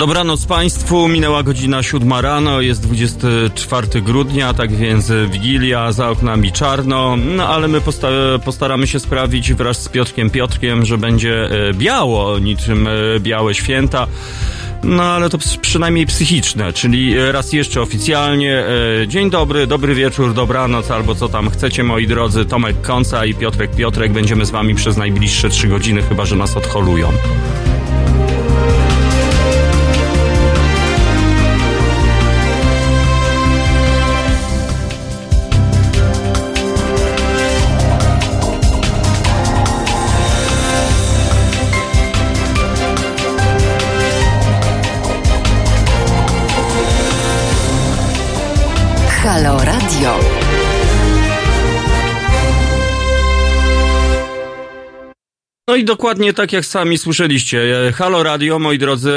Dobranoc Państwu, minęła godzina siódma rano, jest 24 grudnia, tak więc Wigilia, za oknami czarno, no ale my posta postaramy się sprawić wraz z Piotrkiem Piotrkiem, że będzie e, biało, niczym e, białe święta. No ale to przynajmniej psychiczne, czyli e, raz jeszcze oficjalnie. Dzień dobry, dobry wieczór, dobranoc, albo co tam chcecie, moi drodzy. Tomek Konca i Piotrek Piotrek. Będziemy z wami przez najbliższe trzy godziny, chyba że nas odholują. No i dokładnie tak jak sami słyszeliście. E, Halo Radio, moi drodzy,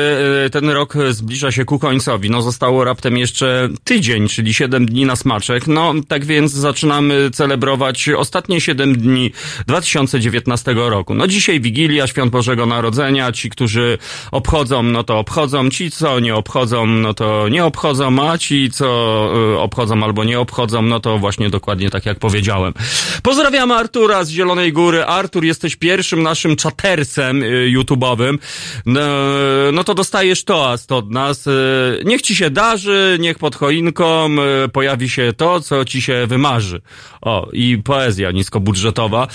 e, ten rok zbliża się ku końcowi. No zostało raptem jeszcze tydzień, czyli 7 dni na smaczek. No tak więc zaczynamy celebrować ostatnie 7 dni 2019 roku. No dzisiaj Wigilia, Świąt Bożego Narodzenia. Ci, którzy obchodzą, no to obchodzą. Ci, co nie obchodzą, no to nie obchodzą. A ci, co e, obchodzą albo nie obchodzą, no to właśnie dokładnie tak jak powiedziałem. Pozdrawiamy Artura z Zielonej Góry. Artur, jesteś pierwszym naszym naszym czatersem y, YouTube'owym, no, no to dostajesz toast od nas. Y, niech ci się darzy, niech pod choinką y, pojawi się to, co ci się wymarzy. O, i poezja niskobudżetowa.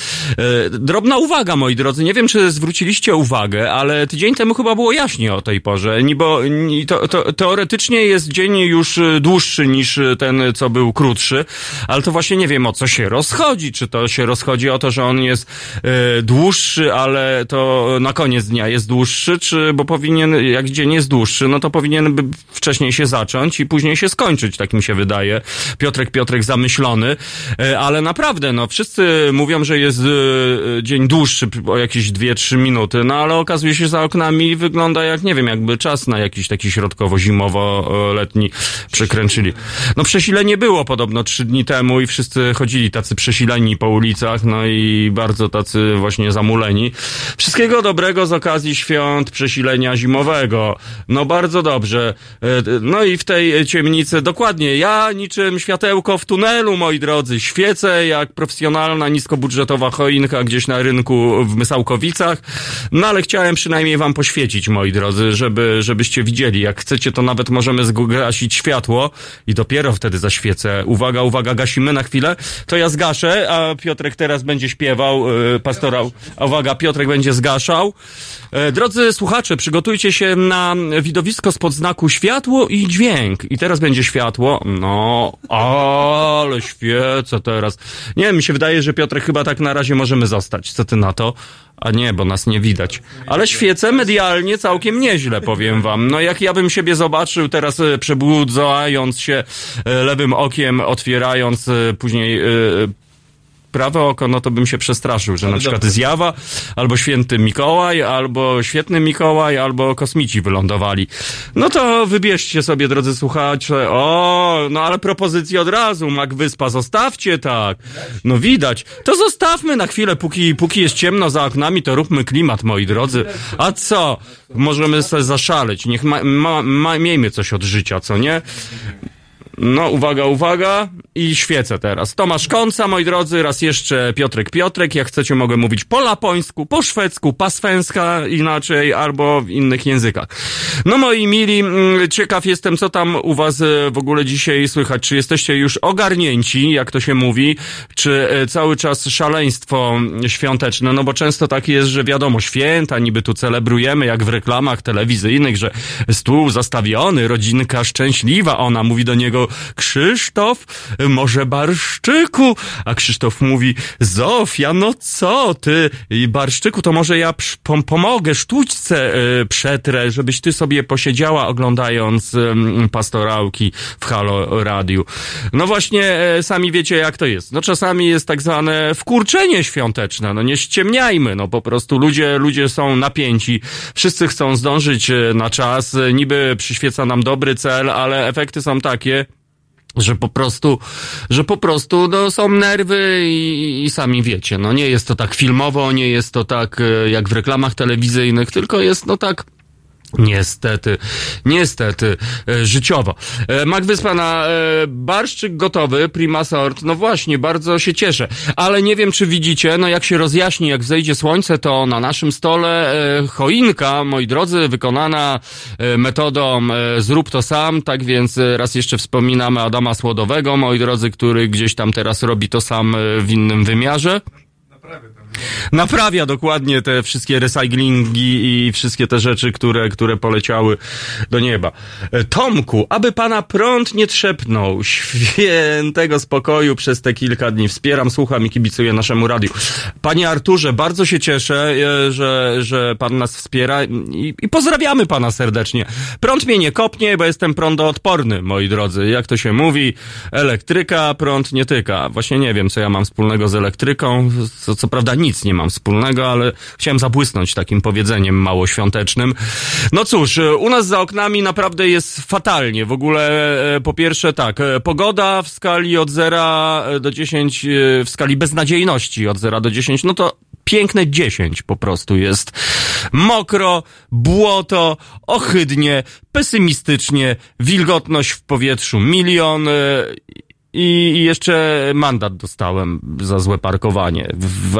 Drobna uwaga, moi drodzy, nie wiem, czy zwróciliście uwagę, ale tydzień temu chyba było jaśnie o tej porze, bo to, to, teoretycznie jest dzień już dłuższy niż ten, co był krótszy, ale to właśnie nie wiem, o co się rozchodzi. Czy to się rozchodzi o to, że on jest dłuższy, ale to na koniec dnia jest dłuższy, czy, bo powinien, jak dzień jest dłuższy, no to powinien by wcześniej się zacząć i później się skończyć, tak mi się wydaje. Piotrek, Piotrek zamyślony, e, ale naprawdę, no wszyscy mówią, że jest e, dzień dłuższy o jakieś 2-3 minuty, no ale okazuje się, że za oknami wygląda jak, nie wiem, jakby czas na jakiś taki środkowo-zimowo-letni przykręczyli. No przesilenie było podobno trzy dni temu i wszyscy chodzili tacy przesileni po ulicach, no i bardzo tacy właśnie zamuleni. Wszystkiego dobrego z okazji świąt przesilenia zimowego. No bardzo dobrze. E, no i w tej ciemnicy dokładnie ja niczym światełko w tunelu, moi drodzy, świecę jak profesjonalna niskobudżetowa choinka gdzieś na rynku w Mysałkowicach. No ale chciałem przynajmniej wam poświecić, moi drodzy, żeby, żebyście widzieli. Jak chcecie, to nawet możemy zgasić światło i dopiero wtedy zaświecę. Uwaga, uwaga, gasimy na chwilę. To ja zgaszę, a Piotrek teraz będzie śpiewał, yy, pastorał. Uwaga, Piotrek będzie zgaszał. E, drodzy słuchacze, przygotujcie się na widowisko spod znaku światło i dźwięk. I teraz będzie światło. No, ale świecę teraz. Nie wiem, mi się wydaje, że Piotrek chyba tak na razie możemy zostać. Co ty na to? A nie, bo nas nie widać. Ale świecę medialnie całkiem nieźle, powiem wam. No jak ja bym siebie zobaczył teraz e, przebudzając się e, lewym okiem, otwierając później prawe oko, no to bym się przestraszył, że na przykład zjawa, albo święty Mikołaj, albo świetny Mikołaj, albo kosmici wylądowali. No to wybierzcie sobie, drodzy słuchacze, o, no ale propozycje od razu, Mak Wyspa, zostawcie tak. No widać. To zostawmy na chwilę, póki, póki jest ciemno za oknami, to róbmy klimat, moi drodzy. A co? Możemy sobie zaszaleć. Niech ma, ma, ma, miejmy coś od życia, co nie? No, uwaga, uwaga. I świecę teraz. Tomasz Konca, moi drodzy, raz jeszcze Piotrek Piotrek. Jak chcecie, mogę mówić po lapońsku, po szwedzku, paswęska inaczej, albo w innych językach. No, moi mili, mm, ciekaw jestem, co tam u was e, w ogóle dzisiaj słychać. Czy jesteście już ogarnięci, jak to się mówi, czy e, cały czas szaleństwo świąteczne? No, bo często tak jest, że wiadomo, święta, niby tu celebrujemy, jak w reklamach telewizyjnych, że stół zastawiony, rodzinka szczęśliwa, ona mówi do niego Krzysztof, może barszczyku? A Krzysztof mówi, Zofia, no co ty? I barszczyku, to może ja pom pomogę, sztućce y, przetrę, żebyś ty sobie posiedziała oglądając pastorałki w Halo Radiu. No właśnie, y, sami wiecie jak to jest. No czasami jest tak zwane wkurczenie świąteczne, no nie ściemniajmy, no po prostu ludzie, ludzie są napięci, wszyscy chcą zdążyć e, na czas, niby przyświeca nam dobry cel, ale efekty są takie, że po prostu, że po prostu no, są nerwy i, i, sami wiecie, no nie jest to tak filmowo, nie jest to tak e, jak w reklamach telewizyjnych, tylko jest no tak Niestety, niestety, e, życiowo. E, Mak Wyspana, e, barszczyk gotowy, prima sort, no właśnie, bardzo się cieszę. Ale nie wiem, czy widzicie, no jak się rozjaśni, jak zejdzie słońce, to na naszym stole choinka, moi drodzy, wykonana metodą zrób to sam, tak więc raz jeszcze wspominamy Adama Słodowego, moi drodzy, który gdzieś tam teraz robi to sam w innym wymiarze. Naprawia dokładnie te wszystkie recyklingi i wszystkie te rzeczy, które, które poleciały do nieba. E, Tomku, aby pana prąd nie trzepnął, świętego spokoju przez te kilka dni. Wspieram, słucham i kibicuję naszemu radiu. Panie Arturze, bardzo się cieszę, e, że, że pan nas wspiera i, i pozdrawiamy pana serdecznie. Prąd mnie nie kopnie, bo jestem prądoodporny, moi drodzy. Jak to się mówi, elektryka, prąd nie tyka. Właśnie nie wiem, co ja mam wspólnego z elektryką. Co, co prawda nic nie mam wspólnego, ale chciałem zabłysnąć takim powiedzeniem małoświątecznym. No cóż, e, u nas za oknami naprawdę jest fatalnie. W ogóle, e, po pierwsze tak, e, pogoda w skali od 0 do 10, e, w skali beznadziejności od 0 do 10, no to piękne 10 po prostu jest. Mokro, błoto, ohydnie, pesymistycznie, wilgotność w powietrzu milion, i jeszcze mandat dostałem za złe parkowanie.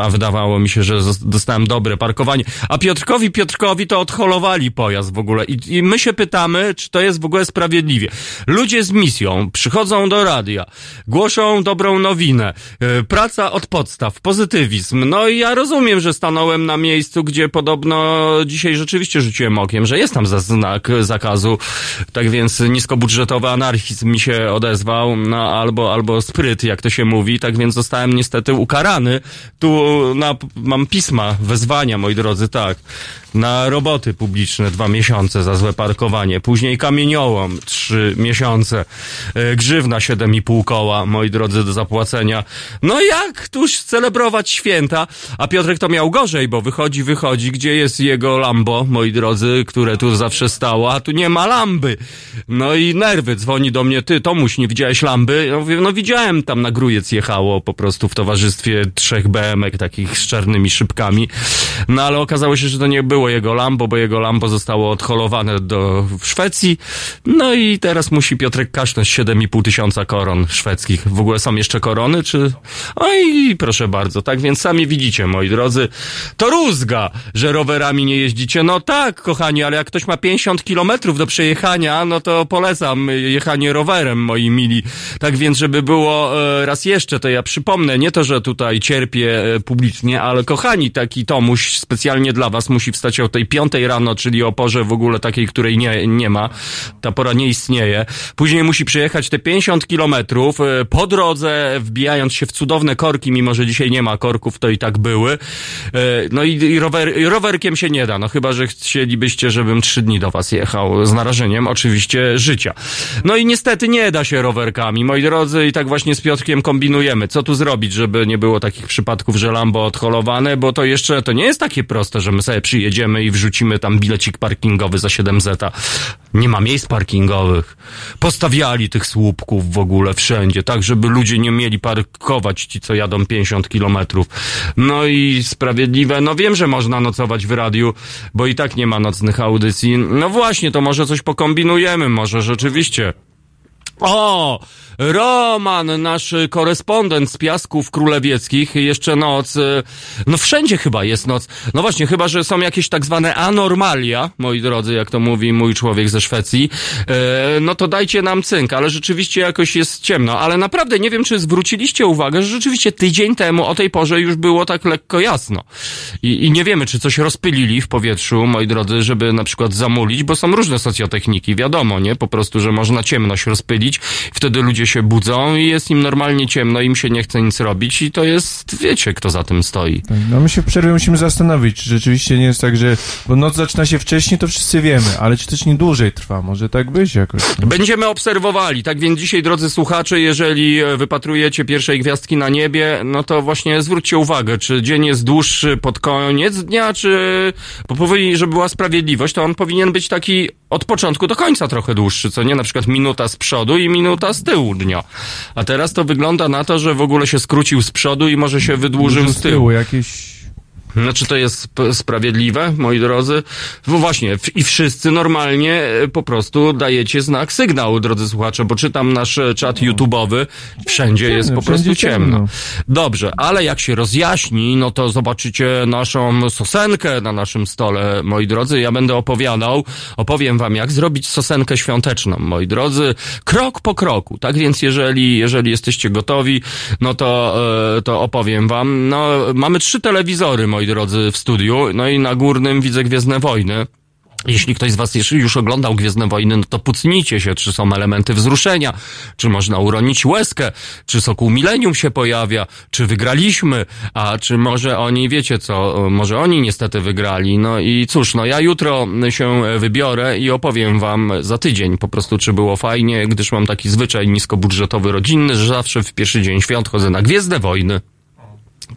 A wydawało mi się, że dostałem dobre parkowanie. A Piotrkowi Piotrkowi to odholowali pojazd w ogóle. I, I my się pytamy, czy to jest w ogóle sprawiedliwie. Ludzie z misją przychodzą do radia, głoszą dobrą nowinę, e, praca od podstaw, pozytywizm. No i ja rozumiem, że stanąłem na miejscu, gdzie podobno dzisiaj rzeczywiście rzuciłem okiem, że jest tam za znak zakazu. Tak więc niskobudżetowy anarchizm mi się odezwał, no albo, albo spryt, jak to się mówi. Tak więc zostałem niestety ukarany. Tu na, mam pisma, wezwania, moi drodzy, tak. Na roboty publiczne dwa miesiące za złe parkowanie. Później kamieniołom trzy miesiące. E, Grzywna siedem i pół koła, moi drodzy, do zapłacenia. No jak tuż celebrować święta? A Piotrek to miał gorzej, bo wychodzi, wychodzi, gdzie jest jego Lambo, moi drodzy, które tu zawsze stało, a tu nie ma lamby. No i nerwy, dzwoni do mnie, ty Tomuś, nie widziałeś lamby? Ja mówię, no widziałem, tam na grujec jechało po prostu w towarzystwie trzech BM-ek takich z czarnymi szybkami. No ale okazało się, że to nie było jego Lambo, bo jego Lambo zostało odholowane do w Szwecji. No i teraz musi Piotrek kasztać 7,5 tysiąca koron szwedzkich. W ogóle są jeszcze korony, czy... Oj, proszę bardzo. Tak więc sami widzicie, moi drodzy, to rózga, że rowerami nie jeździcie. No tak, kochani, ale jak ktoś ma 50 kilometrów do przejechania, no to polecam jechanie rowerem, moi mili. Tak więc, żeby było e, raz jeszcze, to ja przypomnę, nie to, że tutaj cierpię e, publicznie, ale kochani, taki Tomuś specjalnie dla was musi wstać o tej piątej rano, czyli o porze w ogóle takiej, której nie, nie ma. Ta pora nie istnieje. Później musi przejechać te 50 kilometrów, e, po drodze wbijając się w cudowne korki, mimo że dzisiaj nie ma korków, to i tak były. E, No i, i rower, i rowerkiem się nie da, no chyba, że chcielibyście, żebym trzy dni do was jechał, z narażeniem oczywiście życia. No i niestety nie da się rowerkami, moi drodzy, i tak właśnie z Piotrkiem kombinujemy. Co tu zrobić, żeby nie było takich przypadków, że Lambo odholowane, bo to jeszcze, to nie jest takie proste, że my sobie przyjedziemy i wrzucimy tam bilecik parkingowy za 7 zeta. Nie ma miejsc parkingowych. Postawiali tych słupków w ogóle wszędzie, tak żeby ludzie nie mieli parkować ci, co jadą 50 kilometrów. No i sprawiedliwe, no wiem, że można nocować w radiu, bo i tak nie ma nocnych audycji. No właśnie, to może coś pokombinujemy, może rzeczywiście. O! Roman, nasz korespondent z Piasków Królewieckich, jeszcze noc, y, no wszędzie chyba jest noc. No właśnie, chyba, że są jakieś tak zwane anormalia, moi drodzy, jak to mówi mój człowiek ze Szwecji, e, no to dajcie nam cynk, ale rzeczywiście jakoś jest ciemno. Ale naprawdę nie wiem, czy zwróciliście uwagę, że rzeczywiście tydzień temu o tej porze już było tak lekko jasno. I, i nie wiemy, czy coś rozpylili w powietrzu, moi drodzy, żeby na przykład zamulić, bo są różne socjotechniki, wiadomo, nie? Po prostu, że można ciemność rozpylić, wtedy ludzie się budzą i jest im normalnie ciemno, im się nie chce nic robić i to jest, wiecie, kto za tym stoi. Tak, No my się w przerwie musimy zastanowić, czy rzeczywiście nie jest tak, że... Bo noc zaczyna się wcześniej, to wszyscy wiemy, ale czy też nie dłużej trwa? Może tak być jakoś? Będziemy obserwowali, tak więc dzisiaj, drodzy słuchacze, jeżeli e, wypatrujecie pierwszej gwiazdki na niebie, no to właśnie zwróćcie uwagę, czy dzień jest dłuższy pod koniec dnia, czy... Bo powinien, żeby była sprawiedliwość, to on powinien być taki od początku do końca trochę dłuższy, co nie? Na przykład minuta z przodu i minuta z tyłu dnia. A teraz to wygląda na to, że w ogóle się skrócił z przodu i może się wydłużył z tyłu. jakieś... Znaczy to jest sprawiedliwe, moi drodzy? No właśnie, i wszyscy normalnie e, po prostu dajecie znak, sygnał, drodzy słuchacze, bo czytam nasz e, czat no. YouTube'owy, wszędzie ciemno, jest po prostu ciemno. ciemno. Dobrze, ale jak się rozjaśni, no to zobaczycie naszą sosenkę na naszym stole, moi drodzy. Ja będę opowiadał, opowiem wam, jak zrobić sosenkę świąteczną, moi drodzy, krok po kroku. Tak więc, jeżeli, jeżeli jesteście gotowi, no to, e, to opowiem wam. No, mamy trzy telewizory, moi drodzy, w studiu. No i na górnym widzę Gwiezdne Wojny. Jeśli ktoś z Was już oglądał Gwiezdne Wojny, no to pucnijcie się, czy są elementy wzruszenia, czy można uronić łezkę, czy Sokół Milenium się pojawia, czy wygraliśmy, a czy może oni, wiecie co, może oni niestety wygrali. No i cóż, no ja jutro się wybiorę i opowiem Wam za tydzień po prostu, czy było fajnie, gdyż mam taki zwyczaj niskobudżetowy, rodzinny, że zawsze w pierwszy dzień świąt chodzę na Gwiezdne Wojny.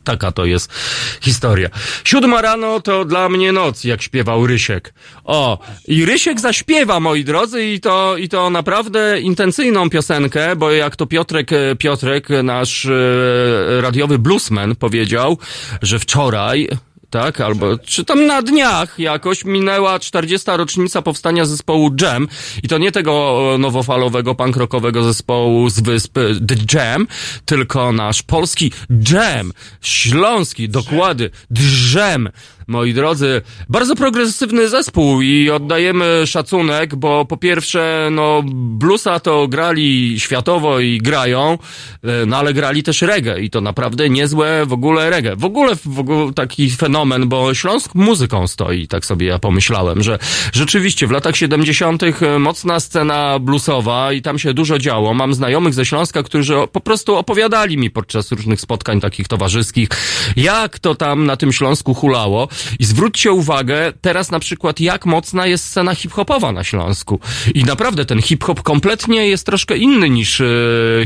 Taka to jest historia. Siódma rano to dla mnie noc, jak śpiewał Rysiek. O, i Rysiek zaśpiewa, moi drodzy, i to, i to naprawdę intencyjną piosenkę, bo jak to Piotrek, Piotrek, nasz e, radiowy bluesman powiedział, że wczoraj, tak? Albo, czy tam na dniach jakoś minęła 40. rocznica powstania zespołu Jam i to nie tego nowofalowego, punkrockowego zespołu z wysp The Jam, tylko nasz polski Jam, śląski, dokłady, Drzem, moi drodzy, bardzo progresywny zespół i oddajemy szacunek, bo po pierwsze, no, bluesa to grali światowo i grają, e, no ale grali też reggae i to naprawdę niezłe w ogóle reggae. W ogóle, w ogóle taki fenomen, bo Śląsk muzyką stoi, tak sobie ja pomyślałem, że rzeczywiście w latach 70. E, mocna scena bluesowa i tam się dużo działo. Mam znajomych ze Śląska, którzy po prostu opowiadali mi podczas różnych spotkań takich towarzyskich, jak to tam na tym Śląsku hulało. I zwróćcie uwagę teraz na przykład, jak mocna jest scena hip-hopowa na Śląsku. I naprawdę ten hip-hop kompletnie jest troszkę inny niż e,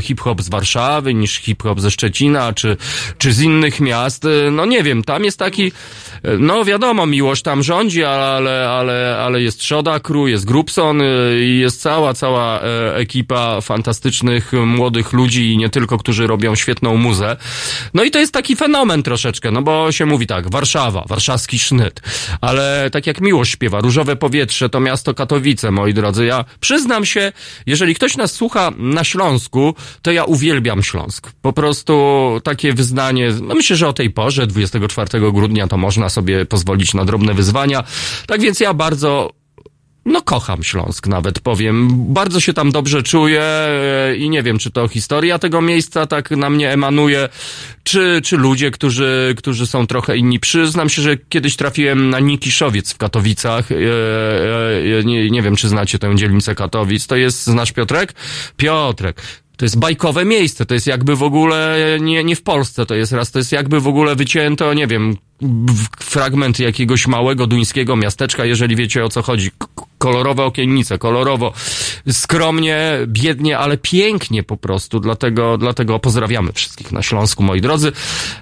hip-hop z Warszawy, niż hip-hop ze Szczecina, czy, czy z innych miast. E, no nie wiem, tam jest taki, e, no wiadomo, miłość tam rządzi, ale, ale, ale jest Szoda Crew, jest Grubson i jest cała, cała ekipa fantastycznych młodych ludzi i nie tylko, którzy robią świetną muzę. No i to jest taki fenomen troszeczkę, no bo się mówi tak, Warszawa, warszawski polski sznyt. Ale tak jak miłość śpiewa, Różowe Powietrze to miasto Katowice, moi drodzy. Ja przyznam się, jeżeli ktoś nas słucha na Śląsku, to ja uwielbiam Śląsk. Po prostu takie wyznanie, no myślę, że o tej porze, 24 grudnia, to można sobie pozwolić na drobne wyzwania. Tak więc ja bardzo no kocham Śląsk nawet, powiem. Bardzo się tam dobrze czuję e, i nie wiem, czy to historia tego miejsca tak na mnie emanuje, czy, czy ludzie, którzy, którzy są trochę inni. Przyznam się, że kiedyś trafiłem na Nikiszowiec w Katowicach. E, e, nie, nie wiem, czy znacie tę dzielnicę Katowic. To jest, znasz Piotrek? Piotrek. To jest bajkowe miejsce, to jest jakby w ogóle nie, nie w Polsce, to jest raz, to jest jakby w ogóle wycięto, nie wiem, fragment jakiegoś małego duńskiego miasteczka, jeżeli wiecie o co chodzi kolorowe okiennice, kolorowo, skromnie, biednie, ale pięknie po prostu, dlatego, dlatego pozdrawiamy wszystkich na Śląsku, moi drodzy,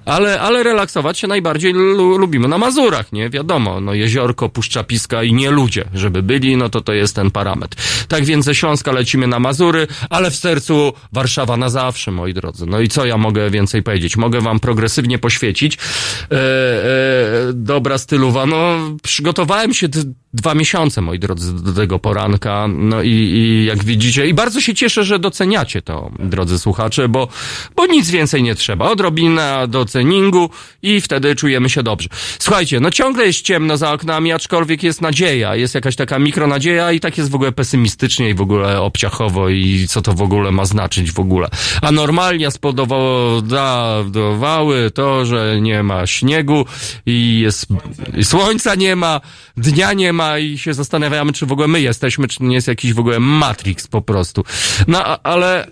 ale, ale relaksować się najbardziej lubimy na Mazurach, nie? Wiadomo, no jeziorko, Puszcza Piska i nie ludzie, żeby byli, no to to jest ten parametr. Tak więc ze Śląska lecimy na Mazury, ale w sercu Warszawa na zawsze, moi drodzy. No i co ja mogę więcej powiedzieć? Mogę wam progresywnie poświecić. E, e, dobra stylowa, no przygotowałem się dwa miesiące, moi drodzy, do tego poranka. No i, i jak widzicie, i bardzo się cieszę, że doceniacie to, drodzy słuchacze, bo, bo nic więcej nie trzeba. Odrobina doceningu i wtedy czujemy się dobrze. Słuchajcie, no ciągle jest ciemno za oknami, aczkolwiek jest nadzieja, jest jakaś taka mikronadzieja i tak jest w ogóle pesymistycznie i w ogóle obciachowo i co to w ogóle ma znaczyć w ogóle. A normalnie spowodowały to, że nie ma śniegu i jest, i słońca nie ma, dnia nie ma, i się zastanawiamy, czy w ogóle my jesteśmy, czy nie jest jakiś w ogóle Matrix po prostu. No, ale...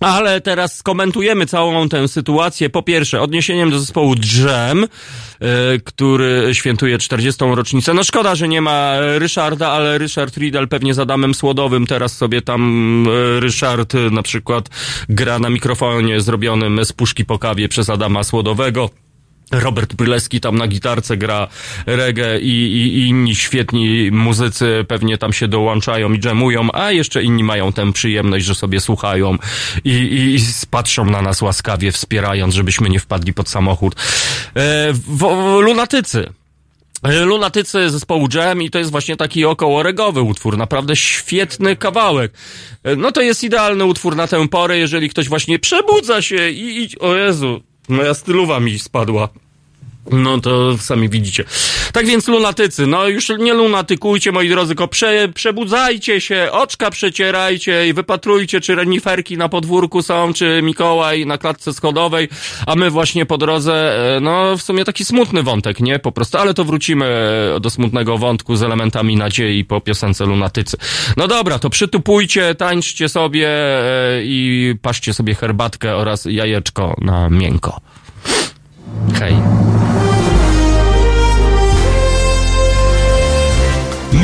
Ale teraz skomentujemy całą tę sytuację. Po pierwsze, odniesieniem do zespołu Drzem, yy, który świętuje 40. rocznicę. No szkoda, że nie ma Ryszarda, ale Ryszard Riedel pewnie z Adamem Słodowym. Teraz sobie tam yy, Ryszard yy, na przykład gra na mikrofonie zrobionym z puszki po kawie przez Adama Słodowego. Robert Bryleski tam na gitarce gra reggae i, i, i inni świetni muzycy pewnie tam się dołączają i dżemują, a jeszcze inni mają tę przyjemność, że sobie słuchają i, i, i patrzą na nas łaskawie, wspierając, żebyśmy nie wpadli pod samochód. E, w, w, lunatycy. E, Lunatycy zespołu Jam i to jest właśnie taki okołoregowy utwór, naprawdę świetny kawałek. E, No to jest idealny utwór na tę porę, jeżeli ktoś właśnie przebudza się i, i o Jezu, moja stylowa mi spadła. No to sami widzicie. Tak więc lunatycy, no już nie lunatykujcie moi drodzy, tylko prze, przebudzajcie się, oczka przecierajcie i wypatrujcie, czy reniferki na podwórku są, czy Mikołaj na klatce schodowej, a my właśnie po drodze, e, no w sumie taki smutny wątek, nie? Po prostu, ale to wrócimy e, do smutnego wątku z elementami nadziei po piosence lunatycy. No dobra, to przytupujcie, tańczcie sobie e, i paszcie sobie herbatkę oraz jajeczko na miękko. Hej.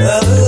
Love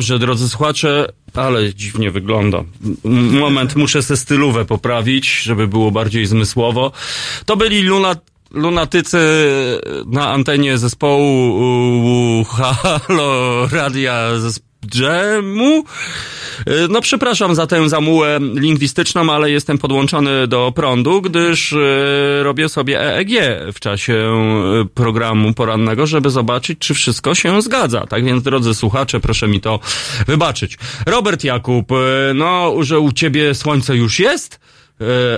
dobrze, drodzy słuchacze, ale dziwnie wygląda. Moment, muszę se stylówę poprawić, żeby było bardziej zmysłowo. To byli luna, lunatycy na antenie zespołu Halo Radia zespołu. Dżemu. E, No przepraszam za tę zamułę lingwistyczną, ale jestem podłączony do prądu, gdyż e, robię sobie EEG w czasie e, programu porannego, żeby zobaczyć, czy wszystko się zgadza. Tak więc, drodzy słuchacze, proszę mi to wybaczyć. Robert Jakub, no, że u ciebie słońce już jest?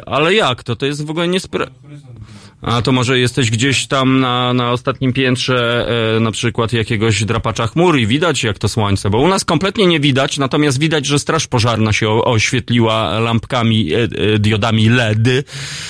Ale jak? To to jest w ogóle niespra... A to może jesteś gdzieś tam na, na ostatnim piętrze e, na przykład jakiegoś drapacza chmur i widać jak to słońce, bo u nas kompletnie nie widać, natomiast widać, że straż pożarna się o, oświetliła lampkami, e, e, diodami LED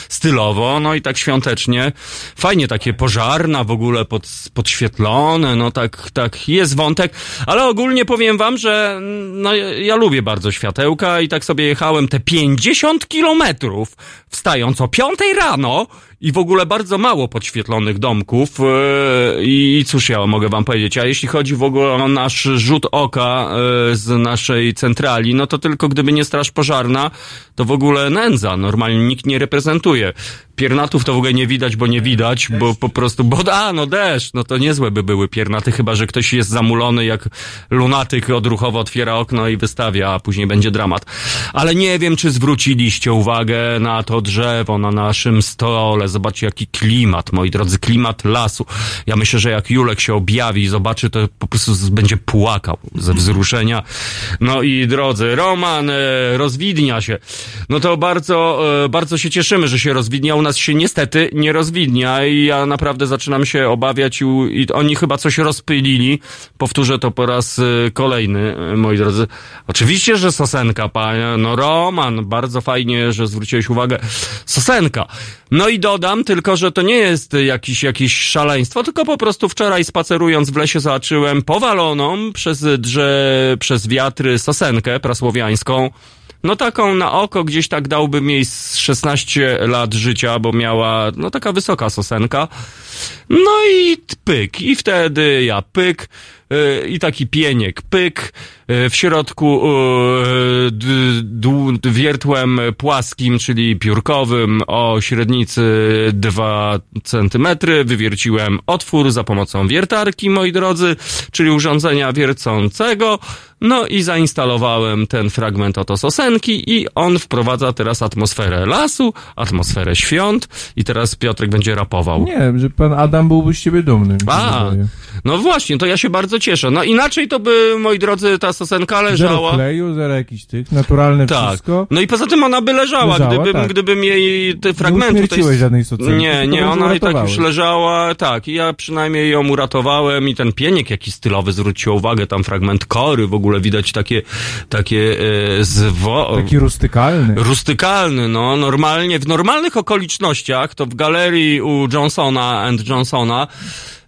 stylowo, no i tak świątecznie. Fajnie takie pożarna w ogóle pod, podświetlone, no tak, tak jest wątek, ale ogólnie powiem wam, że no, ja, lubię bardzo światełka i tak sobie jechałem te 50 kilometrów wstając o 5 rano i w ogóle bardzo mało podświetlonych domków yy, i cóż ja mogę wam powiedzieć, a jeśli chodzi w ogóle o nasz rzut oka yy, z naszej centrali, no to tylko gdyby nie straż pożarna, to w ogóle nędza, normalnie nikt nie reprezentuje. Piernatów to w ogóle nie widać, bo nie widać, bo po prostu, bo a, no deszcz, no to niezłe by były piernaty, chyba, że ktoś jest zamulony jak lunatyk odruchowo otwiera okno i wystawia, a później będzie dramat. Ale nie wiem, czy zwróciliście uwagę na to drzewo na naszym stole. Zobaczcie, jaki klimat, moi drodzy, klimat lasu. Ja myślę, że jak Julek się objawi i zobaczy, to po prostu będzie płakał ze wzruszenia. No i drodzy, Roman e, rozwidnia się. No to bardzo, e, bardzo się cieszymy, że się rozwidnia. U nas się niestety nie rozwidnia i ja naprawdę zaczynam się obawiać i, oni chyba coś rozpylili. Powtórzę to po raz e, kolejny, e, moi drodzy. Oczywiście, że Sosenka, panie. No Roman, bardzo fajnie, że zwróciłeś uwagę. Sosenka. No i dodam tylko, że to nie jest jakiś, jakieś szaleństwo, tylko po prostu wczoraj spacerując w lesie zobaczyłem powaloną przez drze, przez wiatry sosenkę prasłowiańską. No taką na oko gdzieś tak dałbym jej z 16 lat życia, bo miała, no taka wysoka sosenka. No i pyk. I wtedy ja pyk. y, I taki pieniek pyk. Y, W środku d, wiertłem płaskim, czyli piórkowym o średnicy 2 centymetry wywierciłem otwór za pomocą wiertarki, moi drodzy, czyli urządzenia wiercącego. No i zainstalowałem ten fragment oto sosenki i on wprowadza teraz atmosferę lasu, atmosferę świąt i teraz Piotrek będzie rapował. Nie, że pan Adam byłby z ciebie dumny. A, no właśnie, to ja się bardzo cieszę. No inaczej to by, moi drodzy, ta sosenka Zero leżała. kleju, zero jakichś tych, naturalne Tak. wszystko. No i poza tym ona by leżała, Leżała, gdybym, tak. gdybym jej te fragmenty... Nie uśmierciłeś żadnej socenki, Nie, nie, ona i tak już leżała, tak, i ja przynajmniej ją uratowałem i ten pieniek jakiś stylowy zwrócił uwagę, tam fragment kory, w ogóle widać takie, takie e, zwo... Taki rustykalny. Rustykalny, no, normalnie, w normalnych okolicznościach, to w galerii u Johnsona and Johnsona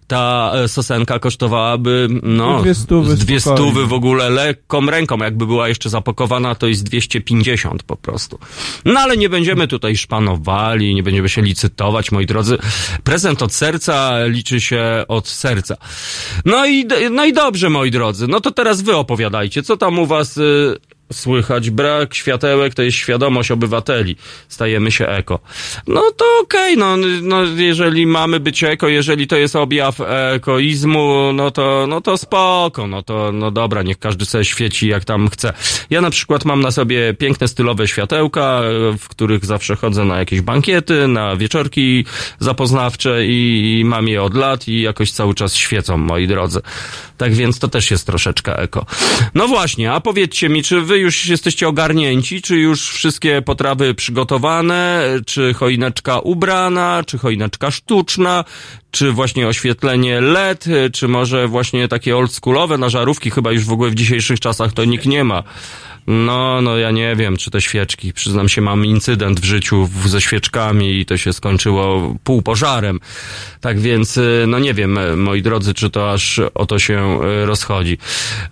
ta e, sosenka kosztowałaby, no, Dwie stówy dwie stówy w ogóle lekką ręką, jakby była jeszcze zapakowana, to jest 250 po prostu. No ale nie będziemy tutaj szpanowali, nie będziemy się licytować, moi drodzy. Prezent od serca liczy się od serca. No i, no i dobrze, moi drodzy, no to teraz wy opowiadajcie, co tam u was y, słychać? Brak światełek to jest świadomość obywateli. Stajemy się eko. No to okej, no, no jeżeli mamy być eko, jeżeli to jest objaw ekoizmu, no to, no to spoko, no to, no dobra, niech każdy sobie świeci jak tam chce. Ja na przykład mam na sobie piękne stylowe światełka, w których zawsze chodzę na jakieś bankiety, na wieczorki zapoznawcze i, i mam je od lat i jakoś cały czas świecą, moi drodzy. Tak więc to też jest troszeczkę eko. No właśnie, a powiedzcie mi, czy wy już jesteście ogarnięci, czy już wszystkie potrawy przygotowane, czy choineczka ubrana, czy choineczka sztuczna, czy właśnie oświetlenie LED, czy może właśnie takie oldschoolowe na żarówki, chyba już w ogóle w dzisiejszych czasach to nikt nie ma. No, no ja nie wiem, czy te świeczki. Przyznam się, mam incydent w życiu ze świeczkami i to się skończyło półpożarem. Tak więc, y, no nie wiem, y, moi drodzy, czy to aż o to się y, rozchodzi.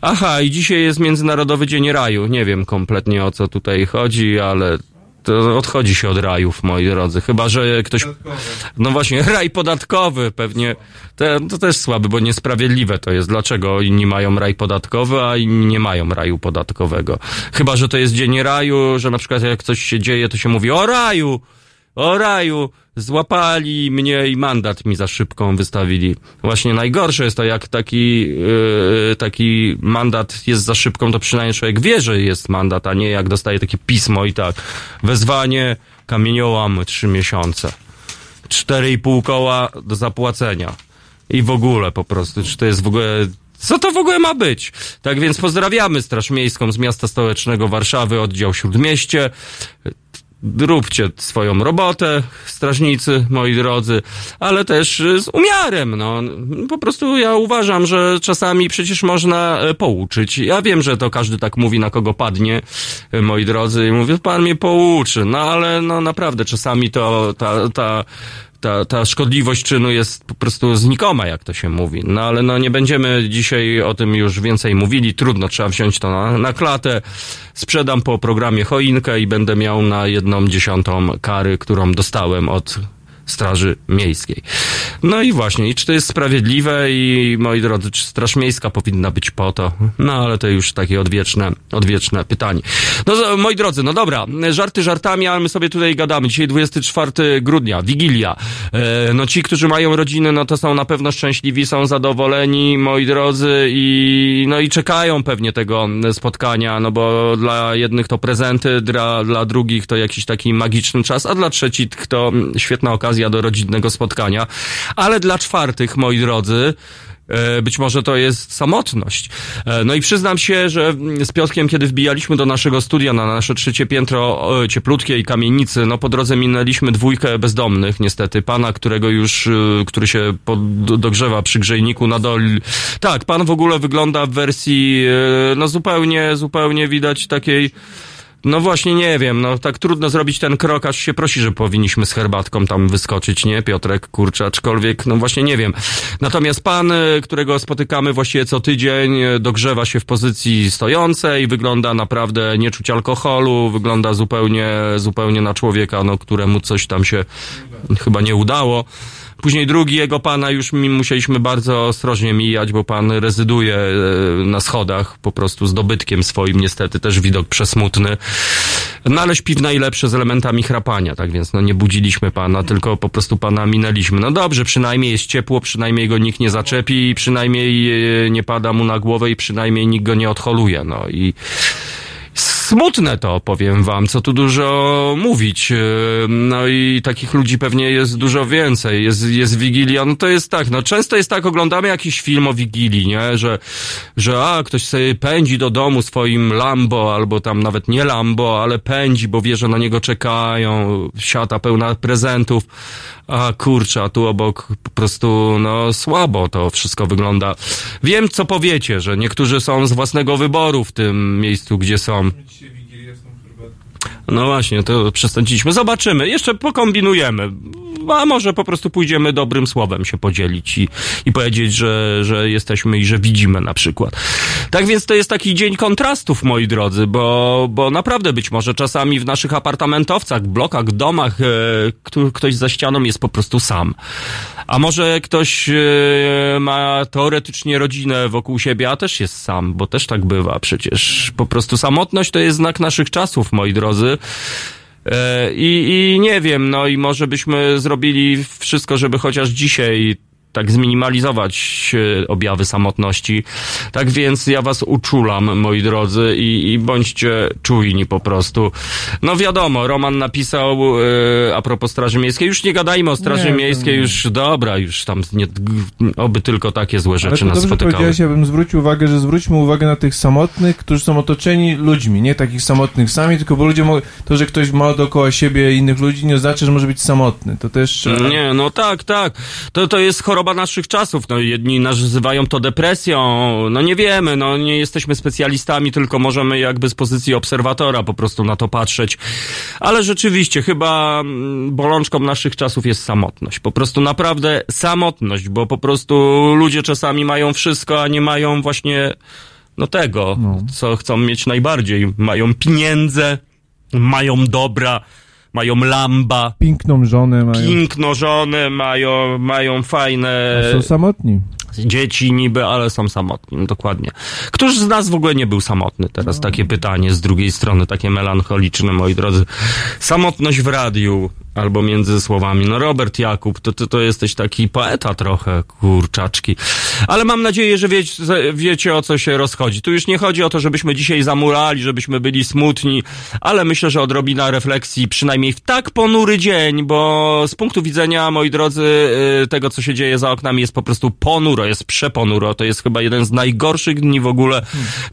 Aha, i dzisiaj jest Międzynarodowy Dzień Raju. Nie wiem kompletnie o co tutaj chodzi, ale to odchodzi się od rajów, moi drodzy. Chyba, że ktoś... No właśnie, raj podatkowy pewnie. To też słaby, bo niesprawiedliwe to jest. Dlaczego inni mają raj podatkowy, a inni nie mają raju podatkowego? Chyba, że to jest dzień raju, że na przykład jak coś się dzieje, to się mówi o raju! O raju! Złapali mnie i mandat mi za szybką wystawili. Właśnie najgorsze jest to, jak taki, yy, taki mandat jest za szybką, to przynajmniej człowiek wie, że jest mandat, a nie jak dostaje takie pismo i tak. Wezwanie, kamieniołam, trzy miesiące. Cztery i pół koła do zapłacenia. I w ogóle po prostu, czy to jest w ogóle co to w ogóle ma być? Tak więc pozdrawiamy Straż Miejską z miasta stołecznego Warszawy, oddział Śródmieście. Róbcie swoją robotę, strażnicy, moi drodzy, ale też z umiarem, no. Po prostu ja uważam, że czasami przecież można e, pouczyć. Ja wiem, że to każdy tak mówi, na kogo padnie, e, moi drodzy, i mówię, pan mnie pouczy, no ale no naprawdę czasami to ta, ta ta, ta szkodliwość czynu jest po prostu znikoma, jak to się mówi. No ale no nie będziemy dzisiaj o tym już więcej mówili. Trudno, trzeba wziąć to na, na klatę. Sprzedam po programie choinkę i będę miał na jedną dziesiątą kary, którą dostałem od Straży Miejskiej. No i właśnie, czy to jest sprawiedliwe i moi drodzy, czy Straż Miejska powinna być po to? No ale to już takie odwieczne, odwieczne pytanie. No moi drodzy, no dobra, żarty żartami, ale my sobie tutaj gadamy. Dzisiaj 24 grudnia, Wigilia. E, no ci, którzy mają rodziny, no to są na pewno szczęśliwi, są zadowoleni, moi drodzy i no i czekają pewnie tego spotkania, no bo dla jednych to prezenty, dla, dla drugich to jakiś taki magiczny czas, a dla trzecich to świetna okazja do rodzinnego spotkania. Ale dla czwartych, moi drodzy, e, być może to jest samotność. E, No i przyznam się, że z Piotrkiem, kiedy wbijaliśmy do naszego studia na nasze trzecie piętro cieplutkiej kamienicy, no po drodze minęliśmy dwójkę bezdomnych, niestety. Pana, którego już, e, który się dogrzewa przy grzejniku na dol. Tak, pan w ogóle wygląda w wersji, no zupełnie, zupełnie widać takiej, no właśnie nie wiem, no tak trudno zrobić ten krok, aż się prosi, że powinniśmy z herbatką tam wyskoczyć, nie? Piotrek, kurczę, aczkolwiek, no właśnie nie wiem. Natomiast pan, y, którego spotykamy właściwie co tydzień, y, dogrzewa się w pozycji stojącej, wygląda naprawdę nie czuć alkoholu, wygląda zupełnie, zupełnie na człowieka, no któremu coś tam się chyba nie udało. Później drugi jego pana już mi musieliśmy bardzo ostrożnie mijać, bo pan rezyduje e, na schodach, po prostu z dobytkiem swoim, niestety też widok przesmutny. No ale śpi w najlepsze z elementami chrapania, tak więc no nie budziliśmy pana, tylko po prostu pana minęliśmy. No dobrze, przynajmniej jest ciepło, przynajmniej go nikt nie zaczepi, i przynajmniej e, nie pada mu na głowę i przynajmniej nikt go nie odholuje, no i smutne to, powiem wam, co tu dużo mówić. Yy, No i takich ludzi pewnie jest dużo więcej. Jest, jest Wigilia, no to jest tak, no często jest tak, oglądamy jakiś film o Wigilii, nie, że, że a, ktoś sobie pędzi do domu swoim Lambo, albo tam nawet nie Lambo, ale pędzi, bo wie, że na niego czekają, siata pełna prezentów. A kurczę, a tu obok po prostu, no słabo to wszystko wygląda. Wiem, co powiecie, że niektórzy są z własnego wyboru w tym miejscu, gdzie są. No właśnie, to przestąpiliśmy. Zobaczymy, jeszcze pokombinujemy. A może po prostu pójdziemy dobrym słowem się podzielić i, i powiedzieć, że, że jesteśmy i że widzimy na przykład. Tak więc to jest taki dzień kontrastów, moi drodzy, bo, bo naprawdę być może czasami w naszych apartamentowcach, blokach, domach e, ktoś za ścianą jest po prostu sam. A może ktoś e, ma teoretycznie rodzinę wokół siebie, a też jest sam, bo też tak bywa przecież. Po prostu samotność to jest znak naszych czasów, moi drodzy. E, I, I nie wiem, no i może byśmy zrobili wszystko, żeby chociaż dzisiaj tak zminimalizować e, objawy samotności. Tak więc ja was uczulam, moi drodzy, i, i bądźcie czujni po prostu. No wiadomo, Roman napisał e, a propos Straży Miejskiej, już nie gadajmy o Straży Nie, Miejskiej, nie. już dobra, już tam nie, oby tylko takie złe rzeczy nas spotykały. ja bym zwrócił uwagę, że zwróćmy uwagę na tych samotnych, którzy są otoczeni ludźmi, nie takich samotnych sami, tylko bo ludzie, mo- to, że ktoś ma dookoła siebie innych ludzi, nie oznacza, że może być samotny. To też. Nie, no tak, tak. To, to jest choroba naszych czasów. No, jedni nazywają to depresją. No nie wiemy, no nie jesteśmy specjalistami, tylko możemy jakby z pozycji obserwatora po prostu na to patrzeć. Ale rzeczywiście, chyba mm, bolączką naszych czasów jest samotność. Po prostu naprawdę samotność, bo po prostu ludzie czasami mają wszystko, a nie mają właśnie no tego, co chcą mieć najbardziej. Mają pieniądze, mają dobra, mają lamba, Piękną żonę mają. piękno żonę, mają, mają fajne Są samotni. Dzieci niby, ale są samotni, no dokładnie. Któż z nas w ogóle nie był samotny? Teraz takie pytanie z drugiej strony, takie melancholiczne, moi drodzy. Samotność w radiu, albo między słowami. No Robert Jakub, to ty to jesteś taki poeta trochę, kurczaczki. Ale mam nadzieję, że wiecie, wiecie o co się rozchodzi. Tu już nie chodzi o to, żebyśmy dzisiaj zamurali, żebyśmy byli smutni, ale myślę, że odrobina refleksji, przynajmniej w tak ponury dzień, bo z punktu widzenia, moi drodzy, y, tego, co się dzieje za oknami, jest po prostu ponuro, jest przeponuro. To jest chyba jeden z najgorszych dni w ogóle,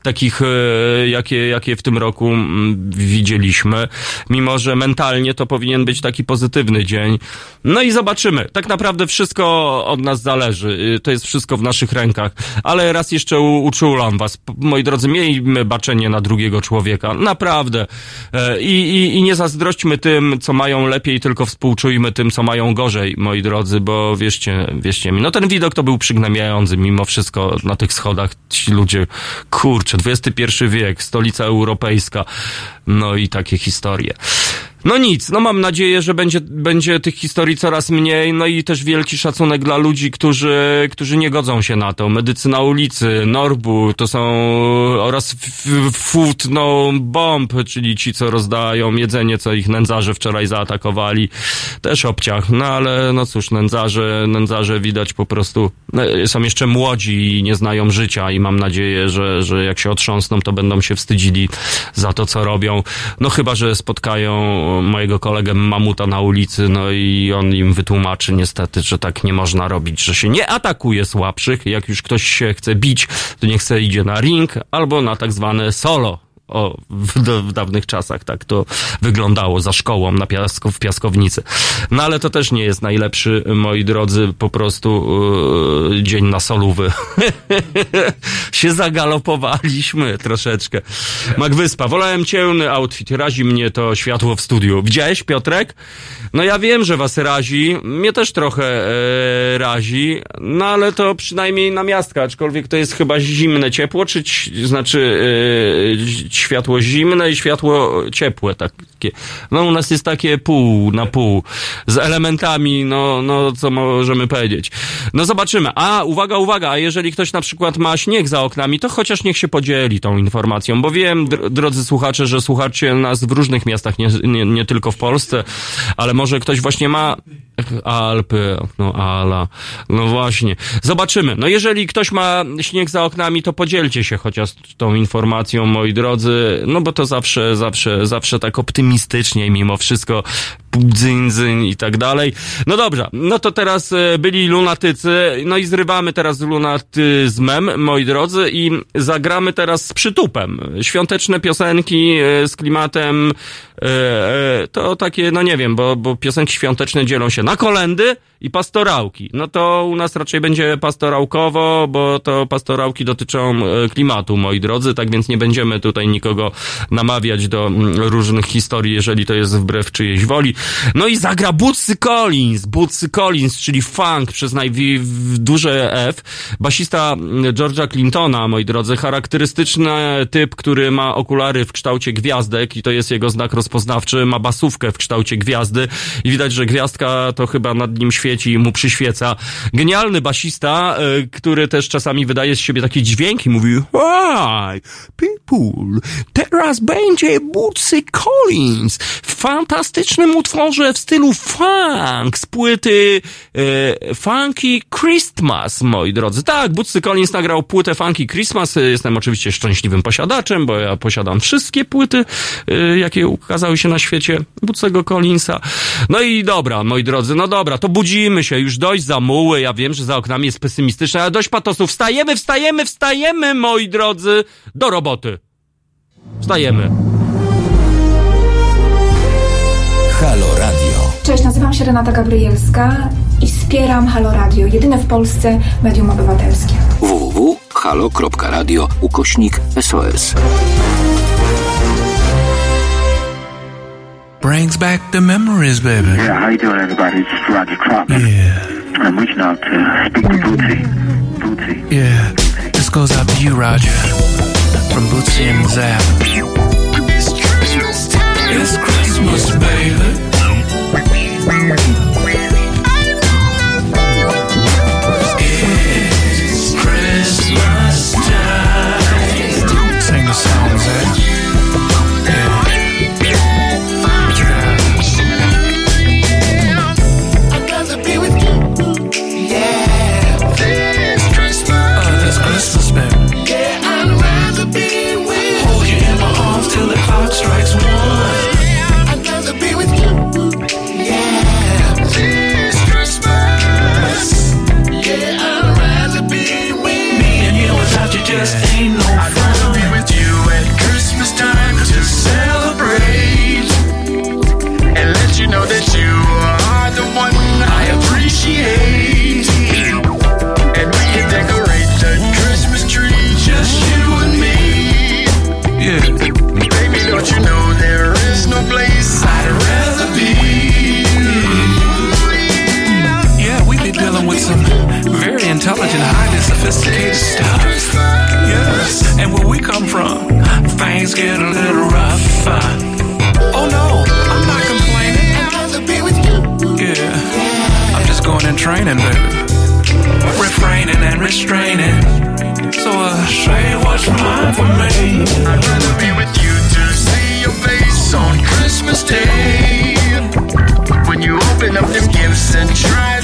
takich, y, jakie, jakie w tym roku mm, widzieliśmy. Mimo, że mentalnie to powinien być taki pozytywny dzień. No i zobaczymy. Tak naprawdę wszystko od nas zależy. Y, To jest wszystko w naszych rękach. Ale raz jeszcze uczulam was. Moi drodzy, miejmy baczenie na drugiego człowieka. Naprawdę. E, I, i, I nie zazdrośćmy tym, co mają lepiej, tylko współczujmy tym, co mają gorzej, moi drodzy, bo wierzcie, wierzcie mi. No ten widok to był przygnębiający mimo wszystko na tych schodach. Ci ludzie, kurczę, XXI wiek, stolica europejska. No i takie historie. No nic, no mam nadzieję, że będzie, będzie tych historii coraz mniej, no i też wielki szacunek dla ludzi, którzy, którzy nie godzą się na to. Medycyna ulicy, Norbu, to są oraz Food No Bomb, czyli ci, co rozdają jedzenie, co ich nędzarze wczoraj zaatakowali. Też obciach, no ale no cóż, nędzarze, nędzarze widać po prostu no, są jeszcze młodzi i nie znają życia i mam nadzieję, że, że jak się otrząsną, to będą się wstydzili za to, co robią. No chyba, że spotkają mojego kolegę mamuta na ulicy, no i on im wytłumaczy niestety, że tak nie można robić, że się nie atakuje słabszych. Jak już ktoś się chce bić, to niech se idzie na ring albo na tak zwane solo. O, w, w dawnych czasach tak to wyglądało za szkołą na piasko, w piaskownicy. No ale to też nie jest najlepszy, moi drodzy, po prostu yy, dzień na solówy. się zagalopowaliśmy troszeczkę. Magwyspa, wolałem ciemny outfit, razi mnie to światło w studiu. Widziałeś, Piotrek? No ja wiem, że was razi, mnie też trochę e, razi, no ale to przynajmniej na miastka, aczkolwiek to jest chyba zimne ciepło, czy znaczy e, światło zimne i światło ciepłe takie. No u nas jest takie pół na pół, z elementami, no, no co możemy powiedzieć. No zobaczymy. A, uwaga, uwaga, a jeżeli ktoś na przykład ma śnieg za oknami, to chociaż niech się podzieli tą informacją, bo wiem, dr- drodzy słuchacze, że słuchacie nas w różnych miastach, nie, nie, nie tylko w Polsce, ale może ktoś właśnie ma Alpy, no ala, no właśnie. Zobaczymy. No jeżeli ktoś ma śnieg za oknami, to podzielcie się chociaż tą informacją, moi drodzy, no bo to zawsze, zawsze, zawsze tak optymistycznie mimo wszystko dzyń, dzyń i tak dalej. No dobrze, no to teraz e, byli lunatycy, no i zrywamy teraz z lunatyzmem, moi drodzy, i zagramy teraz z przytupem. Świąteczne piosenki e, z klimatem, e, to takie, no nie wiem, bo, bo piosenki świąteczne dzielą się na kolendy i pastorałki. No to u nas raczej będzie pastorałkowo, bo to pastorałki dotyczą klimatu, moi drodzy, tak więc nie będziemy tutaj nikogo namawiać do mm, różnych historii, jeżeli to jest wbrew czyjejś woli. No i zagra Bootsy Collins, Bootsy Collins, czyli funk przez najwi- duże F. Basista mm, George'a Clintona, moi drodzy, charakterystyczny typ, który ma okulary w kształcie gwiazdek i to jest jego znak rozpoznawczy, ma basówkę w kształcie gwiazdy i widać, że gwiazdka to chyba nad nim świeci i mu przyświeca. Genialny basista, e, który też czasami wydaje z siebie takie dźwięki, mówi Hi, people, teraz będzie Bootsy Collins w fantastycznym utworze w stylu funk z płyty e, Funky Christmas, moi drodzy. Tak, Bootsy Collins nagrał płytę Funky Christmas. E, Jestem oczywiście szczęśliwym posiadaczem, bo ja posiadam wszystkie płyty, e, jakie ukazały się na świecie Bootsego Collinsa. No i dobra, moi drodzy, no dobra, to budzimy się, już dość za muły, ja wiem, że za oknami jest pesymistyczne, ale dość patosów. Wstajemy, wstajemy, wstajemy, moi drodzy, do roboty. Wstajemy. Halo Radio. Cześć, nazywam się Renata Gabrielska i wspieram Halo Radio, jedyne w Polsce medium obywatelskie. www.halo.radio ukośnik SOS. brings back the memories, baby. Yeah, how you doing, everybody? It's Roger Troutman. Yeah, I'm reaching out to speak to Bootsy. Bootsy. yeah. This goes out to you, Roger, from Bootsy and Zap. It's To był Christmas, baby. intelligent, highly sophisticated stuff. Yes, and where we come from, things get a little rough. Uh, oh no, I'm not complaining. Yeah, I'm just going in training, baby. Refraining and restraining. So uh, say what's mine for me. I'd rather be with you to see your face on Christmas Day. When you open up them gifts and try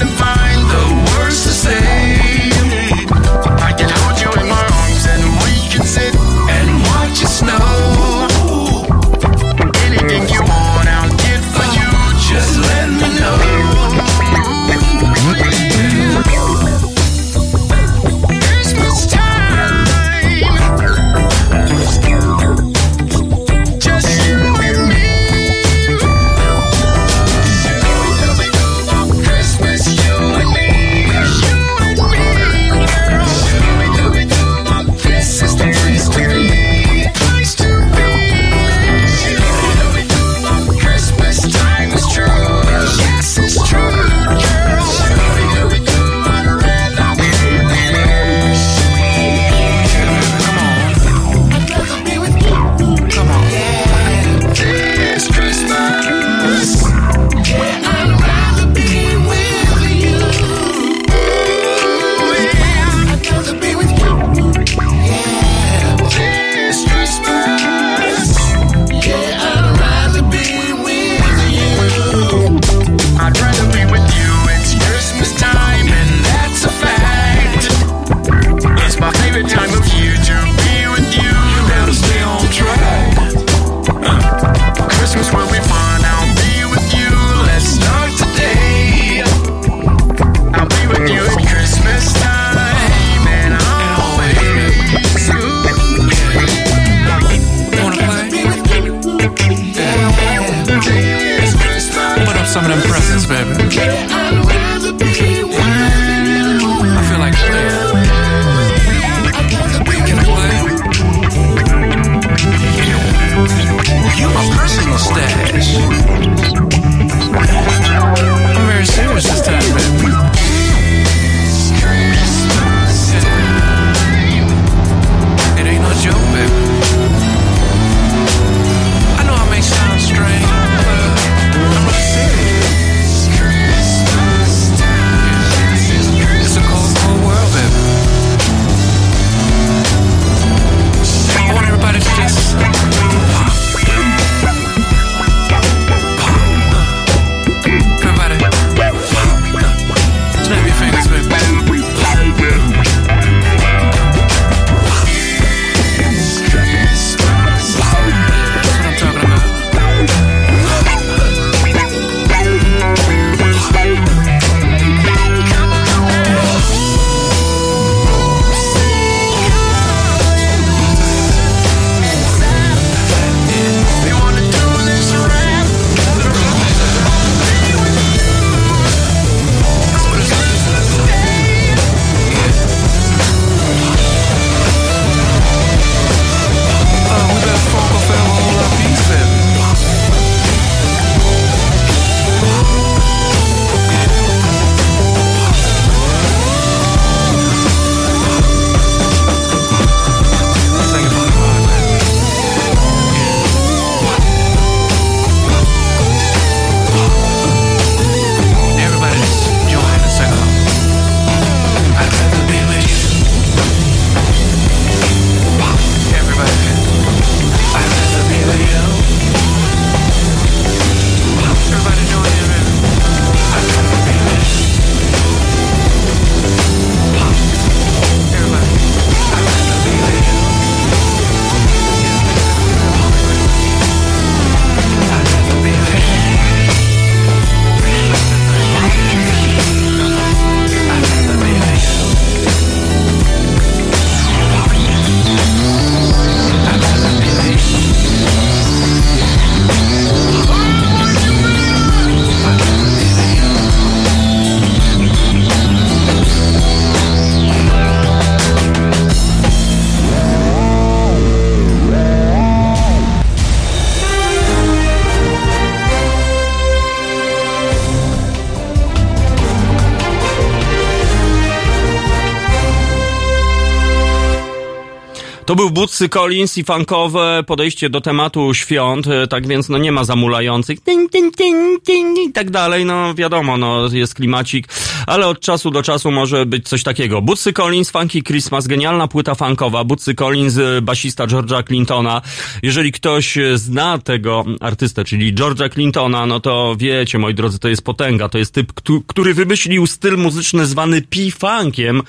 Bootsy Collins i funkowe podejście do tematu świąt, e, tak więc no nie ma zamulających. Ting, ting, ting, ting i tak dalej, no wiadomo, no jest klimacik, ale od czasu do czasu może być coś takiego. Bootsy Collins, Funky Christmas, genialna płyta funkowa, Bootsy Collins, e, basista George'a Clintona. Jeżeli ktoś e, zna tego artystę, czyli George'a Clintona, no to wiecie, moi drodzy, to jest potęga, to jest typ, któ- który wymyślił styl muzyczny zwany P-funkiem.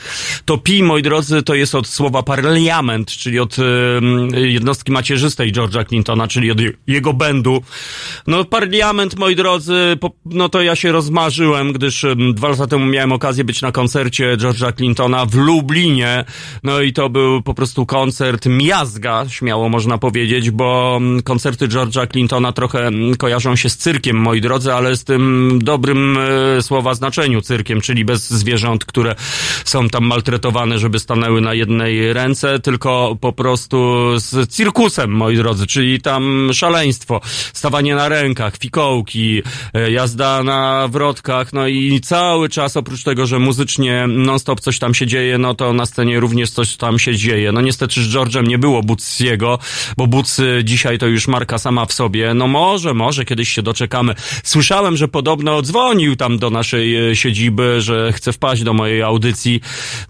To P, moi drodzy, to jest od słowa parliament, czyli od e, jednostki macierzystej George'a Clintona, czyli od je- jego będu. No parliament, moi drodzy, no to ja się rozmarzyłem, gdyż dwa lata temu miałem okazję być na koncercie George'a Clintona w Lublinie. No i to był po prostu koncert miazga, śmiało można powiedzieć, bo mm, koncerty George'a Clintona trochę mm, kojarzą się z cyrkiem, moi drodzy, ale z tym dobrym e, słowa znaczeniu cyrkiem, czyli bez zwierząt, które są tam maltretowane, żeby stanęły na jednej ręce, tylko po prostu z cirkusem, moi drodzy, czyli tam szaleństwo, stawanie na rękach, fikołki, e, jazda na wrotkach, no i cały czas oprócz tego, że muzycznie non-stop coś tam się dzieje, no to na scenie również coś tam się dzieje. No niestety z George'em nie było Butsiego, bo Buts dzisiaj to już marka sama w sobie. No może, może kiedyś się doczekamy. Słyszałem, że podobno dzwonił tam do naszej e, siedziby, że chce wpaść do mojej audycji,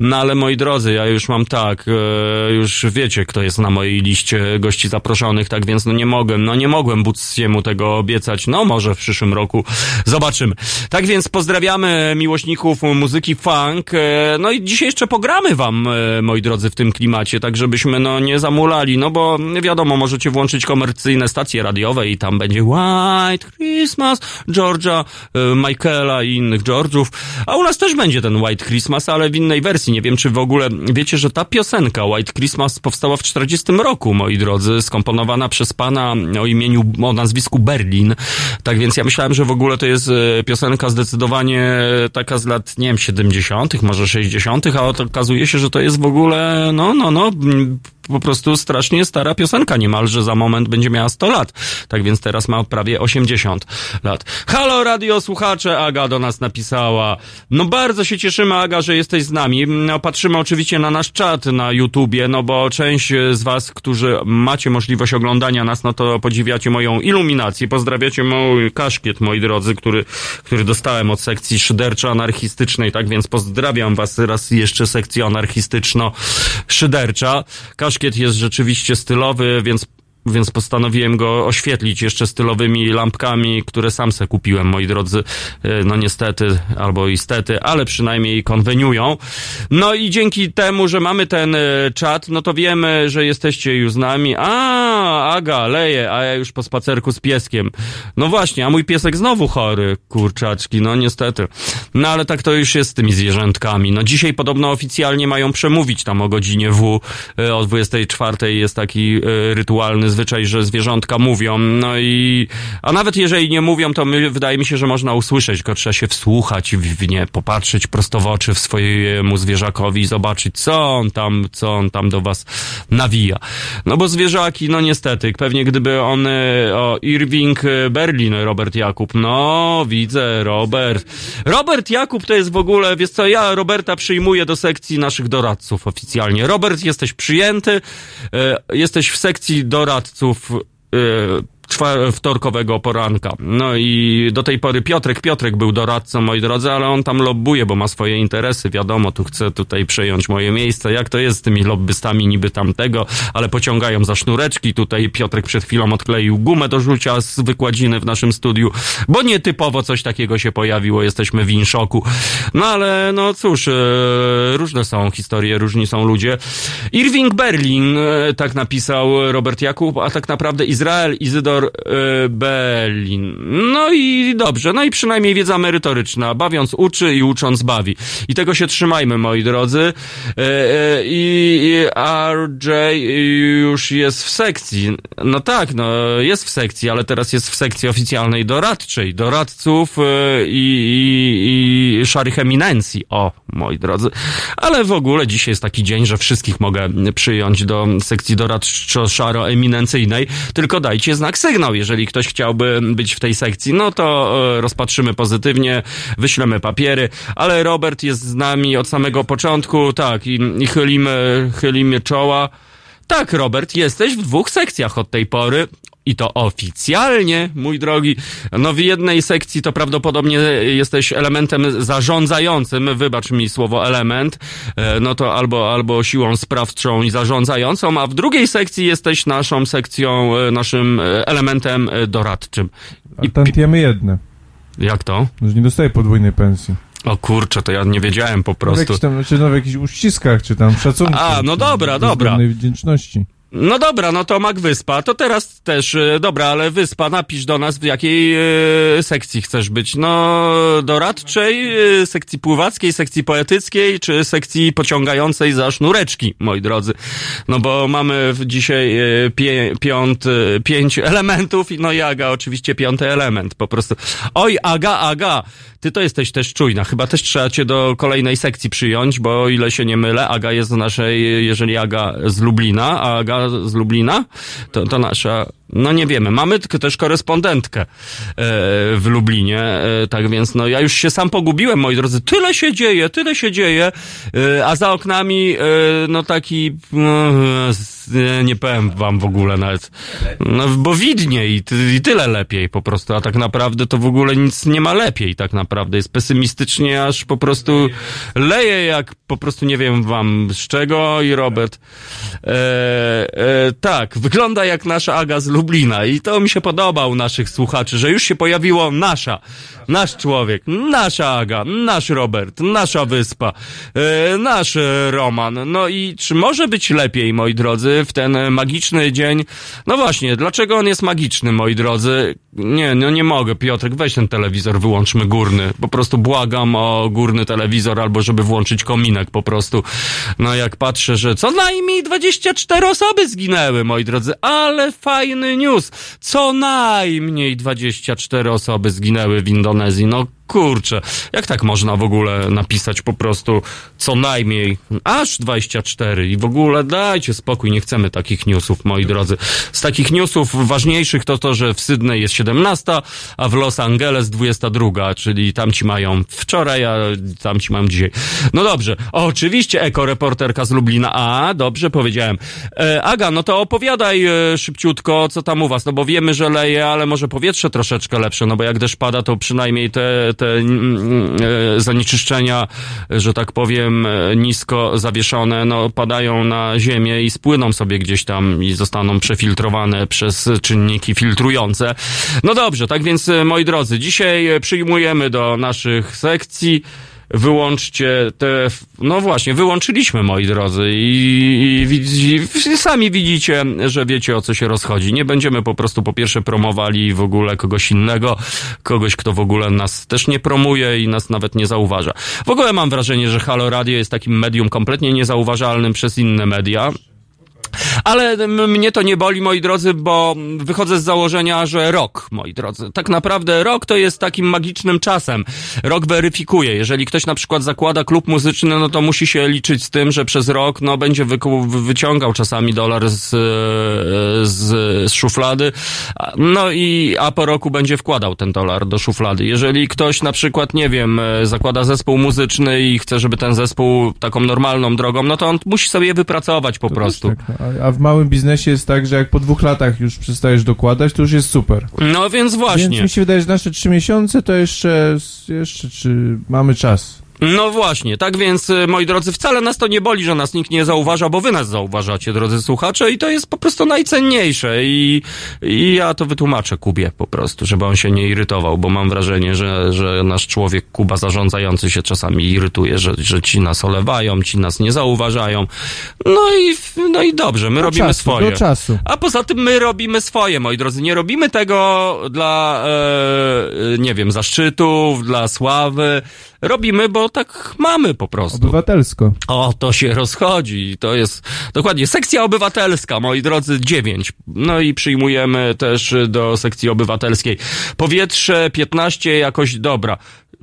no ale moi drodzy, ja już mam tak, e, już wiecie, kto jest na mojej liście gości zaproszonych, tak więc no nie mogłem, no nie mogłem Butsiemu tego obiecać. No może w przyszłym roku zobaczymy. Tak więc pozdrawiamy miłośników muzyki funk. e, No i dzisiaj jeszcze pogramy wam, e, moi drodzy, w tym klimacie, tak żebyśmy no nie zamulali, no bo wiadomo, możecie włączyć komercyjne stacje radiowe i tam będzie White Christmas, Georgia, e, Michaela i innych George'ów, a u nas też będzie ten White Christmas, ale w innej wersji. Nie wiem, czy w ogóle wiecie, że ta piosenka White Christmas powstała w 40 roku, moi drodzy, skomponowana przez pana o imieniu, o nazwisku Berlin. Tak więc ja myślałem, że w ogóle to jest piosenka zdecydowanie taka z lat, nie wiem, 70., może 60., a okazuje się, że to jest w ogóle, no, no, no, po prostu strasznie stara piosenka, niemalże za moment będzie miała 100 lat. Tak więc teraz ma prawie 80 lat. Halo radio słuchacze, Aga do nas napisała. No bardzo się cieszymy, Aga, że jesteś z nami. No, patrzymy oczywiście na nasz czat na YouTubie, no bo część z was, którzy macie możliwość oglądania nas, no to podziwiacie moją iluminację, pozdrawiacie mój kaszkiet, moi drodzy, który, który dostałem od sekcji szyderczo-anarchistycznej, tak więc pozdrawiam was raz jeszcze sekcji anarchistyczno-szydercza. Kaszkiet jest rzeczywiście stylowy, więc więc postanowiłem go oświetlić jeszcze stylowymi lampkami, które sam se kupiłem, moi drodzy. E, No niestety, albo istety, ale przynajmniej konweniują. No i dzięki temu, że mamy ten e, czat, no to wiemy, że jesteście już z nami. A, Aga, leje, a ja już po spacerku z pieskiem. No właśnie, a mój piesek znowu chory, kurczaczki, no niestety. No ale tak to już jest z tymi zwierzętkami. No dzisiaj podobno oficjalnie mają przemówić tam o godzinie W, e, o 24 jest taki rytualny zwyczaj, że zwierzątka mówią. No i, a nawet jeżeli nie mówią, to my, wydaje mi się, że można usłyszeć go, trzeba się wsłuchać w, nie, popatrzeć prosto w oczy w swojemu zwierzakowi i zobaczyć, co on tam, co on tam do was nawija. No bo zwierzaki, no niestety, pewnie gdyby on, e, o, Irving e, Berlin, Robert Jakub, no widzę, Robert. Robert Jakub to jest w ogóle, wiesz co, ja Roberta przyjmuję do sekcji naszych doradców oficjalnie. Robert, jesteś przyjęty, e, jesteś w sekcji doradców e, czwa- wtorkowego poranka. No i do tej pory Piotrek, Piotrek był doradcą, moi drodzy, ale on tam lobbuje, bo ma swoje interesy, wiadomo, tu chce tutaj przejąć moje miejsce. Jak to jest z tymi lobbystami niby tamtego, ale pociągają za sznureczki. Tutaj Piotrek przed chwilą odkleił gumę do rzucia z wykładziny w naszym studiu, bo nietypowo coś takiego się pojawiło, jesteśmy w inszoku. No ale no cóż, e, różne są historie, różni są ludzie. Irving Berlin, e, tak napisał Robert Jakub, a tak naprawdę Izrael Izydor e, Berlin. No i dobrze, no i przynajmniej wiedza merytoryczna. Bawiąc uczy i ucząc bawi. I tego się trzymajmy, moi drodzy. E, e, I RJ już jest w sekcji. No tak, no jest w sekcji, ale teraz jest w sekcji oficjalnej doradczej. Doradców i, i, i szarych eminencji. O, moi drodzy. Ale w ogóle dzisiaj jest taki dzień, że wszystkich mogę przyjąć do sekcji doradczo-szaro-eminencyjnej. Tylko dajcie znak sygnał, jeżeli ktoś chciałby być w tej sekcji. No to e, rozpatrzymy pozytywnie, wyślemy papiery, ale Robert jest z nami od samego początku, tak, i, i chylimy, chylimy czoła. Tak, Robert, jesteś w dwóch sekcjach od tej pory. I to oficjalnie, mój drogi. No w jednej sekcji to prawdopodobnie jesteś elementem zarządzającym, wybacz mi słowo element, e, no to albo, albo siłą sprawczą i zarządzającą, a w drugiej sekcji jesteś naszą sekcją, e, naszym e, elementem doradczym. A tantiemy jedne. Jak to? Że nie dostaje podwójnej pensji. O kurczę, to ja nie wiedziałem po prostu. jakichś tam, czy no w jakichś uściskach, czy tam szacunku. A, no dobra, dobra. wdzięczności. No dobra, no to Mac Wyspa, to teraz też, e, dobra, ale Wyspa, napisz do nas, w jakiej e, sekcji chcesz być. No, doradczej, e, sekcji pływackiej, sekcji poetyckiej, czy sekcji pociągającej za sznureczki, moi drodzy. No bo mamy dzisiaj e, pie, piąt, pięć elementów, no i Aga oczywiście piąty element, po prostu. Oj, Aga, Aga, ty to jesteś też czujna, chyba też trzeba cię do kolejnej sekcji przyjąć, bo o ile się nie mylę, Aga jest z naszej, jeżeli Aga z Lublina, a Aga z Lublina, to, to nasza, no nie wiemy, mamy też korespondentkę e, w Lublinie, e, tak więc no ja już się sam pogubiłem, moi drodzy, tyle się dzieje, tyle się dzieje, e, a za oknami no taki, no, nie, nie powiem wam w ogóle nawet, no bo widnie i, i tyle lepiej po prostu, a tak naprawdę to w ogóle nic nie ma lepiej tak naprawdę, jest pesymistycznie aż po prostu leje jak po prostu nie wiem wam z czego i Robert. E, e, tak, wygląda jak nasza Aga z Lublina i to mi się podoba u naszych słuchaczy, że już się pojawiło nasza, nasz człowiek, nasza Aga, nasz Robert, nasza wyspa, e, nasz Roman. No i czy może być lepiej, moi drodzy, w ten magiczny dzień? No właśnie, dlaczego on jest magiczny, moi drodzy? Nie, no nie mogę, Piotrek, weź ten telewizor, wyłączmy górny. Po prostu błagam o górny telewizor albo żeby włączyć kominek po prostu. No jak patrzę, że co najmniej 24 osoby zginęły, moi drodzy, ale fajny news. Co najmniej 24 osoby zginęły w Indonezji. No kurczę, jak tak można w ogóle napisać po prostu co najmniej aż 24 i w ogóle dajcie spokój, nie chcemy takich newsów, moi drodzy. Z takich newsów ważniejszych to to, że w Sydney jest 17, a w Los Angeles 22, czyli tamci mają wczoraj, a tamci mają dzisiaj. No dobrze, oczywiście ekoreporterka z Lublina, a dobrze powiedziałem. E, Aga, no to opowiadaj e, szybciutko, co tam u was, no bo wiemy, że leje, ale może powietrze troszeczkę lepsze, no bo jak deszcz pada, to przynajmniej te, te mm, e, zanieczyszczenia, że tak powiem, e, nisko zawieszone, no padają na ziemię i spłyną sobie gdzieś tam i zostaną przefiltrowane przez czynniki filtrujące. No dobrze, tak więc e, moi drodzy, dzisiaj przyjmujemy do naszych sekcji wyłączcie te, no właśnie, wyłączyliśmy, moi drodzy, i, i, widzi- sami widzicie, że wiecie o co się rozchodzi. Nie będziemy po prostu po pierwsze promowali w ogóle kogoś innego, kogoś, kto w ogóle nas też nie promuje i nas nawet nie zauważa. W ogóle mam wrażenie, że Halo Radio jest takim medium kompletnie niezauważalnym przez inne media. Ale m- mnie to nie boli, moi drodzy, bo wychodzę z założenia, że rok, moi drodzy. Tak naprawdę rok to jest takim magicznym czasem. Rok weryfikuje. Jeżeli ktoś na przykład zakłada klub muzyczny, no to musi się liczyć z tym, że przez rok, no, będzie wyciągał czasami dolar z, e, z, z szuflady. No i, a po roku będzie wkładał ten dolar do szuflady. Jeżeli ktoś na przykład, nie wiem, e, zakłada zespół muzyczny i chce, żeby ten zespół taką normalną drogą, no to on musi sobie wypracować po prostu. Tak, no. A, w małym biznesie jest tak, że jak po dwóch latach już przestajesz dokładać, to już jest super. No więc właśnie. Więc mi się wydaje, że nasze trzy miesiące to jeszcze, jeszcze czy mamy czas. No właśnie, tak więc, y, moi drodzy, wcale nas to nie boli, że nas nikt nie zauważa, bo wy nas zauważacie, drodzy słuchacze, i to jest po prostu najcenniejsze. I, i ja to wytłumaczę Kubie po prostu, żeby on się nie irytował, bo mam wrażenie, że, że nasz człowiek, Kuba zarządzający się czasami irytuje, że, że ci nas olewają, ci nas nie zauważają. No i, no i dobrze, my Do robimy czasu, swoje. do czasu. A poza tym my robimy swoje, moi drodzy. Nie robimy tego dla, e, nie wiem, zaszczytów, dla sławy. Robimy, bo tak mamy po prostu. Obywatelsko. O, to się rozchodzi. To jest dokładnie sekcja obywatelska, moi drodzy, dziewięć. No i przyjmujemy też do sekcji obywatelskiej. Powietrze 15 jakoś dobra.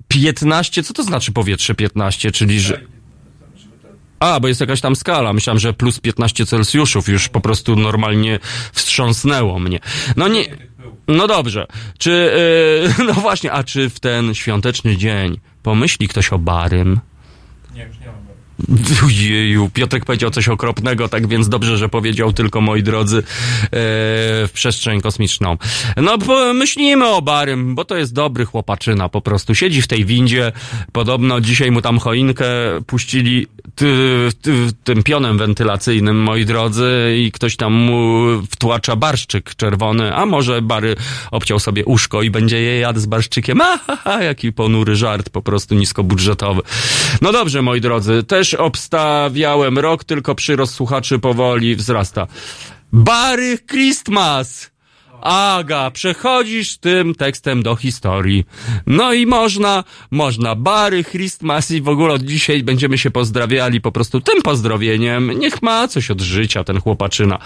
15, co to znaczy powietrze 15? Czyli, że. A, bo jest jakaś tam skala. Myślałem, że plus 15 Celsjuszów już po prostu normalnie wstrząsnęło mnie. No nie. No dobrze. Czy, yy, no właśnie, a czy w ten świąteczny dzień pomyśli ktoś o Barym? Jeju, Piotrek powiedział coś okropnego, tak więc dobrze, że powiedział tylko, moi drodzy, e, w przestrzeń kosmiczną. No, myślimy o Barym, bo to jest dobry chłopaczyna, po prostu. Siedzi w tej windzie, podobno dzisiaj mu tam choinkę puścili ty, ty, tym pionem wentylacyjnym, moi drodzy, i ktoś tam mu wtłacza barszczyk czerwony, a może Bary obciął sobie uszko i będzie je jadł z barszczykiem. Ha, ha, ha, jaki ponury żart, po prostu niskobudżetowy. No dobrze, moi drodzy, też obstawiałem rok, tylko przyrost słuchaczy powoli wzrasta. Bary Christmas! Aga, przechodzisz tym tekstem do historii. No i można, można Bary, Christmas i w ogóle od dzisiaj będziemy się pozdrawiali po prostu tym pozdrowieniem. Niech ma coś od życia ten chłopaczyna.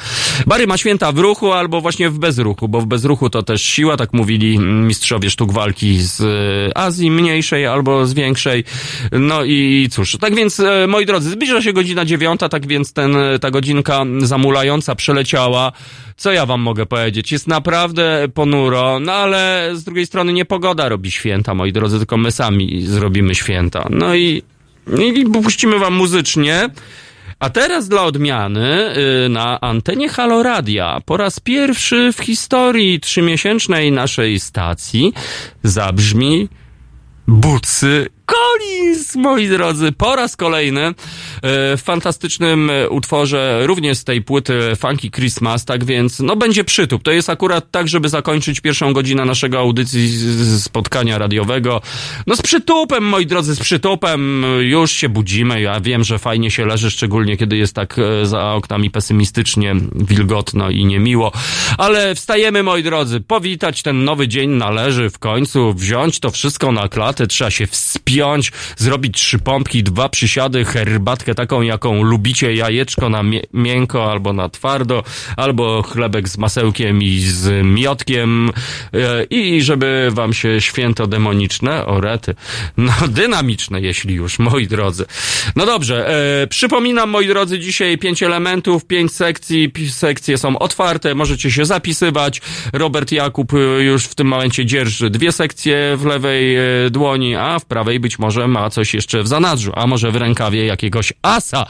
Bary ma święta w ruchu albo właśnie w bezruchu, bo w bezruchu to też siła, tak mówili mistrzowie sztuk walki z e, Azji mniejszej albo z większej. No i cóż, tak więc e, moi drodzy, zbliża się godzina dziewiąta, tak więc ten, ta godzinka zamulająca przeleciała. Co ja wam mogę powiedzieć? Jest naprawdę ponuro, no ale z drugiej strony nie pogoda robi święta, moi drodzy, tylko my sami zrobimy święta. No i, i puścimy wam muzycznie. A teraz dla odmiany y, na antenie Halo Radia po raz pierwszy w historii trzymiesięcznej naszej stacji zabrzmi Bucy Collins, moi drodzy, po raz kolejny e, w fantastycznym e, utworze, również z tej płyty Funky Christmas, tak więc, no będzie przytup. To jest akurat tak, żeby zakończyć pierwszą godzinę naszego audycji spotkania radiowego. No z przytupem, moi drodzy, z przytupem już się budzimy. Ja wiem, że fajnie się leży, szczególnie kiedy jest tak e, za oknami pesymistycznie, wilgotno i niemiło. Ale wstajemy, moi drodzy, powitać ten nowy dzień należy w końcu, wziąć to wszystko na klatę, trzeba się wspiąć, zrobić trzy pompki, dwa przysiady, herbatkę taką, jaką lubicie, jajeczko na miękko albo na twardo, albo chlebek z masełkiem i z miotkiem e, i żeby wam się święto demoniczne, orety, no dynamiczne, jeśli już, moi drodzy. No dobrze, e, przypominam, moi drodzy, dzisiaj pięć elementów, pięć sekcji, sekcje są otwarte, możecie się zapisywać. Robert Jakub e, już w tym momencie dzierży dwie sekcje w lewej dłoni, a w prawej być może ma coś jeszcze w zanadrzu, a może w rękawie jakiegoś asa.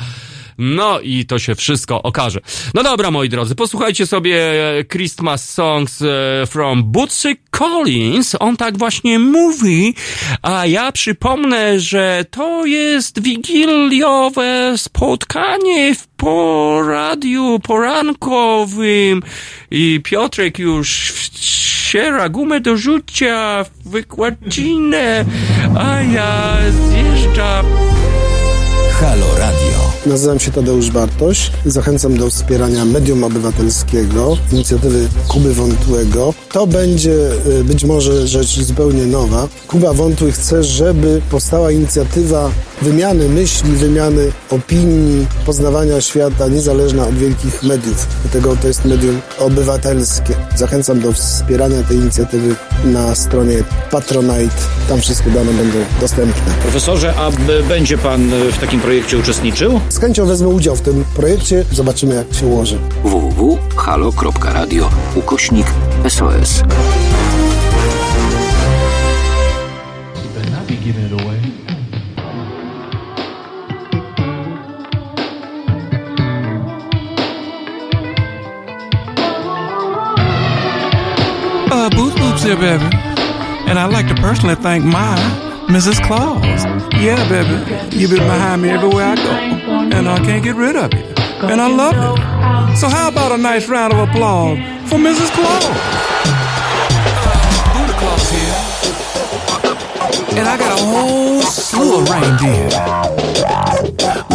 No i to się wszystko okaże. No dobra, moi drodzy, posłuchajcie sobie e, Christmas Songs e, from Bootsy Collins. On tak właśnie mówi, a ja przypomnę, że to jest wigiliowe spotkanie w po radiu porankowym i Piotrek już ściera gumę do rzucia w wykładzinę, a ja zjeżdżam Halo Radio. Nazywam się Tadeusz Bartoś. Zachęcam do wspierania medium obywatelskiego, inicjatywy Kuby Wątłego. To będzie y, być może rzecz zupełnie nowa. Kuba Wątły chce, żeby powstała inicjatywa wymiany myśli, wymiany opinii, poznawania świata, niezależna od wielkich mediów. Dlatego to jest medium obywatelskie. Zachęcam do wspierania tej inicjatywy na stronie Patronite. Tam wszystkie dane będą dostępne. Profesorze, a będzie pan y, w takim projekcie uczestniczył? Z chęcią wezmę udział w tym projekcie. Zobaczymy, jak się ułoży. www.halo.radio ukośnik SOS. Here, baby. And I'd like to personally thank my Mrs. Claus. Yeah, baby. You've been behind me everywhere I go. And I can't get rid of you. And I love it. So how about a nice round of applause for Mrs. Claus? Buddha Claus here. And I got a whole slew of reindeer.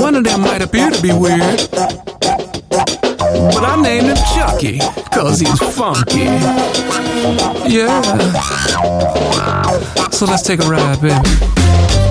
One of them might appear to be weird. But I named him Chucky, cause he's funky. Yeah. So let's take a ride, baby.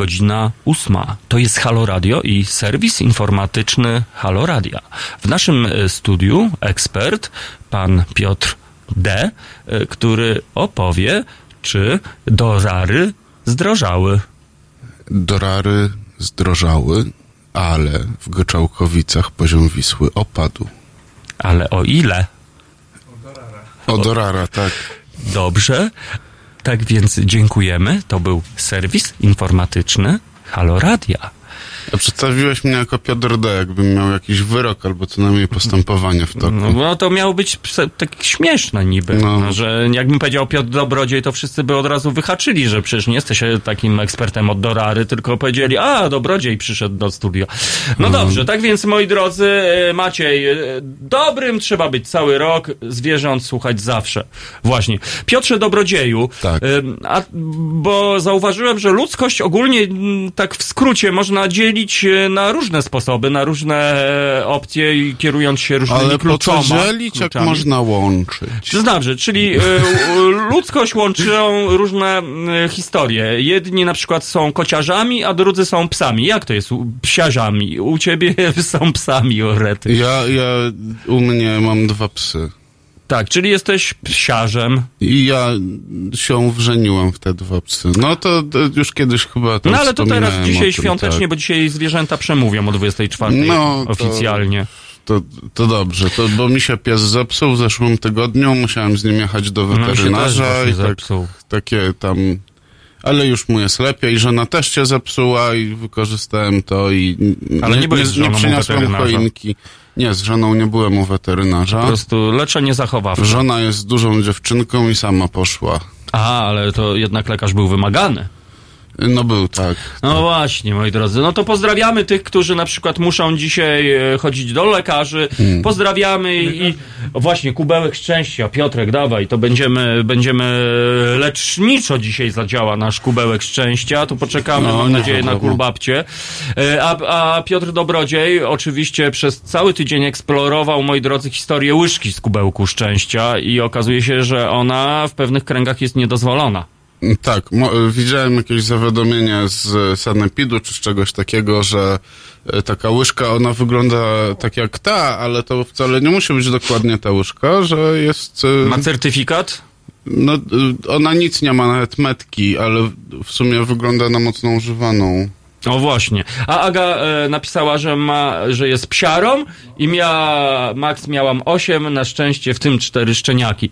Godzina ósma. To jest Halo Radio i serwis informatyczny Halo Radia. W naszym e, studiu ekspert, pan Piotr D., e, który opowie, czy dorary zdrożały. Dorary zdrożały, ale w Goczałkowicach poziom Wisły opadł. Ale o ile? O dorara, tak. Dobrze. Tak więc dziękujemy. To był serwis informatyczny Halo Radia. A przedstawiłeś mnie jako Piotr D., jakbym miał jakiś wyrok albo co najmniej postępowanie w toku. No, no to miało być tak śmieszne niby, No. no. że jakbym powiedział Piotr Dobrodziej, to wszyscy by od razu wyhaczyli, że przecież nie jesteś takim ekspertem od dorary, tylko powiedzieli, a Dobrodziej przyszedł do studia. No dobrze, tak więc moi drodzy, e, Maciej, e, dobrym trzeba być cały rok, zwierząt słuchać zawsze. Właśnie. Piotrze Dobrodzieju, Tak. e, a, bo zauważyłem, że ludzkość ogólnie tak w skrócie można dzielić e, na różne sposoby, na różne e, opcje i kierując się różnymi Ale po co kluczoma. dzielić, jak kluczami. można łączyć? To znaczy, czyli e, ludzkość łączą różne historie. Jedni na przykład są kociarzami, a drudzy są psami. Jak to jest? U- Psiarzami. U ciebie są psami, orety. Ja, ja u mnie mam dwa psy. Tak, czyli jesteś psiarzem. I ja się wrzeniłem w te dwa psy. No to, to już kiedyś chyba to No ale to teraz dzisiaj tym, świątecznie, tak. bo dzisiaj zwierzęta przemówią o 24 No, oficjalnie. To, to dobrze, to, bo mi się pies zepsuł w zeszłym tygodniu, musiałem z nim jechać do No, weterynarza właśnie i tak, zepsuł. takie tam... Ale już mu jest lepiej, żona też się zepsuła i wykorzystałem to i Ale nie nie, żoną u przyniosłem choinki. Nie, z żoną nie byłem u weterynarza. Po prostu leczenie zachowawcze. Żona jest dużą dziewczynką i sama poszła. A, ale to jednak lekarz był wymagany. No był, tak. No właśnie, moi drodzy. No to pozdrawiamy tych, którzy na przykład muszą dzisiaj e, chodzić do lekarzy. Hmm. Pozdrawiamy i, o właśnie, kubełek szczęścia. Piotrek, dawaj, to będziemy, będziemy leczniczo dzisiaj zadziała nasz kubełek szczęścia. Tu poczekamy, No, mam nadzieję, na wiadomo. kulbabcie. E, A, a Piotr Dobrodziej oczywiście przez cały tydzień eksplorował, moi drodzy, historię łyżki z kubełku szczęścia i okazuje się, że ona w pewnych kręgach jest niedozwolona. Tak, widziałem jakieś zawiadomienie z Sanepidu czy z czegoś takiego, że e, taka łyżka, ona wygląda tak jak ta, ale to wcale nie musi być dokładnie ta łyżka, że jest... e, Ma certyfikat? No, e, ona nic nie ma, nawet metki, ale w sumie wygląda na mocno używaną. O właśnie. A Aga e, napisała, że ma, że jest psiarą i miała, Max miałam 8, na szczęście w tym cztery szczeniaki.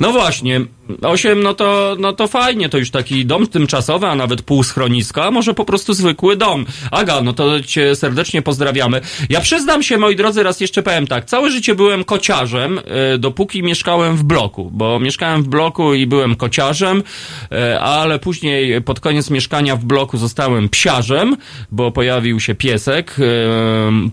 No właśnie, 8 no to, no to fajnie, to już taki dom tymczasowy, a nawet pół schroniska, a może po prostu zwykły dom. Aga, no to cię serdecznie pozdrawiamy. Ja przyznam się, moi drodzy, raz jeszcze powiem tak, całe życie byłem kociarzem, e, dopóki mieszkałem w bloku, bo mieszkałem w bloku i byłem kociarzem, e, ale później pod koniec mieszkania w bloku zostałem psiarzem, bo pojawił się piesek, e,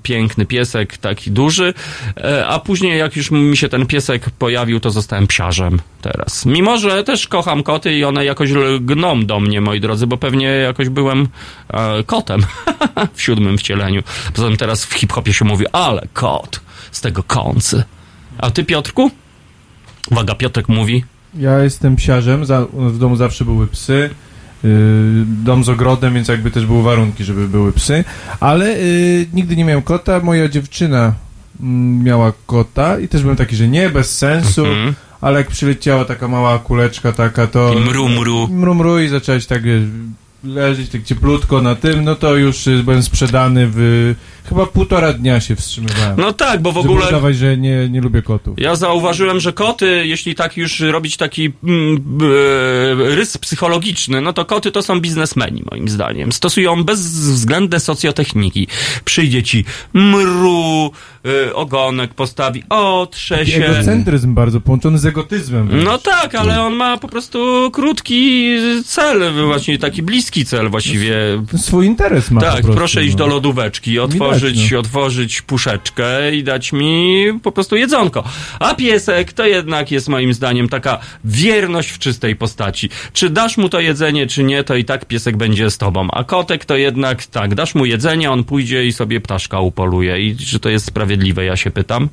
piękny piesek, taki duży, e, a później jak już mi się ten piesek pojawił, to zostałem psiarzem teraz. Mimo, że też kocham koty i one jakoś lgną do mnie, moi drodzy, bo pewnie jakoś byłem e, kotem w siódmym wcieleniu. Poza tym teraz w hip-hopie się mówi, ale kot, z tego kący. A ty, Piotrku? Uwaga, Piotrek mówi. Ja jestem psiarzem, za, w domu zawsze były psy. Yy, dom z ogrodem, więc jakby też były warunki, żeby były psy. Ale yy, nigdy nie miałem kota. Moja dziewczyna mm, miała kota i też byłem taki, że nie, bez sensu. Mhm. Ale jak przyleciała taka mała kuleczka taka, to... I mru, mru. Mru, mru i zacząłeś tak wiesz, leżeć tak cieplutko na tym, no to już y, byłem sprzedany w... Chyba półtora dnia się wstrzymywałem. No tak, bo w Żeby ogóle... udawać, że nie, nie lubię kotów. Ja zauważyłem, że koty, jeśli tak już robić taki mm, e, rys psychologiczny, no to koty to są biznesmeni, moim zdaniem. Stosują bezwzględne socjotechniki. Przyjdzie ci mru, e, ogonek postawi, otrze Taki się. egocentryzm bardzo połączony z egotyzmem. No tak, ale on ma po prostu krótki cel, właśnie taki bliski cel właściwie. Swój interes ma po Tak, prostu, proszę iść no. do lodóweczki, otworzyć, no. otworzyć puszeczkę i dać mi po prostu jedzonko. A piesek to jednak jest moim zdaniem taka wierność w czystej postaci. Czy dasz mu to jedzenie, czy nie, to i tak piesek będzie z tobą. A kotek to jednak tak, dasz mu jedzenie, on pójdzie i sobie ptaszka upoluje. I czy to jest sprawiedliwe, ja się pytam?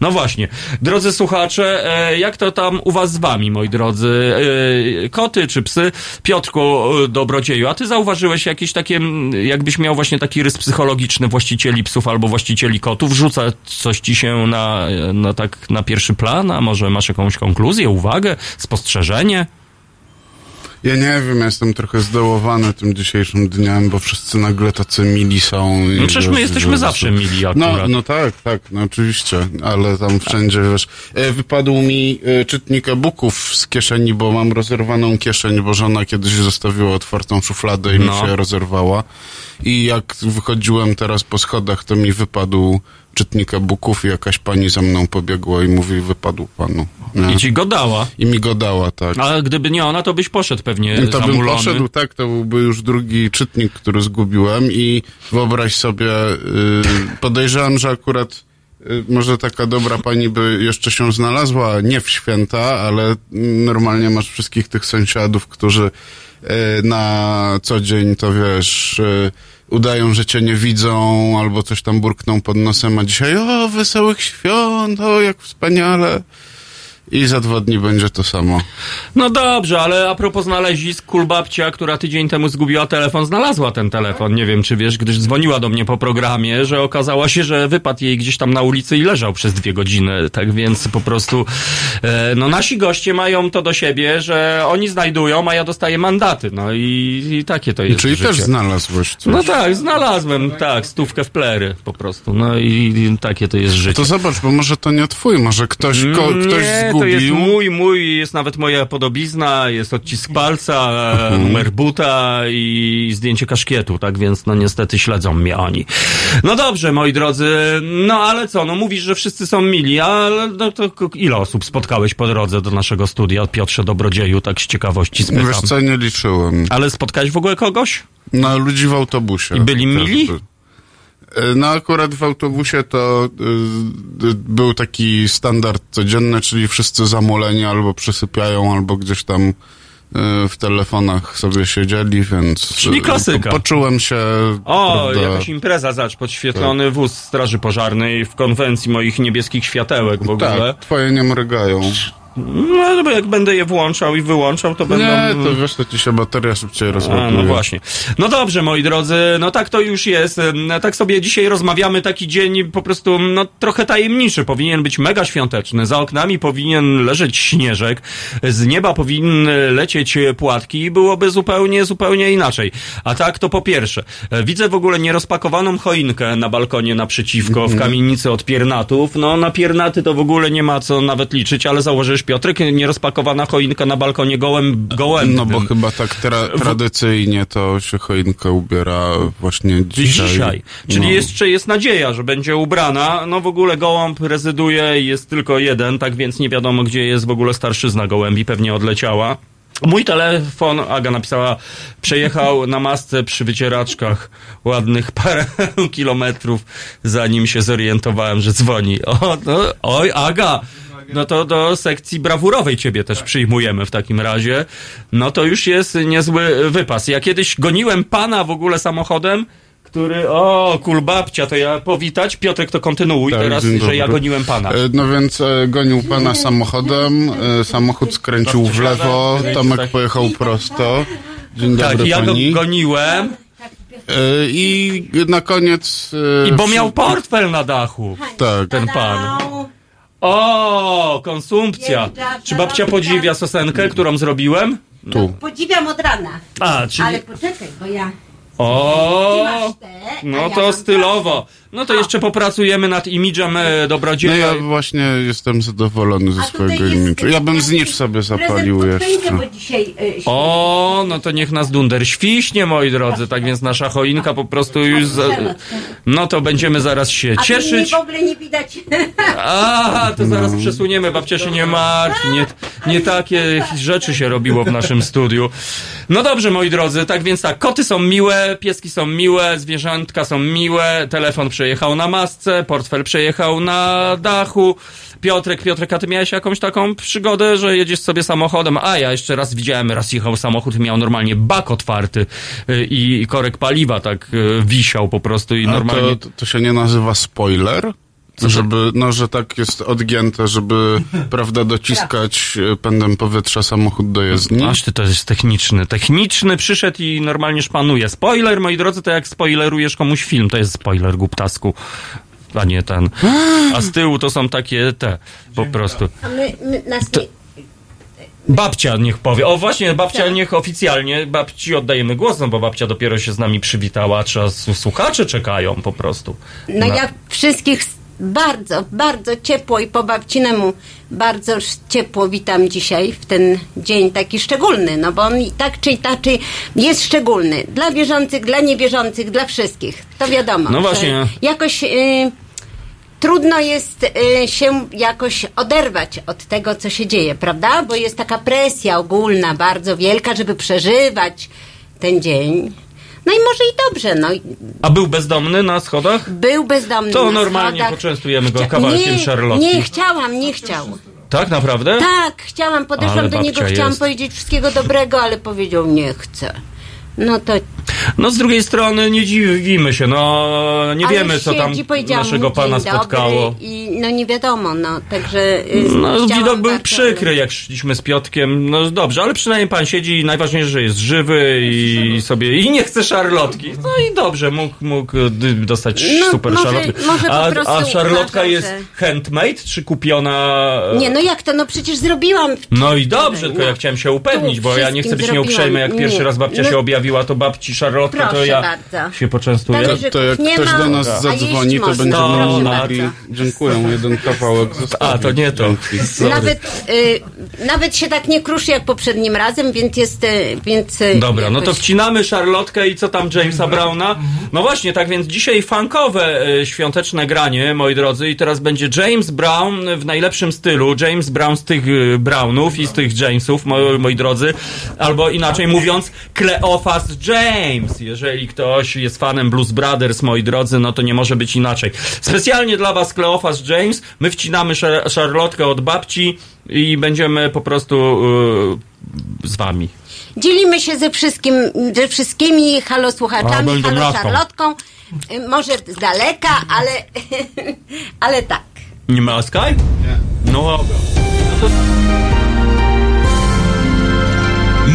No właśnie. Drodzy słuchacze, e, jak to tam u was z wami, moi drodzy? E, Koty czy psy? Piotrku e, Dobrodzieju, a ty zauważyłeś jakieś takie, jakbyś miał właśnie taki rys psychologiczny właścicieli psów albo właścicieli kotów? Rzuca coś ci się na, na tak na pierwszy plan? A może masz jakąś konkluzję, uwagę, spostrzeżenie? Ja nie wiem, ja jestem trochę zdołowany tym dzisiejszym dniem, bo wszyscy nagle tacy mili są. No przecież my wiesz, jesteśmy że- zawsze mili No, akurat. no tak, tak, no oczywiście, ale tam wszędzie, wiesz, e, wypadł mi e, czytnik e-booków z kieszeni, bo mam rozerwaną kieszeń, bo żona kiedyś zostawiła otwartą szufladę i No. mi się rozerwała. I jak wychodziłem teraz po schodach, to mi wypadł czytnik e-booków i jakaś pani za mną pobiegła i mówi, wypadł panu. Nie? I ci go dała. I mi go dała, tak. Ale gdyby nie ona, to byś poszedł pewnie I to bym zamulony. poszedł, tak, to byłby już drugi czytnik, który zgubiłem i wyobraź sobie, yy, podejrzewam, że akurat yy, może taka dobra pani by jeszcze się znalazła, nie w święta, ale normalnie masz wszystkich tych sąsiadów, którzy yy, na co dzień to wiesz, yy, udają, że cię nie widzą albo coś tam burkną pod nosem, a dzisiaj o, wesołych świąt, o, jak wspaniale. I za dwa dni będzie to samo. No dobrze, ale a propos znalezisk, kulbabcia, która tydzień temu zgubiła telefon, znalazła ten telefon. Nie wiem, czy wiesz, gdyż dzwoniła do mnie po programie, że okazało się, że wypadł jej gdzieś tam na ulicy i leżał przez dwie godziny. Tak więc po prostu, e, no nasi goście mają to do siebie, że oni znajdują, a ja dostaję mandaty. No i, i takie to jest Czyli życie. też znalazłeś coś. No tak, znalazłem, tak, stówkę w plery po prostu. No i, i takie to jest życie. To zobacz, bo może to nie twój, może ktoś, ko, ktoś nie, zgubił. to jest mój, mój, jest nawet moja podobizna, jest odcisk palca, e, Mhm. numer buta i zdjęcie kaszkietu, tak więc no niestety śledzą mnie oni. No dobrze, moi drodzy, no ale co, no mówisz, że wszyscy są mili, ale no to ile osób spotkałeś po drodze do naszego studia, Piotrze Dobrodzieju, tak z ciekawości spytam. Wiesz co, nie liczyłem. Ale spotkałeś w ogóle kogoś? No, ludzi w autobusie. I byli mili? E, No akurat w autobusie to y, y, był taki standard codzienny, czyli wszyscy zamuleni albo przysypiają, albo gdzieś tam y, w telefonach sobie siedzieli, więc... Czyli klasyka. Po, poczułem się... O, prawda, jakaś impreza, zacz, podświetlony wóz Straży Pożarnej w konwencji moich niebieskich światełek w ogóle. Tak, twoje nie mrygają. No, bo jak będę je włączał i wyłączał, to będą... Nie, to wiesz, to ci się bateria szybciej A, rozładuje. no właśnie. No dobrze, moi drodzy, no tak to już jest. Tak sobie dzisiaj rozmawiamy, taki dzień po prostu, no trochę tajemniczy. Powinien być mega świąteczny. Za oknami powinien leżeć śnieżek. Z nieba powinny lecieć płatki i byłoby zupełnie, zupełnie inaczej. A tak to po pierwsze. Widzę w ogóle nierozpakowaną choinkę na balkonie naprzeciwko, Mhm. w kamienicy od piernatów. No na piernaty to w ogóle nie ma co nawet liczyć, ale założysz Piotrek, nierozpakowana choinka na balkonie gołem, gołem. No bo chyba tak tra- tradycyjnie to się choinka ubiera właśnie dzisiaj. Dzisiaj. Czyli No. jeszcze jest nadzieja, że będzie ubrana. No w ogóle gołąb rezyduje i jest tylko jeden, tak więc nie wiadomo, gdzie jest w ogóle starszyzna gołębi, pewnie odleciała. Mój telefon, Aga napisała, przejechał na masce przy wycieraczkach ładnych parę kilometrów, zanim się zorientowałem, że dzwoni. O, no, oj, Aga! No to do sekcji brawurowej ciebie też przyjmujemy w takim razie. No to już jest niezły wypas. Ja kiedyś goniłem pana w ogóle samochodem, który, o, kulbabcia, to ja powitać. Piotrek, to kontynuuj Tak, teraz, że ja goniłem pana. E, No więc e, gonił pana samochodem, e, samochód skręcił w lewo, Tomek pojechał prosto. Dzień tak, dobry ja go goniłem I na koniec... i bo miał portfel na dachu. Tak. Ten pan. O, konsumpcja. Czy babcia podziwia sosenkę, którą zrobiłem? Tu. Podziwiam od rana. A, czyli... Ale poczekaj, bo ja... O, Ty masz te, a no ja to mam stylowo. No to jeszcze popracujemy nad imidżem e, No dobrodzieja. ja właśnie jestem zadowolony ze A swojego imidżu. Ja bym znicz sobie zapalił jeszcze. choinkę, bo dzisiaj... y, O, no to niech nas dunder świśnie, moi drodzy. Tak więc nasza choinka po prostu już. Za... No to będziemy zaraz się A cieszyć. w ogóle nie widać. A, to zaraz przesuniemy, babcia się nie martwi. Nie, nie takie rzeczy się robiło w naszym studiu. No dobrze, moi drodzy, tak więc tak, koty są miłe, pieski są miłe, zwierzątka są miłe, telefon przejechał na masce, portfel przejechał na dachu. Piotrek, Piotrek, a ty miałeś jakąś taką przygodę, że jedziesz sobie samochodem? A ja jeszcze raz widziałem, raz jechał samochód i miał normalnie bak otwarty y, i korek paliwa tak y, wisiał po prostu i A normalnie... to, to się nie nazywa spoiler? Żeby, no, że tak jest odgięte, żeby, prawda, dociskać e, pędem powietrza samochód do jezdni. Aż ty to jest techniczny. Techniczny przyszedł i normalnie szpanuje. Spoiler, moi drodzy, to jak spoilerujesz komuś film, to jest spoiler, głuptasku. A nie ten. A z tyłu to są takie te, po prostu. A my, my nas nie... Babcia niech powie. O właśnie, babcia Tak. niech oficjalnie, babci oddajemy głos, no bo babcia dopiero się z nami przywitała, s- słuchacze czekają po prostu. No Na- ja wszystkich bardzo, bardzo ciepło i po babcinemu bardzo ciepło witam dzisiaj w ten dzień taki szczególny, no bo on tak czy inaczej jest szczególny. Dla wierzących, dla niewierzących, dla wszystkich. To wiadomo. No właśnie. Jakoś... Y, Trudno jest y, się jakoś oderwać od tego, co się dzieje, prawda? Bo jest taka presja ogólna, bardzo wielka, żeby przeżywać ten dzień. No i może i dobrze, no. A był bezdomny na schodach? Był bezdomny To normalnie schodach. poczęstujemy go Chcia- kawałkiem nie, szarlotki. Nie, chciałam, nie chciał. Tak, naprawdę? Tak, chciałam, podeszłam Ale do niego, babcia chciałam jest. powiedzieć wszystkiego dobrego, ale powiedział nie chcę. No to No z drugiej strony nie dziwimy się, no nie ale wiemy co tam naszego pana spotkało. I no nie wiadomo, no także. y, No widok był przykry, jak szliśmy z Piotkiem. No dobrze, ale przynajmniej pan siedzi i najważniejsze, że jest żywy i sobie i nie chce szarlotki. No i dobrze, mógł, mógł y, dostać No, super może- szarlotkę. może a, a szarlotka uważam, jest że- handmade czy kupiona? e, Nie, no jak to? No przecież zrobiłam. No i dobrze, No. tylko ja chciałem się upewnić, bo ja nie chcę być nieuprzejmy, jak zrobiłam. pierwszy Nie. raz babcia No. się objawiła, to babci szarlotka, to Proszę ja bardzo. się poczęstuję. Talerzyków To jak nie ktoś ma, do nas a zadzwoni, to można. będziemy No, mogli... bardzo. Dziękuję, jeden kawałek zostawić. A, to nie to. Nawet, y, nawet się tak nie kruszy jak poprzednim razem, więc jest. Y, więc, y, Dobra, no to jakoś- wcinamy Charlotkę i co tam Jamesa Browna? No właśnie, tak więc dzisiaj funkowe e, świąteczne granie, moi drodzy, i teraz będzie James Brown w najlepszym stylu, James Brown z tych Brownów i z tych Jamesów, moi, moi drodzy, albo inaczej mówiąc, Cleophas James. Jeżeli ktoś jest fanem Blues Brothers, moi drodzy, no to nie może być inaczej. Specjalnie dla was Cleophas James, my wcinamy Charlotkę od babci i będziemy po prostu e, z wami. Dzielimy się ze, wszystkim, ze wszystkimi A, halosłuchaczami, będą halo. Szarlotką. Y, Może z daleka, ale, ale tak. Nie ma Skype? Nie. No dobra.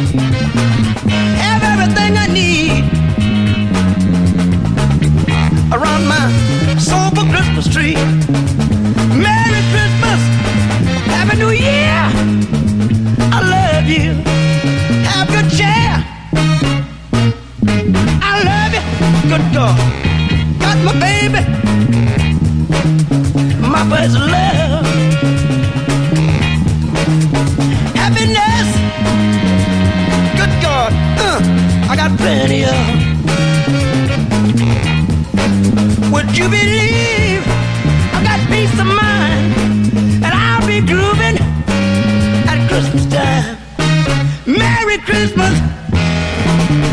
Have everything I need around my sober Christmas tree. Merry Christmas, Happy New Year. I love you. Have good cheer. I love you, good God. Got my baby, my first love. Would you believe I got peace of mind and I'll be grooving at Christmas time? Merry Christmas.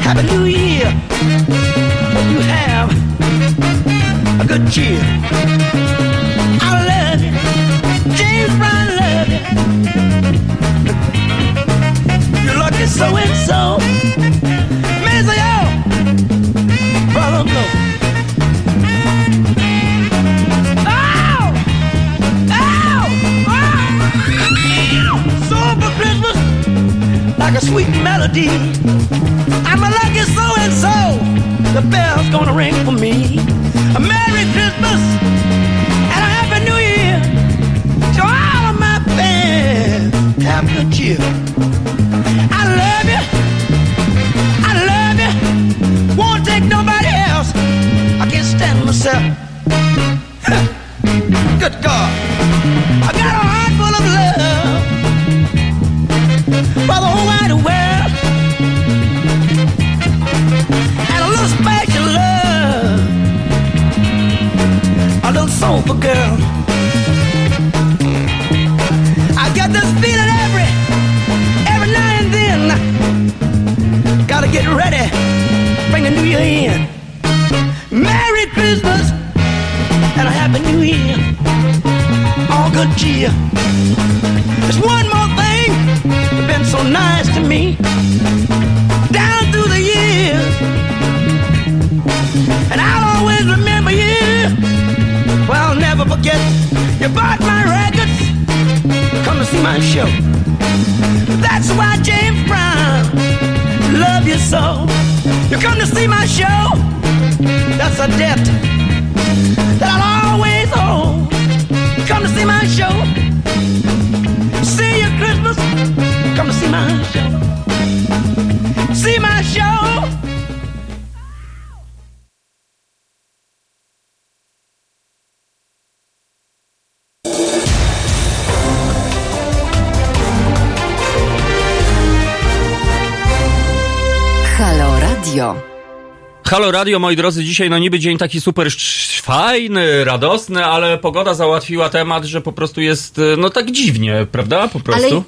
Happy New Year. Hope you have a good cheer. Melody. I'm a lucky so and so. The bell's gonna ring for me. A Merry Christmas and a Happy New Year to all of my fans. Have good cheer. I love you. I love you. Won't take nobody else. I can't stand myself. Girl. I get this feeling every every now and then. Gotta get ready, bring the new year in. Merry Christmas and a Happy New Year. All good cheer. There's one more thing that's been so nice to me. Well, I'll never forget. You bought my records. Come to see my show. That's why James Brown love you so. You come to see my show. That's a debt that I'll always owe. Come to see my show. See you Christmas. Come to see my show. See my show. Halo Radio, moi drodzy, dzisiaj no niby dzień taki super fajny, radosny, ale pogoda załatwiła temat, że po prostu jest, e, no tak dziwnie, prawda? Po Ale prostu.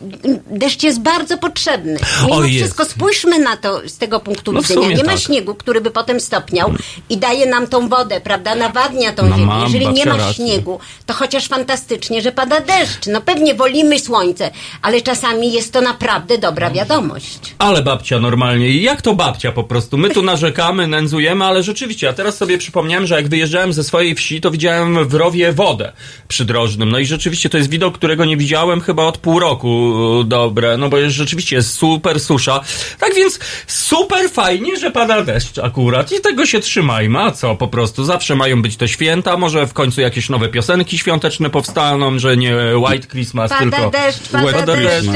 deszcz jest bardzo potrzebny. Mimo O, jest. wszystko spójrzmy na to z tego punktu No widzenia. Nie ma tak. śniegu, który by potem stopniał i daje nam tą wodę, prawda? Nawadnia tą No ziemię. mam, Jeżeli nie ma rację. śniegu, to chociaż fantastycznie, że pada deszcz. No pewnie wolimy słońce, ale czasami jest to naprawdę dobra wiadomość. Ale babcia normalnie. I Jak to babcia po prostu? My tu narzekamy, nędzujemy, ale rzeczywiście, ja teraz sobie przypomniałem, że jak wyjeżdżałem ze swojej wsi, to widziałem w rowie wodę przydrożnym. No i rzeczywiście to jest widok, którego nie widziałem chyba od pół roku dobre, no bo jest, rzeczywiście jest super susza. Tak więc super fajnie, że pada deszcz akurat i tego się trzymajmy. A co, po prostu zawsze mają być te święta, może w końcu jakieś nowe piosenki świąteczne powstaną, że nie White Christmas, Pada tylko deszcz, pada deszcz.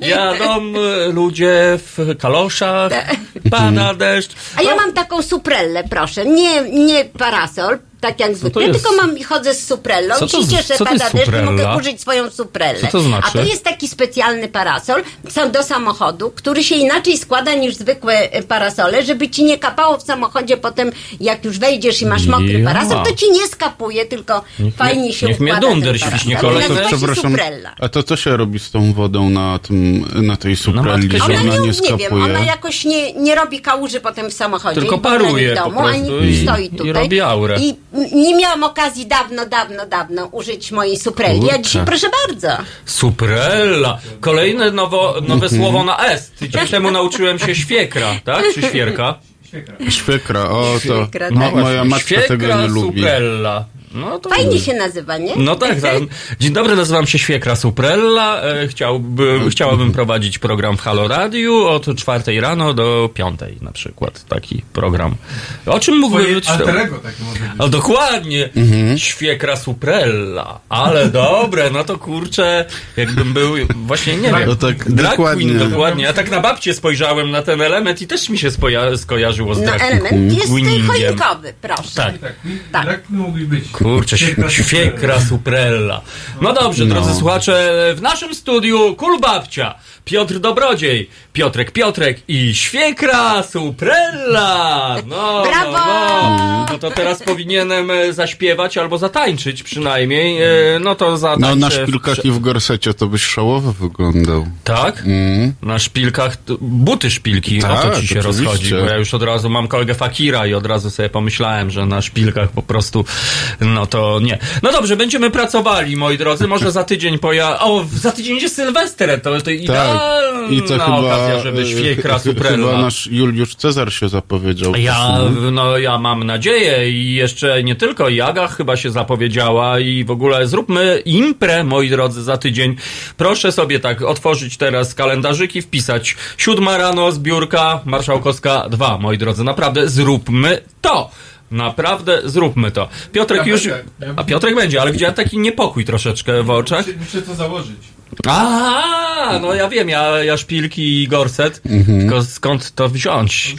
Jadą ludzie w kaloszach, pada deszcz. A ja mam taką suprellę, proszę. Nie, nie parasol, tak jak zwykle, jest- tylko mam i chodzę z suprellą Co i to się z- cieszę, pada deszcz i mogę użyć swoją suprellę. Co to znaczy? A to jest taki specjalny parasol sam do samochodu, który się inaczej składa niż zwykłe e, parasole, żeby ci nie kapało w samochodzie potem, jak już wejdziesz i masz mokry Ja. parasol, to ci nie skapuje, tylko Niech fajnie mnie- się niech mnie układa dunder ten świśnie parasol. kolej. Nazywa się Przepraszam, suprella. a to co się robi z tą wodą na tym, na tej supreli, matkę że Ona nie, nie nie skapuje? wiem, ona jakoś nie, nie robi kałuży potem w samochodzie. Tylko i w nie paruje w po domu, prostu ani i- stoi i tutaj. robi aurę. I nie miałam okazji dawno, dawno, dawno użyć mojej supreli. A Kurczę. dzisiaj proszę bardzo. Suprella. Kolejne nowo, nowe Mhm. słowo na S. Tydzień temu nauczyłem się świekra, tak? Czy świerka? Świekra, o to Świekra, tak. moja matka Świekra, tego nie lubi. suprella. No to... Fajnie się nazywa, nie? No tak, tak. Dzień dobry, nazywam się Świekra Suprella. E, Chciałbym, chciałabym prowadzić program w Halo Radio od czwartej rano do piątej na przykład. Taki program. O czym mówię? Twoje alter ego takie może być. O, dokładnie. Świekra Suprella. Ale dobre, no to kurczę, jakbym był, właśnie nie wiem. No tak, drag dokładnie. queen, dokładnie. Ja tak na babcię spojrzałem na ten element i też mi się spoja- skojarzyło z No drag element jest choinkowy, proszę. Tak. Tak, tak mógłby być. Kurczę, Świekra suprella. No dobrze, No. drodzy słuchacze, w naszym studiu Kulbabcia, Piotr Dobrodziej, Piotrek Piotrek i świekra suprella. No, Brawo! No, no. no to teraz powinienem e, zaśpiewać albo zatańczyć przynajmniej. E, No to zatańczę. No na w- szpilkach i w gorsecie to byś szałowo wyglądał. Tak? Mm. Na szpilkach, buty szpilki, o to Tak, ci się oczywiście. rozchodzi, bo ja już od razu mam kolegę Fakira i od razu sobie pomyślałem, że na szpilkach po prostu, no to nie. No dobrze, będziemy pracowali, moi drodzy, może za tydzień poja... O, za tydzień jest Sylwester, to, to idealna Tak. I to chyba, okazja, żeby świekra chyba nasz Juliusz Cezar się zapowiedział. Ja, no, ja mam nadzieję i jeszcze nie tylko Jaga chyba się zapowiedziała i w ogóle zróbmy imprę, moi drodzy, za tydzień. Proszę sobie tak otworzyć teraz kalendarzyki, wpisać siódma rano, zbiórka Marszałkowska 2, moi drodzy. Naprawdę zróbmy to! Naprawdę zróbmy to. Piotrek Ja już... będę. Ja- A Piotrek będzie, ale widziałem taki niepokój troszeczkę w oczach. Muszę, muszę to założyć. A, no ja wiem, ja, ja szpilki i gorset, Mhm. tylko skąd to wziąć?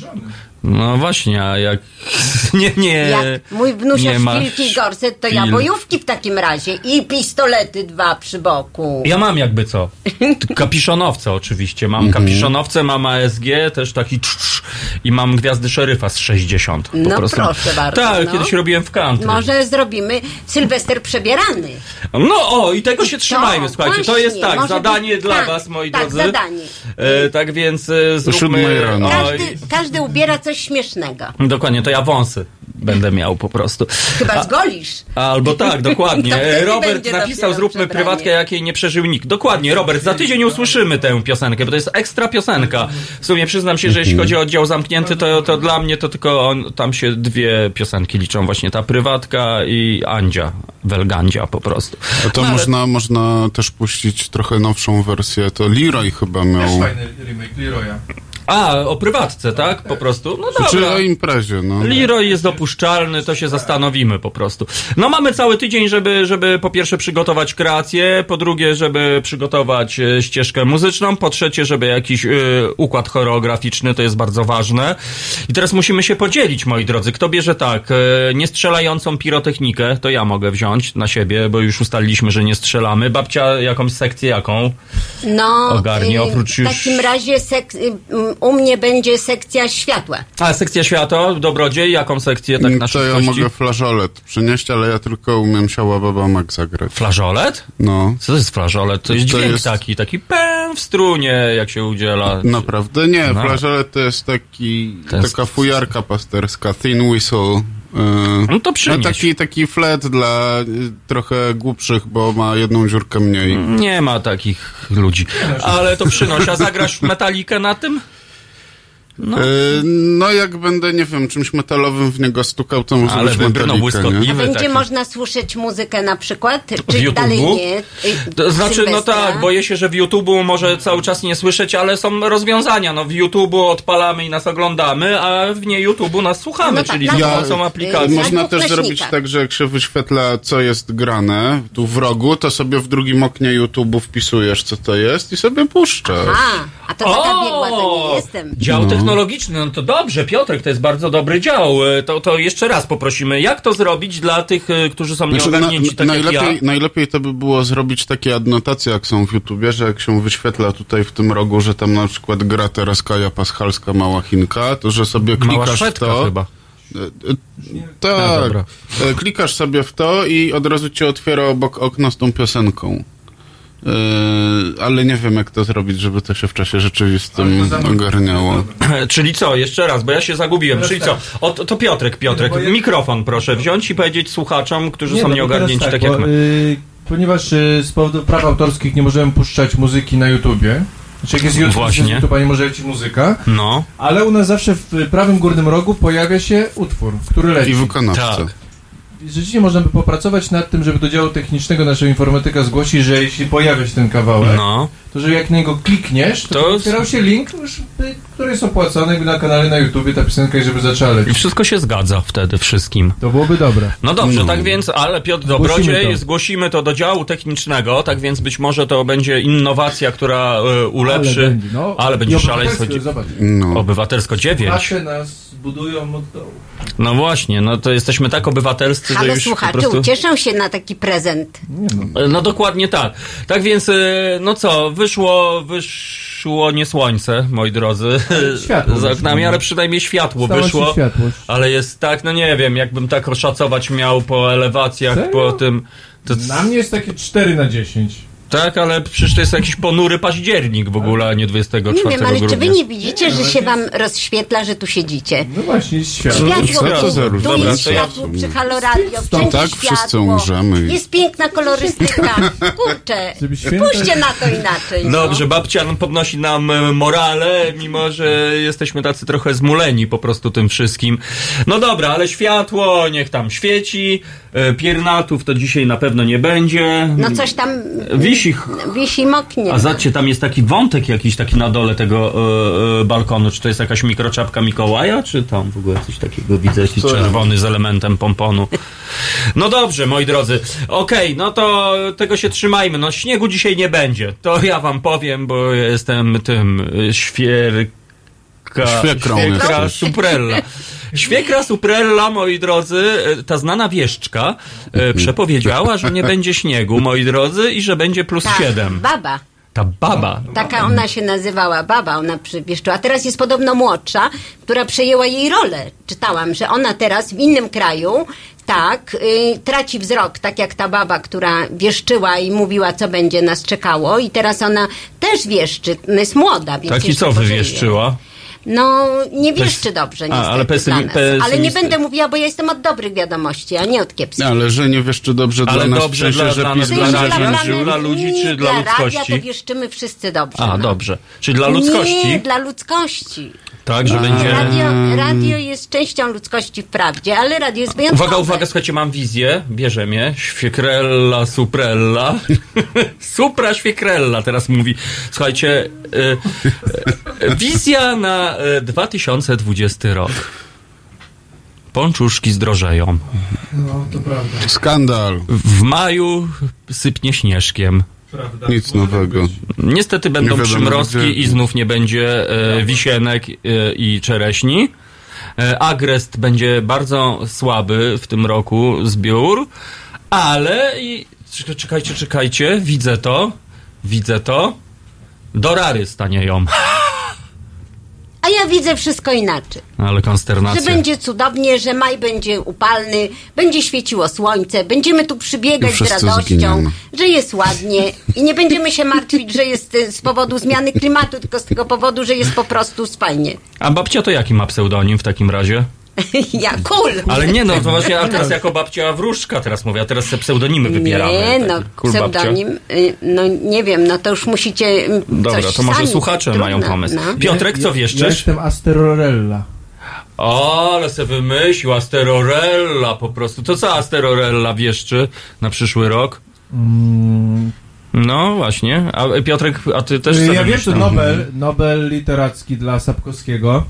No właśnie, a jak... Nie, nie... Jak mój wnusia nie ma szpilki i gorset, to ja bojówki w takim razie i pistolety dwa przy boku. Ja mam jakby co. Kapiszonowce oczywiście. Mam Mhm. kapiszonowce, mam ASG, też taki trz, trz, i mam gwiazdy szeryfa z 60. Po No prostu. proszę bardzo, Tak, no. kiedyś robiłem w country. Może zrobimy Sylwester przebierany. No o, i tego się trzymajmy, To, słuchajcie. To właśnie, jest tak, zadanie być- dla tak, was, moi tak, drodzy. zadanie. E, tak więc e, zróbmy... rano. Każdy, każdy ubiera coś śmiesznego. Dokładnie, to ja wąsy będę miał po prostu. Chyba A- zgolisz. Albo tak, dokładnie. Robert napisał, zróbmy prywatkę, jakiej nie przeżył nikt. Dokładnie, Robert, za tydzień usłyszymy tę piosenkę, bo to jest ekstra piosenka. W sumie przyznam się, że jeśli chodzi o oddział zamknięty, to, to dla mnie to tylko on, tam się dwie piosenki liczą, właśnie ta prywatka i Andzia, Welgandzia po prostu. A to No, ale- można, można też puścić trochę nowszą wersję. To Leroy chyba Też miał. fajny remake Leroya. A, o prywatce, tak? Po prostu? No Czy dobra. o imprezie, no. Leroy jest dopuszczalny, to się zastanowimy po prostu. No mamy cały tydzień, żeby, żeby po pierwsze przygotować kreację, po drugie, żeby przygotować e, ścieżkę muzyczną, po trzecie, żeby jakiś e, układ choreograficzny, to jest bardzo ważne. I teraz musimy się podzielić, moi drodzy. Kto bierze tak, e, niestrzelającą pirotechnikę, to ja mogę wziąć na siebie, bo już ustaliliśmy, że nie strzelamy. Babcia jakąś sekcję jaką? No, Ogarnie, y, oprócz w już- takim razie sek- y, u mnie będzie sekcja światła. A, sekcja światła, dobrodziej, jaką sekcję tak na to ja mogę flażolet przynieść, ale ja tylko umiem siała Baba Mac zagrać. Flażolet? No. Co to jest flażolet? To jest To dźwięk jest- taki, taki pęm w strunie, jak się udziela. Naprawdę nie, No. flażolet to jest taki, To jest- taka fujarka pasterska, thin whistle. Yy, No to przynieś. taki, taki flet dla y, trochę głupszych, bo ma jedną dziurkę mniej. Nie ma takich ludzi. Ale to przynoś, a zagrasz metalikę na tym? No. no jak będę, nie wiem, czymś metalowym w niego stukał, to może Ale być metalikę, nie? Wy Będzie taki. można słyszeć muzykę na przykład? Czy YouTube'u? dalej nie? Y, To znaczy, no Sylwestra? tak, boję się, że w YouTube'u może cały czas nie słyszeć, ale są rozwiązania. No w YouTube'u odpalamy i nas oglądamy, a w nie YouTube'u nas słuchamy, No tak, czyli na za Ja- pomocą aplikacji. Można dwóch też zrobić tak, że jak się wyświetla, co jest grane tu w rogu, to sobie w drugim oknie YouTube'u wpisujesz, co to jest i sobie puszczasz. A, a to taka biegła to nie jestem. Dział No. Technologiczny, no to dobrze, Piotrek, to jest bardzo dobry dział. E, To, to jeszcze raz poprosimy, jak to zrobić dla tych, e, którzy są Znaczy, na, nieogarnięci, tak jak najlepiej, ja? najlepiej to by było zrobić takie adnotacje, jak są w YouTubie, że jak się wyświetla tutaj w tym rogu, że tam na przykład gra teraz Kaja Paschalska, Mała Chinka, to że sobie Mała klikasz w Szwedka to. chyba. E, Tak. E, Klikasz sobie w to i od razu ci otwiera obok okno z tą piosenką. E, ale nie wiem, jak to zrobić, żeby to się w czasie rzeczywistym ogarniało. Czyli co, jeszcze raz, bo ja się zagubiłem. Czyli tak. co? O, to, Piotrek, Piotrek, Nie, mikrofon proszę wziąć i powiedzieć słuchaczom, którzy są no nieogarnięci, tak, tak, jak bo, my. y, ponieważ y, z powodu praw autorskich nie możemy puszczać muzyki na YouTubie. Znaczy jak jest YouTube, Właśnie. To nie może lecieć muzyka. No. Ale u nas zawsze w prawym górnym rogu pojawia się utwór, który leci. I wykonawca. Tak. Rzeczywiście można by popracować nad tym, żeby do działu technicznego naszego informatyka zgłosić, że jeśli pojawia się ten kawałek, No. to że jak na niego klikniesz, to, To- otwierał się link, y, który jest opłacony na kanale na YouTubie, ta piosenka, i żeby zaczęła I wszystko się zgadza wtedy wszystkim. To byłoby dobre. No dobrze, No. tak więc, ale Piotr Dobrodziej, to. zgłosimy to do działu technicznego, tak więc być może to będzie innowacja, która e, ulepszy, Ale będzie, no. ale będzie szaleństwo. Zobacz. No. Obywatelsko 9. Nasze nas budują od dołu. No właśnie, no to jesteśmy tak obywatelscy, że Ale już po słuchacze prostu... ucieszą się na taki prezent. No dokładnie tak. Tak więc, e, no co, wyszło, wyszło nie słońce, moi drodzy, Światło za oknami, wyszło. ale przynajmniej światło wyszło. światłość. Ale jest tak, no nie wiem, jakbym tak oszacować miał po elewacjach, Serio? po tym... To, Na mnie jest takie 4 na 10. tak, ale przecież to jest jakiś ponury październik w ogóle, a nie 24 Nie wiem, ale grudnia. czy wy nie widzicie, że się wam rozświetla, że tu siedzicie? No właśnie, jest światło. Światło, Co to za tu, jest światło przy Halo Radio, Stop. wszędzie Tak, światło. wszyscy umrzemy. Jest piękna kolorystyka. Kurczę, spójrzcie na to inaczej. no. Dobrze, babcia nam podnosi nam e, morale, mimo że jesteśmy tacy trochę zmuleni po prostu tym wszystkim. No dobra, ale światło niech tam świeci, piernatów to dzisiaj na pewno nie będzie. No coś tam Wisi. wisi moknie. A zobaczcie, tam jest taki wątek jakiś taki na dole tego e, e, balkonu. Czy to jest jakaś mikroczapka Mikołaja, czy tam w ogóle coś takiego widzę, jakiś czerwony z elementem pomponu. No dobrze, moi drodzy. Okej, no to tego się trzymajmy. No śniegu dzisiaj nie będzie. To ja wam powiem, bo jestem tym e, świer... Świekra. Świekrą Świekra jesteś. Suprella. Świekra Suprella, moi drodzy, e, ta znana wieszczka, e, przepowiedziała, że nie będzie śniegu, moi drodzy, i że będzie plus Tak, 7. baba. Ta baba. Taka ona się nazywała, baba, ona przywieszczyła. A teraz jest podobno młodsza, która przejęła jej rolę. Czytałam, że ona teraz w innym kraju, tak, y, traci wzrok, tak jak ta baba, która wieszczyła i mówiła, co będzie nas czekało. I teraz ona też wieszczy, jest młoda, więc Tak i co pożyje. wywieszczyła? No, nie wieszczy Pes- dobrze, A, niestety ale pesymi- dla nas. Ale nie będę mówiła, bo ja jestem od dobrych wiadomości, a nie od kiepskich. Ale że nie wiesz, czy dobrze Ale dla nas, dobrze w sensie, dla- że dla PiS dla radia, rządził? dla ludzi nie, czy dla radia ludzkości? to wieszczymy wszyscy dobrze. A, no. dobrze. Czyli dla ludzkości? Nie, dla ludzkości. Tak, że będzie... Radio, radio jest częścią ludzkości wprawdzie, ale radio jest wyjątkowe. Uwaga, uwaga, słuchajcie, mam wizję, bierze mnie, świekrella, suprella, supra świekrella teraz mówi. Słuchajcie, y, y, wizja na y, 2020 rok. Pączuszki zdrożeją. No, to prawda. Skandal. W maju sypnie śnieżkiem. Prawda. Nic nowego. Niestety będą Nie wiadomo, przymrozki gdzie- i znów nie będzie e, wisienek e, i czereśni. E, agrest będzie bardzo słaby w tym roku zbiór, ale i czek- czekajcie, czekajcie, widzę to, widzę to. Dorary stanieją, A ja widzę wszystko inaczej. ale Że konsternacja. będzie cudownie, że maj będzie upalny, będzie świeciło słońce, będziemy tu przybiegać z radością, zginiemy. że jest ładnie i nie będziemy się martwić, że jest y, z powodu zmiany klimatu, tylko z tego powodu, że jest po prostu fajnie. A babcia to jaki ma pseudonim w takim razie? Ja cool. Ale nie no, to właśnie, a teraz jako babcia wróżka teraz mówię, a teraz te pseudonimy wybieramy. Nie, no, Taki cool babcia. pseudonim, y, no nie wiem, no to już musicie y, Dobra, coś to może sami, słuchacze trudno, mają pomysł. No. Piotrek, co Ja wieszczysz? jestem Asterorella. O, ale se wymyślił Asterorella po prostu. To co Asterorella wieszczy na przyszły rok? Mm, No właśnie. A Piotrek, a ty też co ja wiem, to wymyślił? Nobel, Nobel literacki dla Sapkowskiego.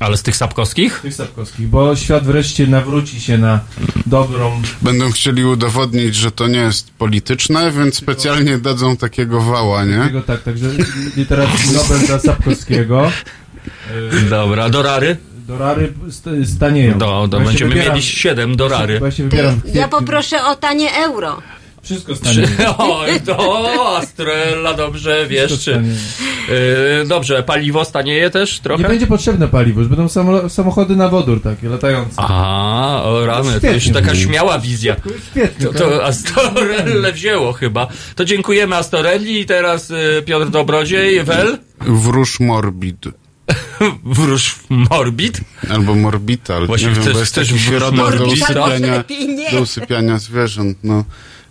Ale z tych sapkowskich? Tych Sapkowskich, bo świat wreszcie nawróci się na dobrą... Będą chcieli udowodnić, że to nie jest polityczne, więc specjalnie dadzą takiego wała, nie? Tego, tak, także literacki Nobel dla Sapkowskiego. Dobra, dorary? Dorary st- stanieją. Do, do, będziemy wybieram- mieli 7 dorary. Ja poproszę o tanie euro. Wszystko stanie. Oj, to Astrella dobrze wieszczy. Yy, dobrze, paliwo stanieje też Nie trochę? będzie potrzebne paliwo, już będą samo, samochody na wodór takie, latające. A, o rany, to już taka śmiała wizja. Świetnie. To, to Astorelle wzięło chyba. To dziękujemy Astorelli i teraz y, Piotr Dobrodziej, Wel, Wróż morbid. wróż morbid. Albo morbital. Właśnie nie wiem, chcesz- bo jest chcesz taki środek do tak? usypiania, nie. do usypiania zwierząt, no.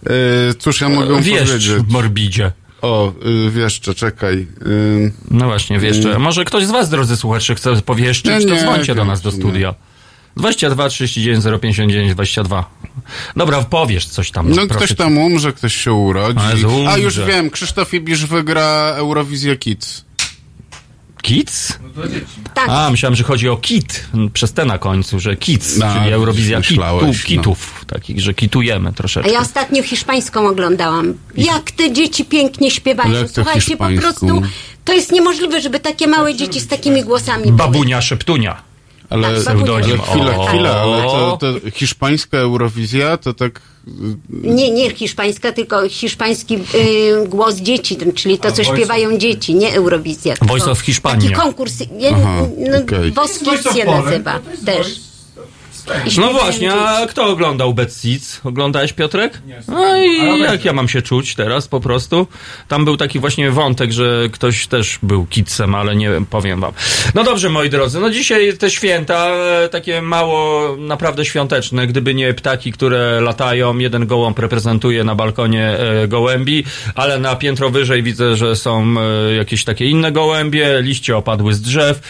E, cóż ja mogę Wieszcz powiedzieć? morbidzie. O, y, wieszcze, czekaj. Y, No właśnie, wieszcze. Może ktoś z was, drodzy słuchacze, chce powieszczyć, Nie, to nie, dzwońcie do nie, nas do nie. studia. 22 39 059 22. Dobra, powiesz coś tam. no proszę ktoś tam umrze, ktoś się urodzi. A, już wiem, Krzysztof Ibisz wygra Eurowizję Kids. Kids? Tak. A, myślałem, że chodzi o kit, przez te na końcu, że kids, No, czyli Eurowizja myślałeś, kitu, kitów, takich, że kitujemy A troszeczkę. ja ostatnio hiszpańską oglądałam. Jak te dzieci pięknie śpiewają. Słuchajcie, po prostu to jest niemożliwe, żeby takie małe dzieci z takimi głosami Babunia Szeptunia. Ale, Tak, ale chwilę, O. chwilę, ale to, to hiszpańska Eurowizja to tak... Nie, nie hiszpańska, tylko hiszpański y, głos dzieci, czyli to, co śpiewają dzieci, nie Eurowizja. Voice of Hiszpania. Taki konkurs, ja, Aha, no, Poland, nazywa też. No właśnie, a kto oglądał Bad Seeds? Oglądałeś Piotrek? No i jak ja mam się czuć teraz po prostu? Tam był taki właśnie wątek, że ktoś też był kidsem, ale nie wiem, powiem wam. No dobrze, moi drodzy, no dzisiaj te święta, e, takie mało naprawdę świąteczne, gdyby nie ptaki, które latają, jeden gołąb reprezentuje na balkonie e, gołębi, ale na piętro wyżej widzę, że są e, jakieś takie inne gołębie, liście opadły z drzew,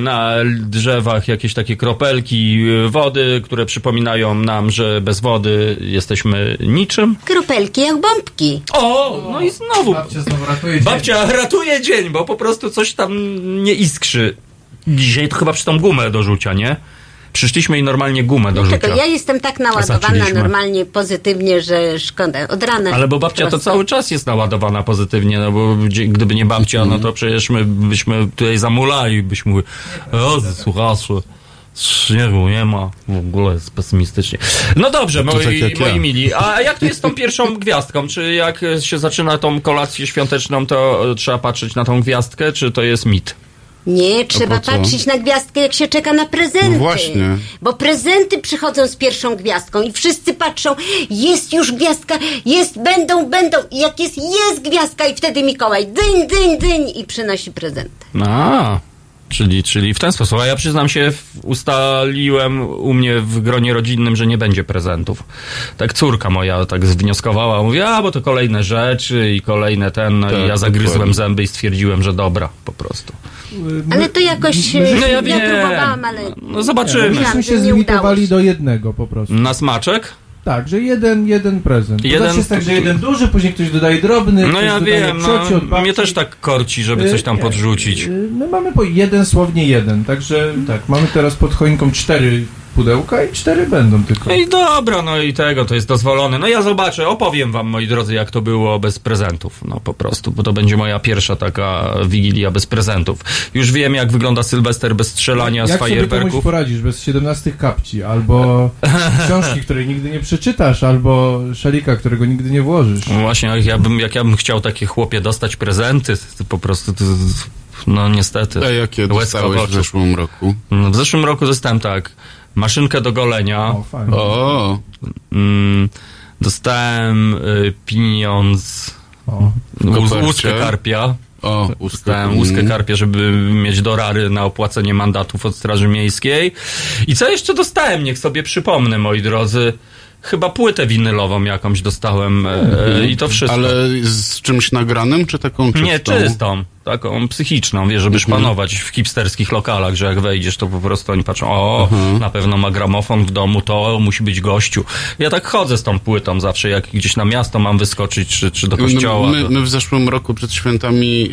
na drzewach jakieś takie kropelki wody, które przypominają nam, że bez wody jesteśmy niczym. Kropelki jak bombki. O, no i znowu Babcia znowu ratuje dzień. Babcia ratuje dzień, bo po prostu coś tam nie iskrzy. Dzisiaj to chyba przy tą gumę do rzucia, nie? Przyszliśmy i normalnie gumę do rzucia. Dlatego ja jestem tak naładowana normalnie pozytywnie, że szkoda. Od rana. Ale bo babcia to cały czas jest naładowana pozytywnie, no bo gdyby nie babcia, no to przecież my byśmy tutaj zamulali, byśmy mówili, o, słuchacze, śniegu nie ma, w ogóle jest pesymistycznie. No dobrze, moi, tak jak ja. moi mili, a jak to jest z tą pierwszą gwiazdką? Czy jak się zaczyna tą kolację świąteczną, to e, trzeba patrzeć na tą gwiazdkę, czy to jest mit? Nie, trzeba patrzeć na gwiazdkę, jak się czeka na prezenty. No właśnie. Bo prezenty przychodzą z pierwszą gwiazdką i wszyscy patrzą, jest już gwiazdka, jest, będą, będą. I jak jest, jest gwiazdka i wtedy Mikołaj dyń, dyń, dyń i przynosi prezenty. A, czyli, czyli w ten sposób. A ja przyznam się, ustaliłem u mnie w gronie rodzinnym, że nie będzie prezentów. Tak córka moja tak zwnioskowała, mówi, a bo to kolejne rzeczy i kolejne ten, no Tak, i ja zagryzłem dokładnie. zęby i stwierdziłem, że dobra, po prostu. Ale to jakoś my- e, No ja ja próbowałam, ale No zobaczymy. Myślałam, Myśmy że się nie udało zlimitowali do jednego po prostu. Na smaczek? Tak, że jeden, jeden prezent. To Jeden- Jeden... jest tak, że jeden duży, później ktoś dodaje drobny, No ja wiem, cioci od no, babci. mnie też tak korci, żeby coś tam Nie, podrzucić. y, My mamy po jeden, słownie jeden, także tak, mamy teraz pod choinką cztery pudełka i cztery będą tylko. No i dobra, no i tego, to jest dozwolone. No ja zobaczę, opowiem wam, moi drodzy, jak to było bez prezentów. No po prostu, bo to będzie moja pierwsza taka wigilia bez prezentów. Już wiem, jak wygląda Sylwester bez strzelania z Jak sobie komuś fajerwerków. poradzisz bez 17 kapci, albo książki, której nigdy nie przeczytasz, albo szalika, którego nigdy nie włożysz. No Właśnie, jak ja bym, jak ja bym chciał takie chłopie dostać prezenty, to po prostu, to, no niestety. A jakie dostałeś w zeszłym roku? No, W zeszłym roku dostałem tak, maszynkę do golenia. O, fajnie. O, Mm, dostałem y, pieniądz, O. łuskę karpia. o, ustkę. Dostałem łuskę karpia, żeby mieć dorary na opłacenie mandatów od Straży Miejskiej. I co jeszcze dostałem? Niech sobie przypomnę, moi drodzy. Chyba płytę winylową jakąś dostałem e, i to wszystko. Ale z czymś nagranym, czy taką czystą? Nie, czystą, taką psychiczną, wiesz, żeby szpanować w hipsterskich lokalach, że jak wejdziesz, to po prostu oni patrzą, o, na pewno ma gramofon w domu, to musi być gościu. Ja tak chodzę z tą płytą zawsze, jak gdzieś na miasto mam wyskoczyć, czy, czy do kościoła. No, My, to... my w zeszłym roku przed świętami,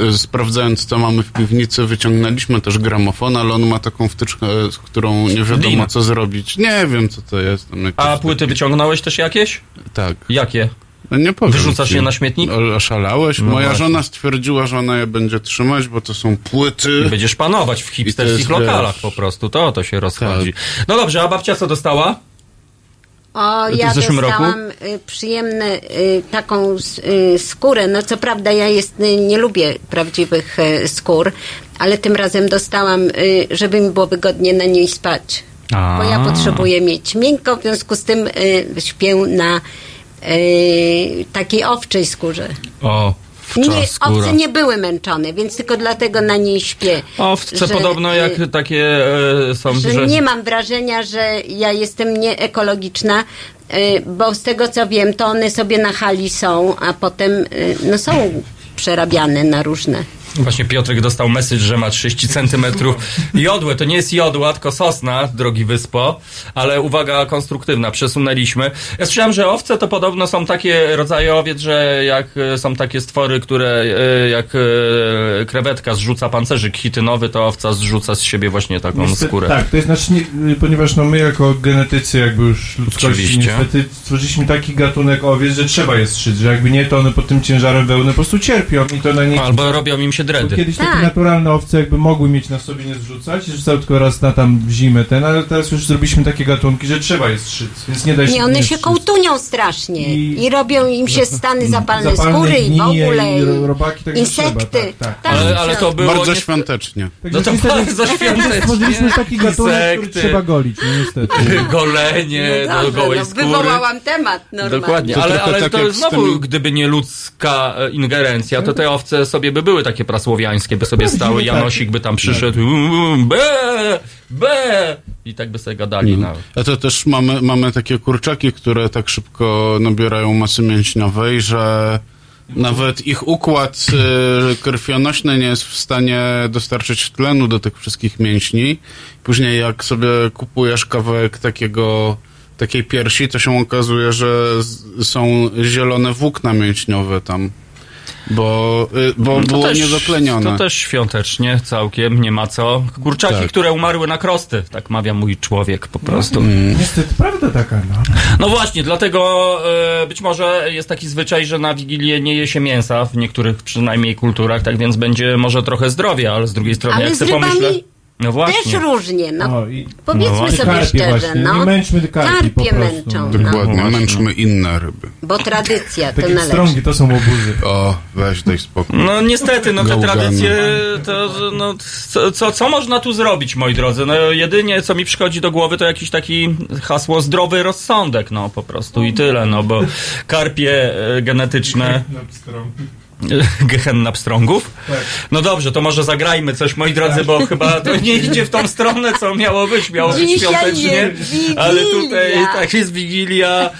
y, y, sprawdzając co mamy w piwnicy, wyciągnęliśmy też gramofon, ale on ma taką wtyczkę, z którą nie wiadomo Lin. co zrobić. Nie wiem co to jest. A płyty takie- wyciągnąłeś też jakieś? Tak. Jakie? No nie powiem Wyrzucasz ci. je na śmietnik? Oszalałeś? No Moja właśnie. żona stwierdziła, że ona je będzie trzymać, bo to są płyty. I będziesz panować w hipsterskich lokalach wiesz, po prostu, to to się rozchodzi. Tak. No dobrze, a babcia co dostała? O, ja zeszłym roku? dostałam y, przyjemne y, taką y, skórę. No co prawda ja jest, y, nie lubię prawdziwych y, skór, ale tym razem dostałam, y, żeby mi było wygodnie na niej spać. A. Bo ja potrzebuję mieć miękko, w związku z tym y, śpię na y, takiej owczej skórze. O, Nie, owce nie były męczone, więc tylko dlatego na niej śpię. Owce że, podobno jak y, takie e, są, że że... nie mam wrażenia, że ja jestem nieekologiczna, y, bo z tego co wiem, to one sobie na hali są, a potem y, no, są przerabiane na różne. Właśnie Piotrek dostał message, że ma 30 centymetrów jodłę. To nie jest jodła, tylko sosna, drogi wyspo, ale uwaga konstruktywna, przesunęliśmy. Ja słyszałem, że owce to podobno są takie rodzaje owiec, że jak e, są takie stwory, które e, jak e, krewetka zrzuca pancerzyk chitynowy, to owca zrzuca z siebie właśnie taką Niestety- skórę. Tak, to jest znaczy, nie, ponieważ no my jako genetycy jakby już ludzkości Oczywiście. niestety stworzyliśmy taki gatunek owiec, że trzeba je strzyc, że jakby nie, to one pod tym ciężarem wełny po prostu cierpią i to na nich... Albo robią im się dredy. Kiedyś takie Tak. naturalne owce jakby mogły mieć na sobie nie zrzucać i rzucały tylko raz na tam w zimę ten, ale teraz już zrobiliśmy takie gatunki, że trzeba je strzyc, więc nie da się Nie, one się kołtunią strasznie I- i, robią im się stany zapalne, Zapalne skóry i w ogóle. i ro- robaki, tak insekty. trzeba, tak, tak. Ale, ale to było... Bardzo nie- świątecznie. No to bardzo świątecznie. Stworzyliśmy taki gatunek, który trzeba golić, no niestety. Golenie No do dobrze, gołej no, skóry. wywołałam temat normalnie. Dokładnie, To ale, ale tak to jak z znowu, tymi- gdyby nie ludzka e, ingerencja, to te owce sobie by były takie prasłowiańskie, by sobie stały, tak. Janosik by tam przyszedł, be, be, i tak by sobie gadali Mm. nawet. A to też mamy, mamy takie kurczaki, które tak szybko nabierają masy mięśniowej, że nawet ich układ y, krwionośny nie jest w stanie dostarczyć tlenu do tych wszystkich mięśni. Później jak sobie kupujesz kawałek takiego takiej piersi, to się okazuje, że są zielone włókna mięśniowe tam. Bo, y, bo No to było też- niedotlenione. To też świątecznie całkiem, nie ma co. Kurczaki, Tak. które umarły na krosty, tak mawia mój człowiek po prostu. Mm. Niestety, prawda taka, no. No właśnie, dlatego e, być może jest taki zwyczaj, że na Wigilię nie je się mięsa, w niektórych przynajmniej kulturach, tak więc będzie może trochę zdrowia, ale z drugiej strony Ale jak sobie pomyślę... No właśnie. Też różnie, no. O, i- Powiedzmy No sobie szczerze, właśnie, no. nie męczmy karpi po Karpie prostu. męczą, No. no. Dokładnie, właśnie. męczmy inne ryby. Bo tradycja to Takie należy. strągi to są łobuzy. O, weź daj spokój. No niestety, no te Gałgany. tradycje, to, no, co, co, co można tu zrobić, moi drodzy? No jedynie, co mi przychodzi do głowy, to jakiś taki hasło zdrowy rozsądek, no po prostu i tyle, no bo karpie e, genetyczne... Gehenna pstrągów? No dobrze, to może zagrajmy coś, moi drodzy, bo chyba to nie idzie w tą stronę, co miało być. Miało być Dzisiaj Wigilia. ale tutaj tak jest Wigilia,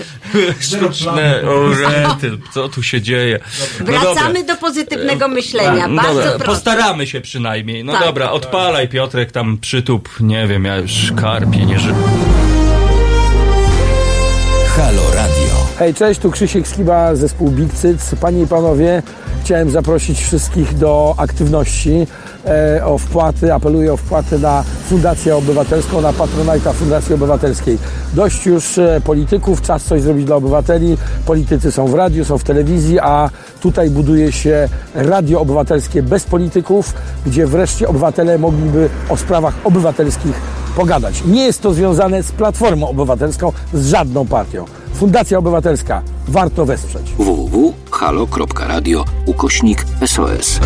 sztuczne, o rety, co tu się dzieje? No Wracamy do pozytywnego myślenia. dobra. Bardzo Dobra, postaramy się przynajmniej. No Tak. dobra, odpalaj Piotrek tam przytup, nie wiem, ja już karpie nie żyję. Halo Radio. Hej, cześć, tu Krzysiek Skiba, zespół Big Cyc. Panie i panowie, chciałem zaprosić wszystkich do aktywności, e, o wpłaty, apeluję o wpłaty na Fundację Obywatelską, na Patronajta Fundacji Obywatelskiej. Dość już e, polityków, czas coś zrobić dla obywateli. Politycy są w radiu, są w telewizji, a tutaj buduje się radio obywatelskie bez polityków, gdzie wreszcie obywatele mogliby o sprawach obywatelskich pogadać. Nie jest to związane z Platformą Obywatelską, z żadną partią. Fundacja Obywatelska. Warto wesprzeć. www.halo.radio ukośnik SOS.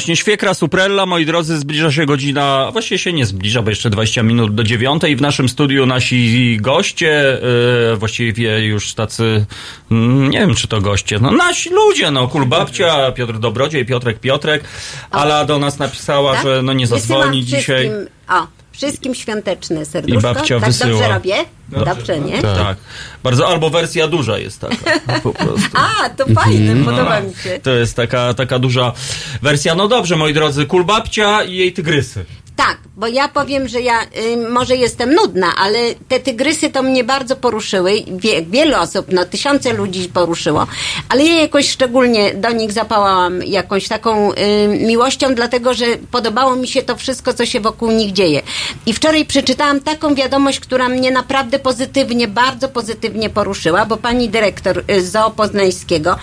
Właśnie, świekra Suprella, moi drodzy, zbliża się godzina, właściwie się nie zbliża, bo jeszcze 20 minut do dziewiątej. W naszym studiu nasi goście, yy, właściwie już tacy, mm, nie wiem czy to goście, no nasi ludzie, no Kulbabcia, Piotr Dobrodziej, Piotrek Piotrek. Ala do nas napisała, Tak? że no nie zadzwoni dzisiaj. O, wszystkim świąteczne serduszko. I babcia tak wysyła. dobrze robię? Dobrze. Dobrze, nie? Tak. Bardzo, albo wersja duża jest taka, po prostu. A, to fajne, Mhm. podoba No, mi się. To jest taka, taka duża wersja. No dobrze, moi drodzy, Kulbabcia i jej tygrysy. Tak, bo ja powiem, że ja y, może jestem nudna, ale te tygrysy to mnie bardzo poruszyły. Wie, osób, no tysiące ludzi poruszyło, ale ja jakoś szczególnie do nich zapałam jakąś taką y, miłością, dlatego że podobało mi się to wszystko, co się wokół nich dzieje. I wczoraj przeczytałam taką wiadomość, która mnie naprawdę pozytywnie, bardzo pozytywnie poruszyła, bo pani dyrektor y, z Zoo Poznańskiego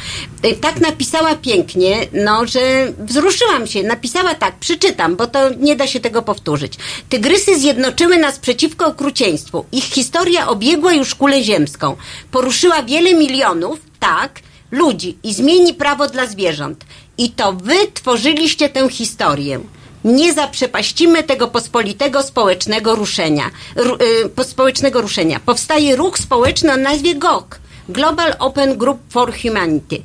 y, tak napisała pięknie, no, że wzruszyłam się. Napisała tak, przeczytam, bo to nie da się tego powtórzyć. Tygrysy zjednoczyły nas przeciwko okrucieństwu. Ich historia obiegła już kulę ziemską. Poruszyła wiele milionów, tak, ludzi i zmieni prawo dla zwierząt. I to wy tworzyliście tę historię. Nie zaprzepaścimy tego pospolitego społecznego ruszenia. Ru, y, ruszenia. Powstaje ruch społeczny o nazwie GOG. Global Open Group for Humanity.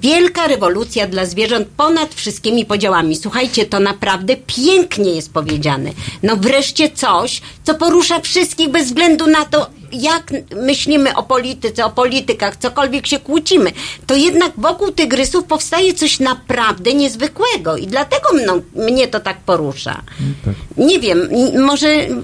Wielka rewolucja dla zwierząt ponad wszystkimi podziałami. Słuchajcie, to naprawdę pięknie jest powiedziane. No wreszcie coś, co porusza wszystkich bez względu na to, jak myślimy o polityce, o politykach, cokolwiek się kłócimy. To jednak wokół tygrysów powstaje coś naprawdę niezwykłego i dlatego mną, mnie to tak porusza. Nie wiem, może mm,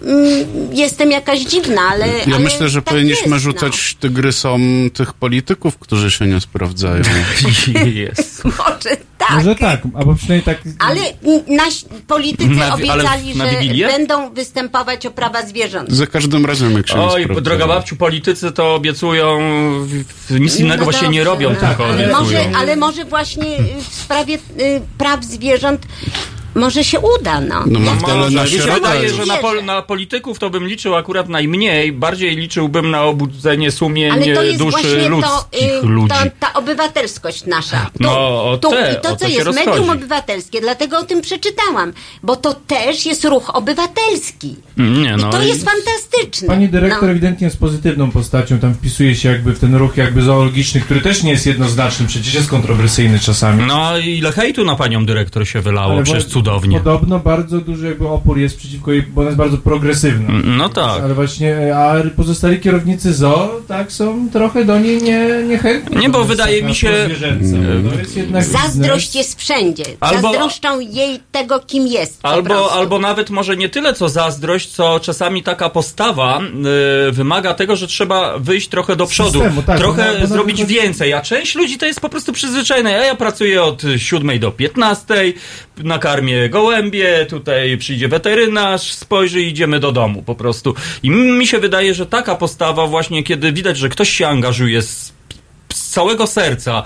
jestem jakaś dziwna, ale. Ja ale myślę, że tak powinniśmy jest, rzucać tygrysom tych polityków, którzy się nie sprawdzają. Jest. No. Może tak. Może tak, albo przynajmniej tak... Ale nasi politycy Na obiecali, na że będą występować o prawa zwierząt. Za każdym razem, jak się nie Oj, sprawdzają. Droga babciu, politycy to obiecują, nic innego No właściwie nie robią, no. tylko ale obiecują. może, ale może właśnie y, w sprawie y, praw zwierząt może się uda, no. No Ja- Może. Mi się wydaje, że na, pol, na polityków to bym liczył akurat najmniej. Bardziej liczyłbym na obudzenie sumień Ale to jest duszy to, ludzkich y, ludzi. to, ta obywatelskość nasza. Tu, No, o tu. te, I to, o co jest rozchodzi. medium obywatelskie, dlatego o tym przeczytałam, bo to też jest ruch obywatelski. Nie, I no to i- jest fantastyczne. Pani dyrektor No. ewidentnie jest pozytywną postacią, tam wpisuje się jakby w ten ruch jakby zoologiczny, który też nie jest jednoznaczny, przecież jest kontrowersyjny czasami. No i ile hejtu na panią dyrektor się wylało, Ale przecież bo- cudownie. Podobno bardzo duży jakby opór jest przeciwko jej, bo ona jest bardzo progresywna. No tak. Ale właśnie, a pozostali kierownicy ZOO, tak, są trochę do niej nie, niechętni. Nie, bo wydaje mi się- jednak Zazdrość jest wszędzie. Albo- Zazdroszczą jej tego, kim jest. Albo, albo nawet może nie tyle co zazdrość, co czasami taka postawa y, wymaga tego, że trzeba wyjść trochę do przodu, Systemu, tak, trochę bo na- bo na zrobić więcej, a część ludzi to jest po prostu przyzwyczajona. Ja, ja pracuję od 7 do 15, nakarmię gołębie, tutaj przyjdzie weterynarz, spojrzy i idziemy do domu po prostu. I mi się wydaje, że taka postawa właśnie, kiedy widać, że ktoś się angażuje z, z całego serca,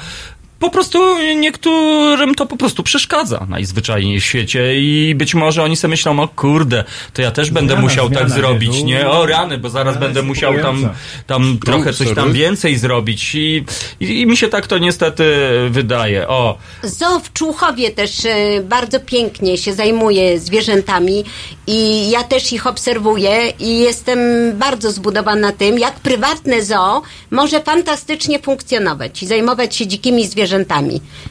po prostu niektórym to po prostu przeszkadza najzwyczajniej w świecie i być może oni sobie myślą, o kurde, to ja też będę Zmiana, musiał tak zmiana, zrobić, nie? nie? O rany, bo zaraz Zmiana będę musiał tam, tam trochę coś tam więcej zrobić i, i, i mi się tak to niestety wydaje. O, Zoo w Człuchowie też e, bardzo pięknie się zajmuje zwierzętami i ja też ich obserwuję i jestem bardzo zbudowana tym, jak prywatne zoo może fantastycznie funkcjonować i zajmować się dzikimi zwierzętami.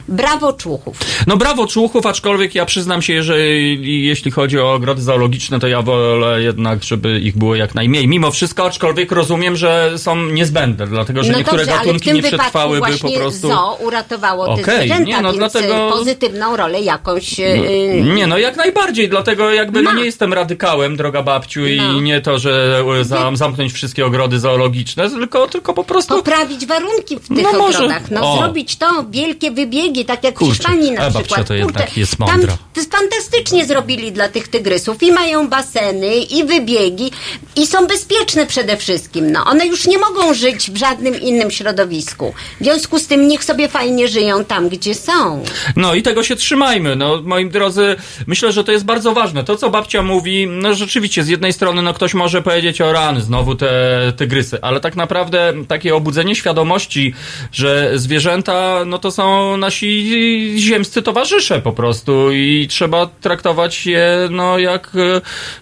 Brawo Człuchów. No brawo Człuchów, aczkolwiek ja przyznam się, że jeśli chodzi o ogrody zoologiczne, to ja wolę jednak, żeby ich było jak najmniej. Mimo wszystko, aczkolwiek rozumiem, że są niezbędne, dlatego że no niektóre dobrze, gatunki nie przetrwałyby po prostu... zoo uratowało te Okej, zwierzęta, nie, no więc dlatego- e, pozytywną rolę jakąś... e, Nie, no jak najbardziej, dlatego jakby no, nie jestem radykałem, droga babciu, No. i nie to, że e, zam, zamknąć wszystkie ogrody zoologiczne, tylko, tylko po prostu... Poprawić warunki w tych No może- ogrodach, no o. zrobić to, wielkie wybiegi, tak jak w Kurczę, Hiszpanii na przykład. to jednak jest tam mądra. to jest fantastycznie zrobili dla tych tygrysów i mają baseny i wybiegi i są bezpieczne przede wszystkim. No, one już nie mogą żyć w żadnym innym środowisku. W związku z tym niech sobie fajnie żyją tam, gdzie są. No i tego się trzymajmy. No, moi drodzy, myślę, że to jest bardzo ważne. To, co babcia mówi, no rzeczywiście, z jednej strony, no ktoś może powiedzieć o rany, znowu te tygrysy, ale tak naprawdę takie obudzenie świadomości, że zwierzęta, no to są nasi ziemscy towarzysze po prostu i trzeba traktować je, no jak,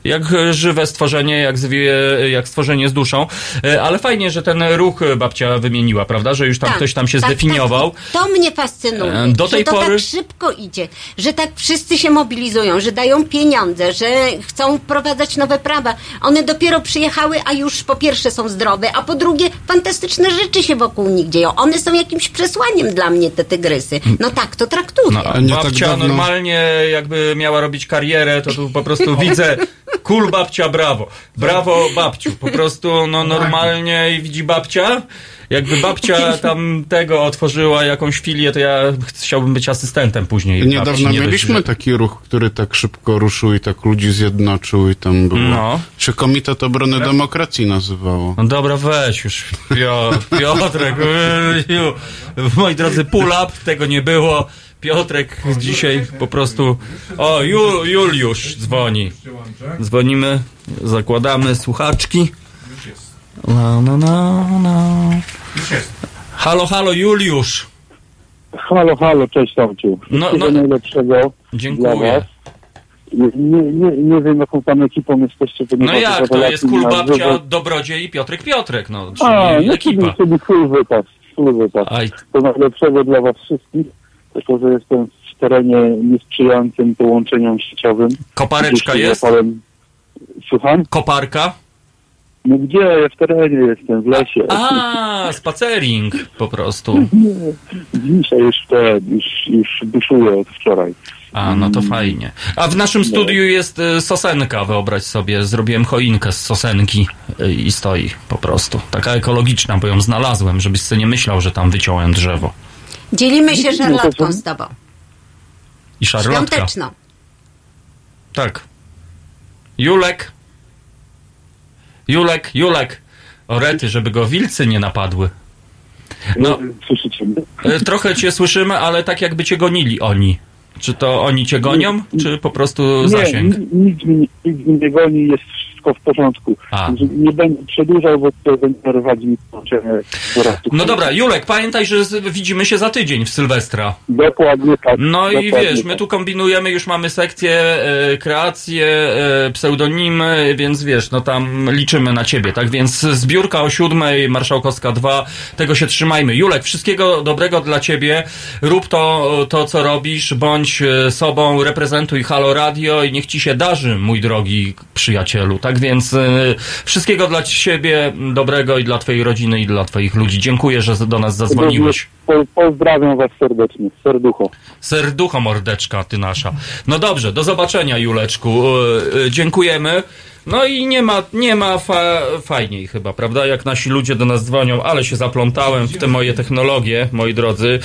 jak żywe stworzenie, jak, zwie, jak stworzenie z duszą. E, Ale fajnie, że ten ruch babcia wymieniła, prawda, że już tam Tak, ktoś tam się tak, zdefiniował. Tak. To mnie fascynuje, E, do tej że to pory- tak szybko idzie, że tak wszyscy się mobilizują, że dają pieniądze, że chcą wprowadzać nowe prawa. One dopiero przyjechały, a już po pierwsze są zdrowe, a po drugie fantastyczne rzeczy się wokół nich dzieją. One są jakimś przesłaniem dla mnie, te tygrysy. No tak to traktuję. No, a babcia normalnie jakby miała robić karierę, to tu po prostu widzę kul babcia, brawo. Brawo babciu. Po prostu no normalnie i widzi babcia. Jakby babcia tam tego otworzyła jakąś filię, to ja chciałbym być asystentem później. babci, Niedawno nie dość, mieliśmy że- taki ruch, który tak szybko ruszył i tak ludzi zjednoczył i tam było. No. Się Komitet Obrony Demokracji nazywało. No dobra, weź już. Pio, Piotrek, moi drodzy, pull-up, tego nie było. Piotrek dzisiaj po prostu... O, Ju, Juliusz dzwoni. Dzwonimy, zakładamy słuchaczki. No, no, no, no. Halo, halo, Juliusz. Halo, halo, cześć Tomciu. No, no. najlepszego Dziękuję. dla was. Nie, nie, nie wiem, jaką tam ekipą jesteście. No jak, to jest kul na babcia, żywo- dobrodziej i Piotrek Piotrek, no, czyli A, no ekipa. czyli sobie full wypas, full wypas. To najlepszego dla was wszystkich, tylko że jestem w terenie niesprzyjającym połączeniom sieciowym. Kopareczka jest? zapałem- Słucham? Koparka? No gdzie? Ja w terenie jestem, w lesie. A, spacering po prostu. Dzisiaj już te, już, już duszuję od wczoraj. A, no to fajnie. A w naszym studiu jest y, sosenka, wyobraź sobie. Zrobiłem choinkę z sosenki y, i stoi po prostu. Taka ekologiczna, bo ją znalazłem, żebyś sobie nie myślał, że tam wyciąłem drzewo. Dzielimy się szarlotką z tobą. I szarlotka. Świąteczną. Tak. Julek. Julek, Julek. Orety, żeby go wilcy nie napadły. No, Słyszycie mnie? y, trochę cię słyszymy, ale tak jakby cię gonili oni. Czy to oni cię gonią, czy po prostu Nie, zasięg? ni- nikt nikt mnie nie goni, jest wszystko w porządku. A. Nie będę przedłużał, bo to będzie tu. No dobra, Julek, pamiętaj, że widzimy się za tydzień w Sylwestra. Dokładnie tak. No i wiesz, my tak. tu kombinujemy, już mamy sekcję, e, kreację, e, pseudonimy, więc wiesz, no tam liczymy na ciebie, tak? Więc zbiórka o siódmej, Marszałkowska 2, tego się trzymajmy. Julek, wszystkiego dobrego dla ciebie, rób to, to co robisz, bądź e, sobą, reprezentuj Halo Radio i niech ci się darzy, mój drogi przyjacielu, tak? Więc e, wszystkiego dla ciebie dobrego i dla twojej rodziny i dla twoich ludzi. Dziękuję, że do nas zadzwoniłeś. Po, pozdrawiam was serdecznie, serducho. Serducho mordeczka, ty nasza. No dobrze, do zobaczenia, Juleczku. E, e, Dziękujemy. No i nie ma, nie ma fa fajniej chyba, prawda? Jak nasi ludzie do nas dzwonią, ale się zaplątałem w te moje technologie, moi drodzy.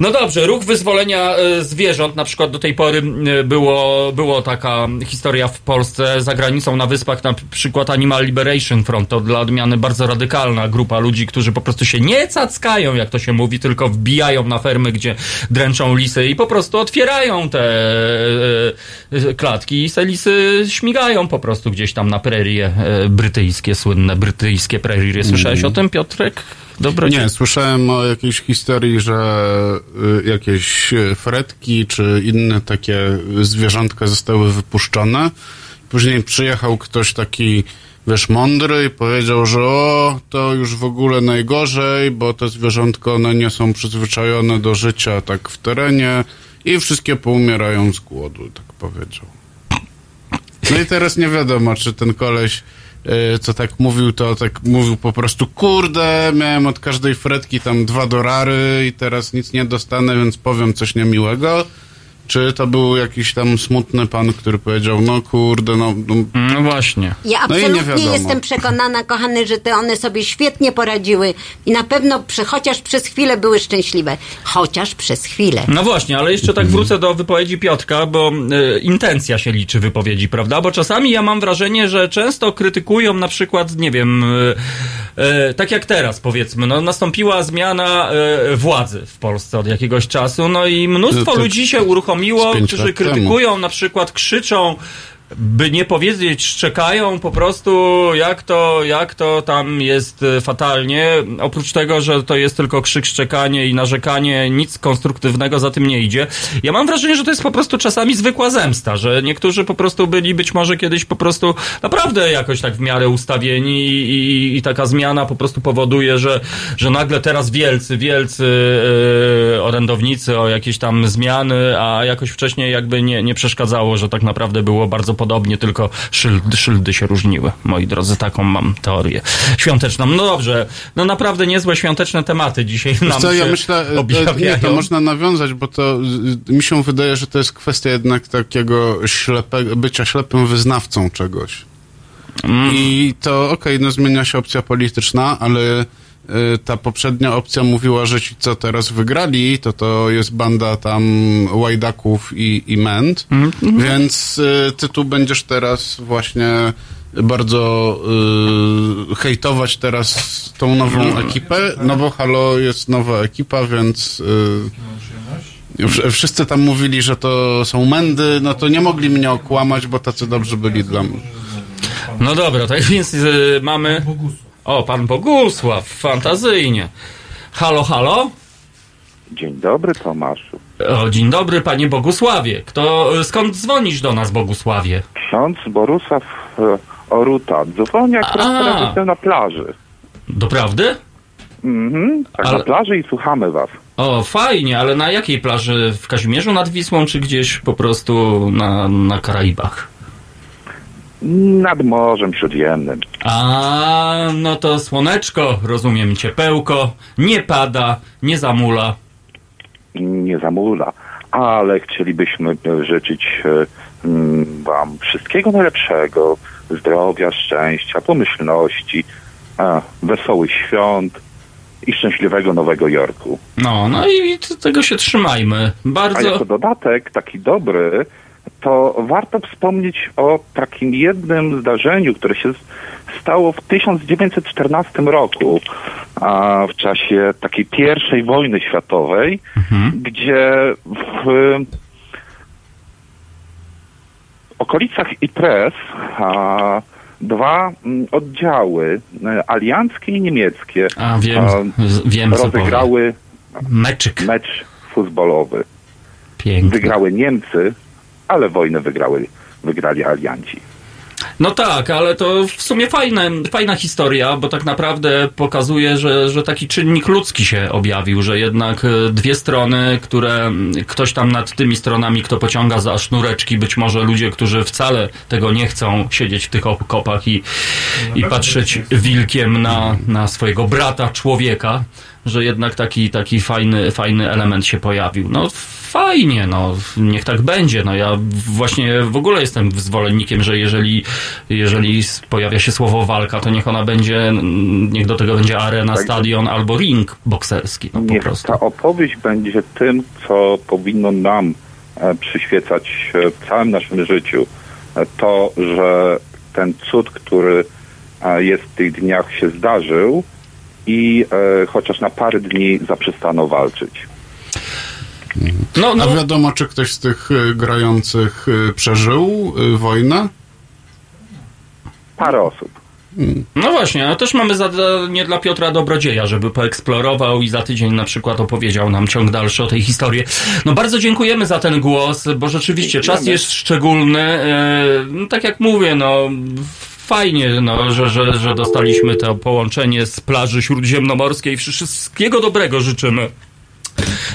No dobrze, ruch wyzwolenia e, zwierząt, na przykład do tej pory było, było taka historia w Polsce, za granicą na wyspach, na przykład Animal Liberation Front, to dla odmiany bardzo radykalna grupa ludzi, którzy po prostu się nie cackają, jak to się mówi, tylko wbijają na fermy, gdzie dręczą lisy i po prostu otwierają te e, e, klatki i se lisy śmigają po prostu gdzieś tam na prerie e, brytyjskie, słynne brytyjskie prerie. Słyszałeś o tym, Piotrek? Dobro Nie, słyszałem o jakiejś historii, że jakieś fretki czy inne takie zwierzątka zostały wypuszczone. Później przyjechał ktoś taki, wiesz, mądry i powiedział, że o, to już w ogóle najgorzej, bo te zwierzątka, one nie są przyzwyczajone do życia tak w terenie i wszystkie poumierają z głodu, tak powiedział. No i teraz nie wiadomo, czy ten koleś, y, co tak mówił, to tak mówił po prostu, kurde, miałem od każdej fretki tam dwa dolary i teraz nic nie dostanę, więc powiem coś niemiłego. Czy to był jakiś tam smutny pan, który powiedział, no kurde, no... No, no właśnie. Ja no i nie absolutnie wiadomo. jestem przekonana, kochany, że te one sobie świetnie poradziły i na pewno przy, chociaż przez chwilę były szczęśliwe. Chociaż przez chwilę. No właśnie, ale jeszcze tak wrócę do wypowiedzi Piotrka, bo e, intencja się liczy wypowiedzi, prawda? Bo czasami ja mam wrażenie, że często krytykują na przykład, nie wiem, e, e, tak jak teraz powiedzmy, no nastąpiła zmiana e, władzy w Polsce od jakiegoś czasu, no i mnóstwo No to ludzi się uruchomiło, pięć którzy lat temu. krytykują, na przykład krzyczą, by nie powiedzieć, szczekają po prostu, jak to, jak to tam jest e, fatalnie. Oprócz tego, że to jest tylko krzyk, szczekanie i narzekanie, nic konstruktywnego za tym nie idzie. Ja mam wrażenie, że to jest po prostu czasami zwykła zemsta, że niektórzy po prostu byli być może kiedyś po prostu naprawdę jakoś tak w miarę ustawieni i, i, i taka zmiana po prostu powoduje, że, że nagle teraz wielcy, wielcy e, orędownicy o jakieś tam zmiany, a jakoś wcześniej jakby nie, nie przeszkadzało, że tak naprawdę było bardzo podobnie, tylko szyldy, szyldy się różniły. Moi drodzy, taką mam teorię świąteczną. No dobrze, no naprawdę niezłe świąteczne tematy dzisiaj Wiesz nam co, ja myślę, e, objawiają. nie, to można nawiązać, bo to mi się wydaje, że to jest kwestia jednak takiego ślepe, bycia ślepym wyznawcą czegoś. Mm. I to okej, no zmienia się opcja polityczna, ale ta poprzednia opcja mówiła, że ci, co teraz wygrali, to to jest banda tam łajdaków i, i męd, Mm, więc y, ty tu będziesz teraz właśnie bardzo y, hejtować teraz tą nową ekipę, no bo Halo jest nowa ekipa, więc y, wsz- wszyscy tam mówili, że to są mędy, no to nie mogli mnie okłamać, bo tacy dobrzy byli dla mnie. No dobra, tak więc y, mamy... O, pan Bogusław, fantazyjnie. Halo, halo? Dzień dobry, Tomaszu. O, dzień dobry, panie Bogusławie. Kto, skąd dzwonisz do nas, Bogusławie? Ksiądz Borusław e, Oruta. Dzwoni akurat teraz jestem na plaży. Doprawdy? Mhm, tak Ale- na plaży i słuchamy was. O, fajnie, ale na jakiej plaży? W Kazimierzu nad Wisłą, czy gdzieś po prostu na, na Karaibach? Nad Morzem Śródziemnym. A, no to słoneczko, rozumiem, ciepełko, nie pada, nie zamula. Nie zamula, ale chcielibyśmy życzyć e, mm, wam wszystkiego najlepszego, zdrowia, szczęścia, pomyślności, wesołych świąt i szczęśliwego Nowego Jorku. No, no i tego się trzymajmy. A Bardzo... jako dodatek, taki dobry, to warto wspomnieć o takim jednym zdarzeniu, które się stało w 1914 roku, a w czasie takiej pierwszej wojny światowej, gdzie w okolicach Ypres a, dwa oddziały, e, alianckie i niemieckie, A, wiem, z- wiem, rozegrały mecz futbolowy. Pięknie. Wygrały Niemcy, ale wojnę wygrały, wygrali alianci. No tak, ale to w sumie fajne, fajna historia, bo tak naprawdę pokazuje, że, że taki czynnik ludzki się objawił, że jednak e, dwie strony, które mm, ktoś tam nad tymi stronami, kto pociąga za sznureczki, być może ludzie, którzy wcale tego nie chcą siedzieć w tych okopach i, i patrzeć wilkiem na, na swojego brata, człowieka, że jednak taki, taki fajny, fajny element się pojawił. No fajnie, no niech tak będzie. No ja właśnie w ogóle jestem zwolennikiem, że jeżeli, jeżeli pojawia się słowo walka, to niech ona będzie, niech do tego będzie arena, stadion albo ring bokserski. No, po Niech prostu. ta opowieść będzie tym, co powinno nam e, przyświecać e, w całym naszym życiu. E, To, że ten cud, który jest w tych dniach się zdarzył i e, chociaż na parę dni zaprzestano walczyć. No, A wiadomo, czy ktoś z tych y, grających y, przeżył y, wojnę? Parę osób. No właśnie, a też mamy zadanie dla Piotra Dobrodzieja, żeby poeksplorował i za tydzień na przykład opowiedział nam ciąg dalszy o tej historii. No bardzo dziękujemy za ten głos, bo rzeczywiście czas jest szczególny. E, no, tak jak mówię, no fajnie, no, że, że, że dostaliśmy to połączenie z plaży śródziemnomorskiej. Wszystkiego dobrego życzymy.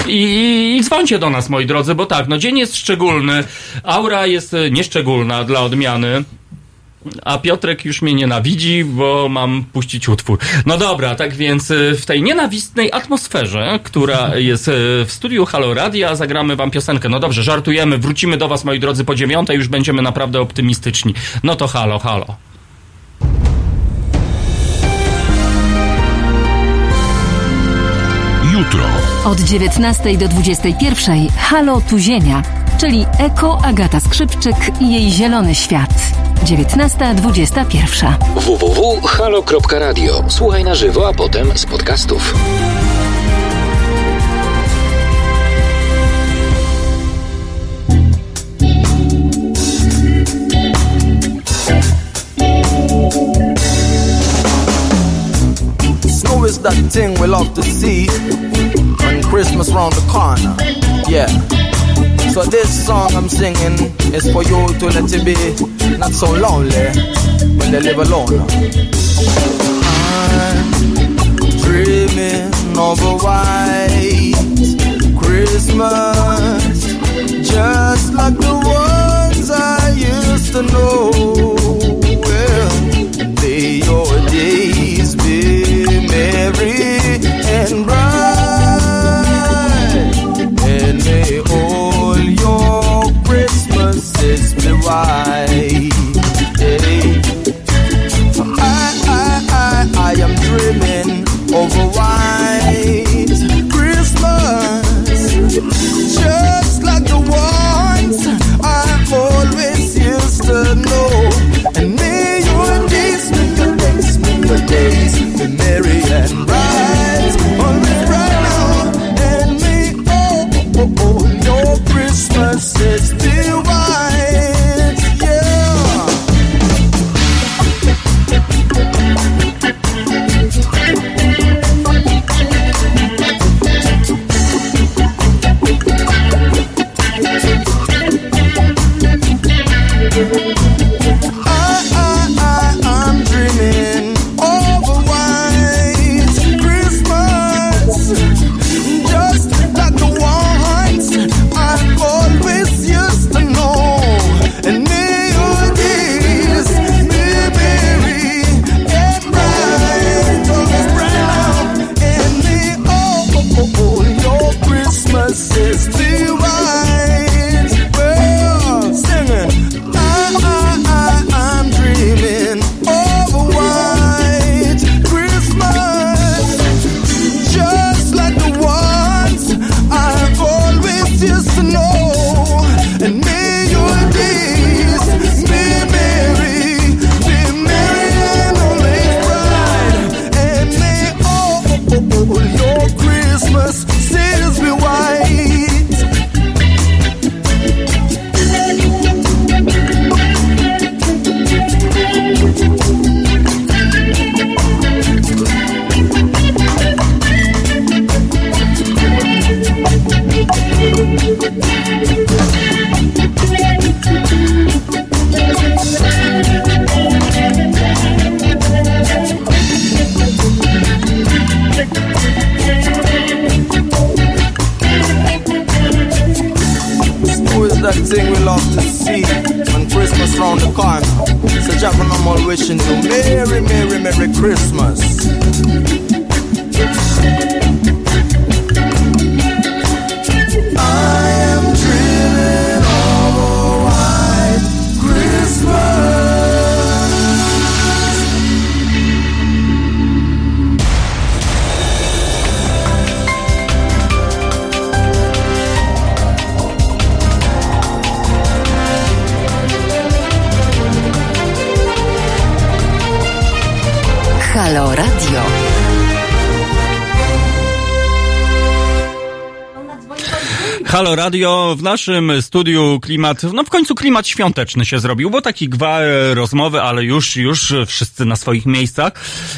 I, I dzwońcie do nas, moi drodzy, bo tak, no dzień jest szczególny, aura jest e, nieszczególna dla odmiany. a Piotrek już mnie nienawidzi, bo mam puścić utwór. No dobra, tak więc y, w tej nienawistnej atmosferze, która jest y, w studiu Halo Radia, zagramy wam piosenkę. No dobrze, żartujemy, wrócimy do was, moi drodzy, po dziewiątej, już będziemy naprawdę optymistyczni. No to halo, halo. Jutro. Od 19 do 21 Halo tu Ziemia, czyli Eko Agata Skrzypczyk i jej zielony świat. 19.21. www.halo.radio. Słuchaj na żywo, a potem z podcastów. That thing we love to see when Christmas round the corner. Yeah. So this song I'm singing is for you to let you be not so lonely when they live alone. I'm dreaming of a white Christmas, just like the ones I used to know. And bright, and may all your Christmases be white. Radio, w naszym studiu klimat, no w końcu klimat świąteczny się zrobił, bo taki gwar rozmowy, ale już, już wszyscy na swoich miejscach.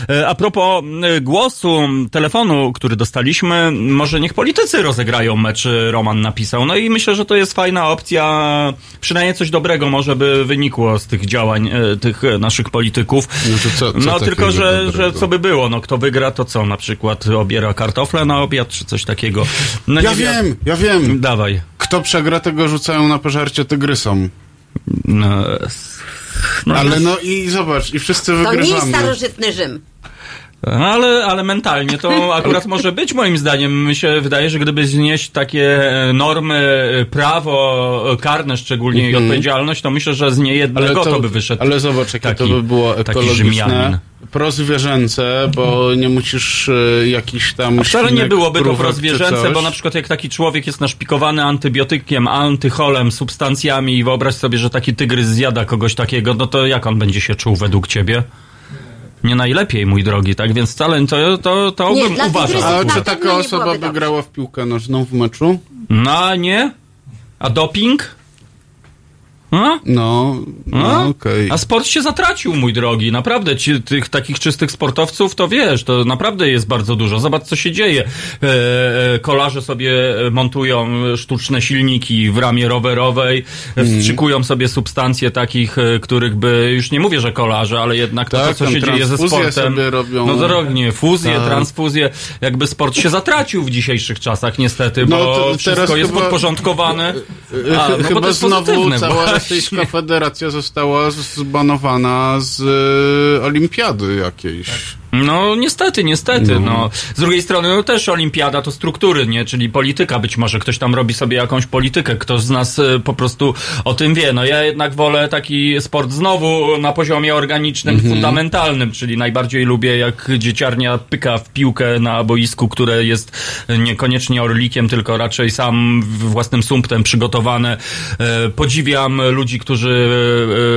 E, A propos e, głosu, telefonu, który dostaliśmy, może niech politycy rozegrają mecz, e, Roman napisał. No i myślę, że to jest fajna opcja, przynajmniej coś dobrego może by wynikło z tych działań tych naszych polityków. No, to co, co No tylko, że, że co by było, no kto wygra, to co, na przykład obiera kartofle na obiad, czy coś takiego. No, ja wiem, ja wiem. Dawaj. Kto przegra, tego rzucają na pożarcie tygrysom. No, No, Ale no i zobacz, i wszyscy To nie jest wygrywamy. starożytny Rzym. Ale, ale mentalnie to akurat może być moim zdaniem. Mi się wydaje, że gdyby znieść takie e, normy, e, prawo e, karne szczególnie i Mhm. odpowiedzialność, to myślę, że z niejednego to, by wyszedł. Ale zobacz, jakie taki, to by było ekologiczne, prozwierzęce, bo nie musisz e, jakiś tam A wcale nie byłoby to prozwierzęce, bo na przykład jak taki człowiek jest naszpikowany antybiotykiem, antycholem, substancjami i wyobraź sobie, że taki tygrys zjada kogoś takiego, no to jak on będzie się czuł według ciebie? Nie najlepiej, mój drogi, tak? Więc wcale to, to, to Nie, bym uważał. A czy taka osoba by dobrze. grała w piłkę nożną w meczu? No, nie? A doping? A? No, no A? okej. A sport się zatracił, mój drogi. Naprawdę, ci, tych takich czystych sportowców, to wiesz, to naprawdę jest bardzo dużo. Zobacz, co się dzieje. E, e, kolarze sobie montują sztuczne silniki w ramie rowerowej, Mhm. wstrzykują sobie substancje takich, e, których by, już nie mówię, że kolarze, ale jednak to, Tak, to co się dzieje ze sportem. robią. No drognie, fuzje, Tak. transfuzje. Jakby sport się zatracił w dzisiejszych czasach, niestety, No, bo teraz wszystko jest chyba- podporządkowane. E, A, no bo to Chyba jest znowu pozytywne cała właśnie. Rosyjska federacja została zbanowana z e, olimpiady jakiejś. No niestety, niestety. No. No. Z drugiej strony no, też olimpiada to struktury, nie? Czyli polityka być może. Ktoś tam robi sobie jakąś politykę. Ktoś z nas e, po prostu o tym wie. No ja jednak wolę taki sport znowu na poziomie organicznym, Mhm. fundamentalnym, czyli najbardziej lubię jak dzieciarnia pyka w piłkę na boisku, które jest niekoniecznie orlikiem, tylko raczej sam własnym sumptem przygotowane. E, Podziwiam ludzi, którzy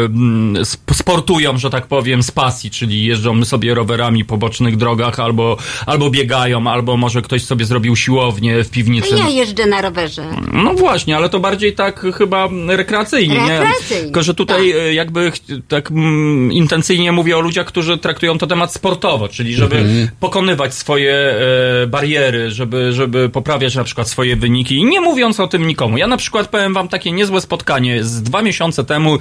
m, sp- sportują, że tak powiem, z pasji, czyli jeżdżą sobie rowerami po bocznych drogach, albo, albo biegają, albo może ktoś sobie zrobił siłownię w piwnicy. Ja jeżdżę na rowerze. No właśnie, ale to bardziej tak chyba rekreacyjnie, nie? Rekreacyjnie, Tylko, że tutaj e, jakby tak mm, intencyjnie mówię o ludziach, którzy traktują to temat sportowo, czyli żeby Mhm. pokonywać swoje e, bariery, żeby, żeby poprawiać na przykład swoje wyniki i nie mówiąc o tym nikomu. Ja na przykład powiem wam takie niezłe spotkanie z dwa miesiące temu, e,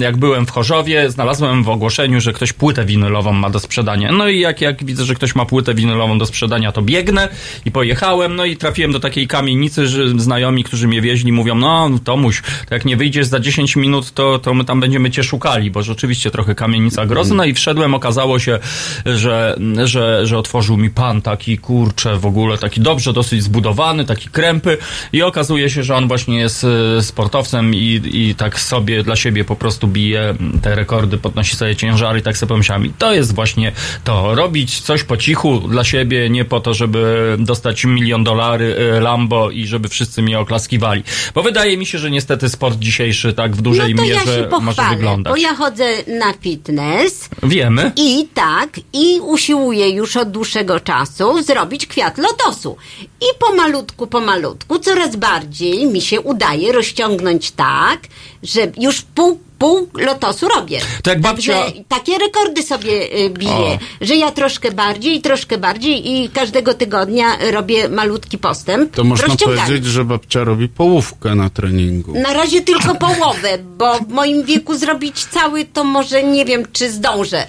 jak byłem w Chorzowie, znalazłem w ogłoszeniu, że ktoś płytę winylową ma do sprzedania. No i jak, jak widzę, że ktoś ma płytę winylową do sprzedania, to biegnę i pojechałem, no i trafiłem do takiej kamienicy, że znajomi, którzy mnie wieźli, mówią, no Tomuś, to jak nie wyjdziesz za 10 minut, to, to my tam będziemy cię szukali, bo rzeczywiście trochę kamienica grozna i wszedłem, okazało się, że, że, że otworzył mi pan taki, kurczę, w ogóle taki dobrze dosyć zbudowany, taki krępy i okazuje się, że on właśnie jest e, sportowcem i, i tak sobie dla siebie po prostu bije te rekordy, podnosi sobie ciężary i tak sobie pomyślałem, to jest właśnie to, robić coś po cichu dla siebie, nie po to, żeby dostać milion dolary e, Lambo i żeby wszyscy mnie oklaskiwali. Bo wydaje mi się, że niestety sport dzisiejszy tak w dużej no to ja mierze się może pochwalę, wyglądać. bo ja chodzę na fitness Wiemy. i tak, i usiłuję już od dłuższego czasu zrobić kwiat lotosu. I pomalutku, pomalutku, coraz bardziej mi się udaje rozciągnąć tak, że już pół, pół lotosu robię. To jak babcia- Także takie rekordy sobie y, biję, O. że ja troszkę bardziej, troszkę bardziej i każdego tygodnia robię malutki postęp. To można powiedzieć, że babcia robi połówkę na treningu. Na razie tylko połowę, bo w moim wieku zrobić cały to może nie wiem, czy zdążę.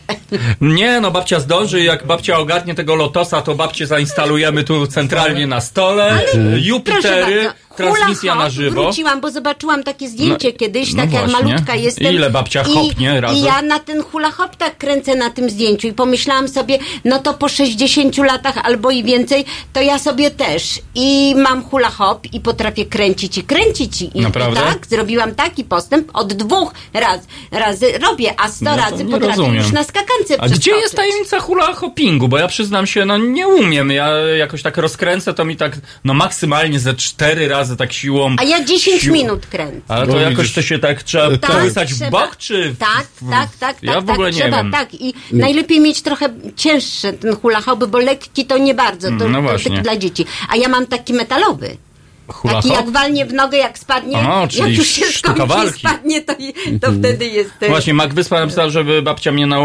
Nie, no babcia zdąży, jak babcia ogarnie tego lotosa, to babcie zainstalujemy tu centralnie na stole. E, Proszę Jupitery, bardzo. Transmisja Hula na hop żywo. Wróciłam, bo zobaczyłam takie zdjęcie No, kiedyś, no tak jak właśnie. malutka jestem. Ile babcia I- hopnie razy? I ja na ten hula hop tak kręcę na tym zdjęciu i pomyślałam sobie, no to po 60 latach albo i więcej, to ja sobie też. I mam hula hop i potrafię kręcić i kręcić. I, i Naprawdę? tak, zrobiłam taki postęp, od dwóch raz, razy robię, a 100 No razy potrafię rozumiem. już na skakance A gdzie jest tajemnica hula hoppingu? Bo ja przyznam się, no nie umiem. Ja jakoś tak rozkręcę, to mi tak, no maksymalnie ze cztery razy tak siłą. A ja 10 Sił- minut kręcę. Ale to jakoś widzisz- to się tak trzeba Tak, kołysać w bok, czy... w- Tak, w- tak, tak, Ja tak, w ogóle tak, nie trzeba, wiem. tak. I najlepiej mieć trochę cięższy ten hula hoop, bo lekki to nie bardzo, to, No to taki dla dzieci. A ja mam taki metalowy. Hula taki hop? jak walnie w nogę, jak spadnie, jak czyli już się sztuka skończy walki. spadnie, to, to wtedy jest... Właśnie, Mac Wyspa napisał, żeby babcia mnie na,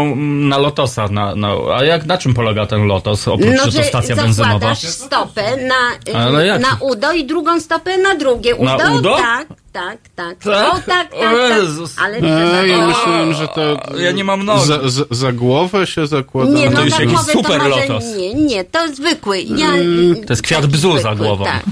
na lotosa. Na, na, a jak, na czym polega ten lotos, oprócz No, że że to stacja benzynowa? stopę na, jak? na udo i drugą stopę na drugie udo. Na udo? Tak, tak, tak. Tak? O, tak, tak, O tak. Ale. E, ja o, myślałem, że to Ja nie mam nogi. za, za, za głowę się zakłada. Nie, to no jest za jakiś super to lotos. nie, nie, to zwykły. Ja, To jest kwiat bzu za głową. Tak.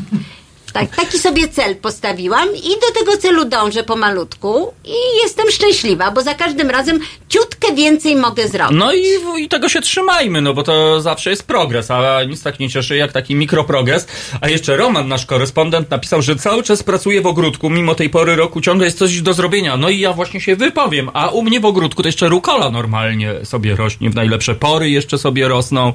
Tak, taki sobie cel postawiłam i do tego celu dążę pomalutku i jestem szczęśliwa, bo za każdym razem ciutkę więcej mogę zrobić. No i, i tego się trzymajmy, no bo to zawsze jest progres, a nic tak nie cieszy jak taki mikroprogres. A jeszcze Roman, nasz korespondent, napisał, że cały czas pracuje w ogródku, mimo tej pory roku ciągle jest coś do zrobienia. No i ja właśnie się wypowiem, a u mnie w ogródku to jeszcze rukola normalnie sobie rośnie, w najlepsze pory jeszcze sobie rosną.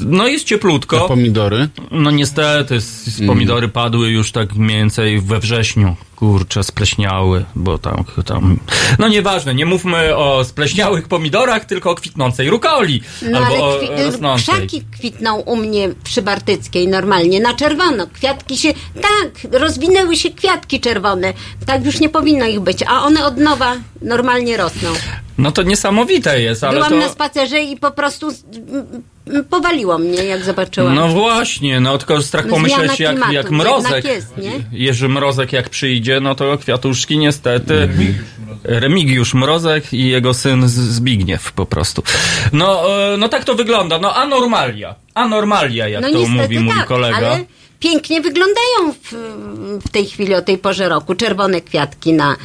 No jest cieplutko. A pomidory? No niestety, s- s- pomidory padły już tak mniej więcej we wrześniu. Kurczę, spleśniały, bo tam, tam... No nieważne, nie mówmy o spleśniałych pomidorach, tylko o kwitnącej rukoli. No albo o kwi- rosnącej. krzaki kwitną u mnie przy Bartyckiej normalnie, na czerwono. Kwiatki się, tak, rozwinęły się kwiatki czerwone. Tak już nie powinno ich być, a one od nowa normalnie rosną. No to niesamowite jest, ale Byłam to... na spacerze i po prostu powaliło mnie, jak zobaczyłam. No właśnie, no tylko strach No, pomyśleć, zmiana jak, klimatu, jak mrozek, jednak jest, nie? Jerzy Mrozek jak przyjdzie, no to kwiatuszki niestety, Remigiusz Mrozek i jego syn Zbigniew po prostu. No, e, no tak to wygląda, no anormalia, anormalia jak no to mówi mój tak, kolega. ale pięknie wyglądają w, w tej chwili, o tej porze roku, czerwone kwiatki na,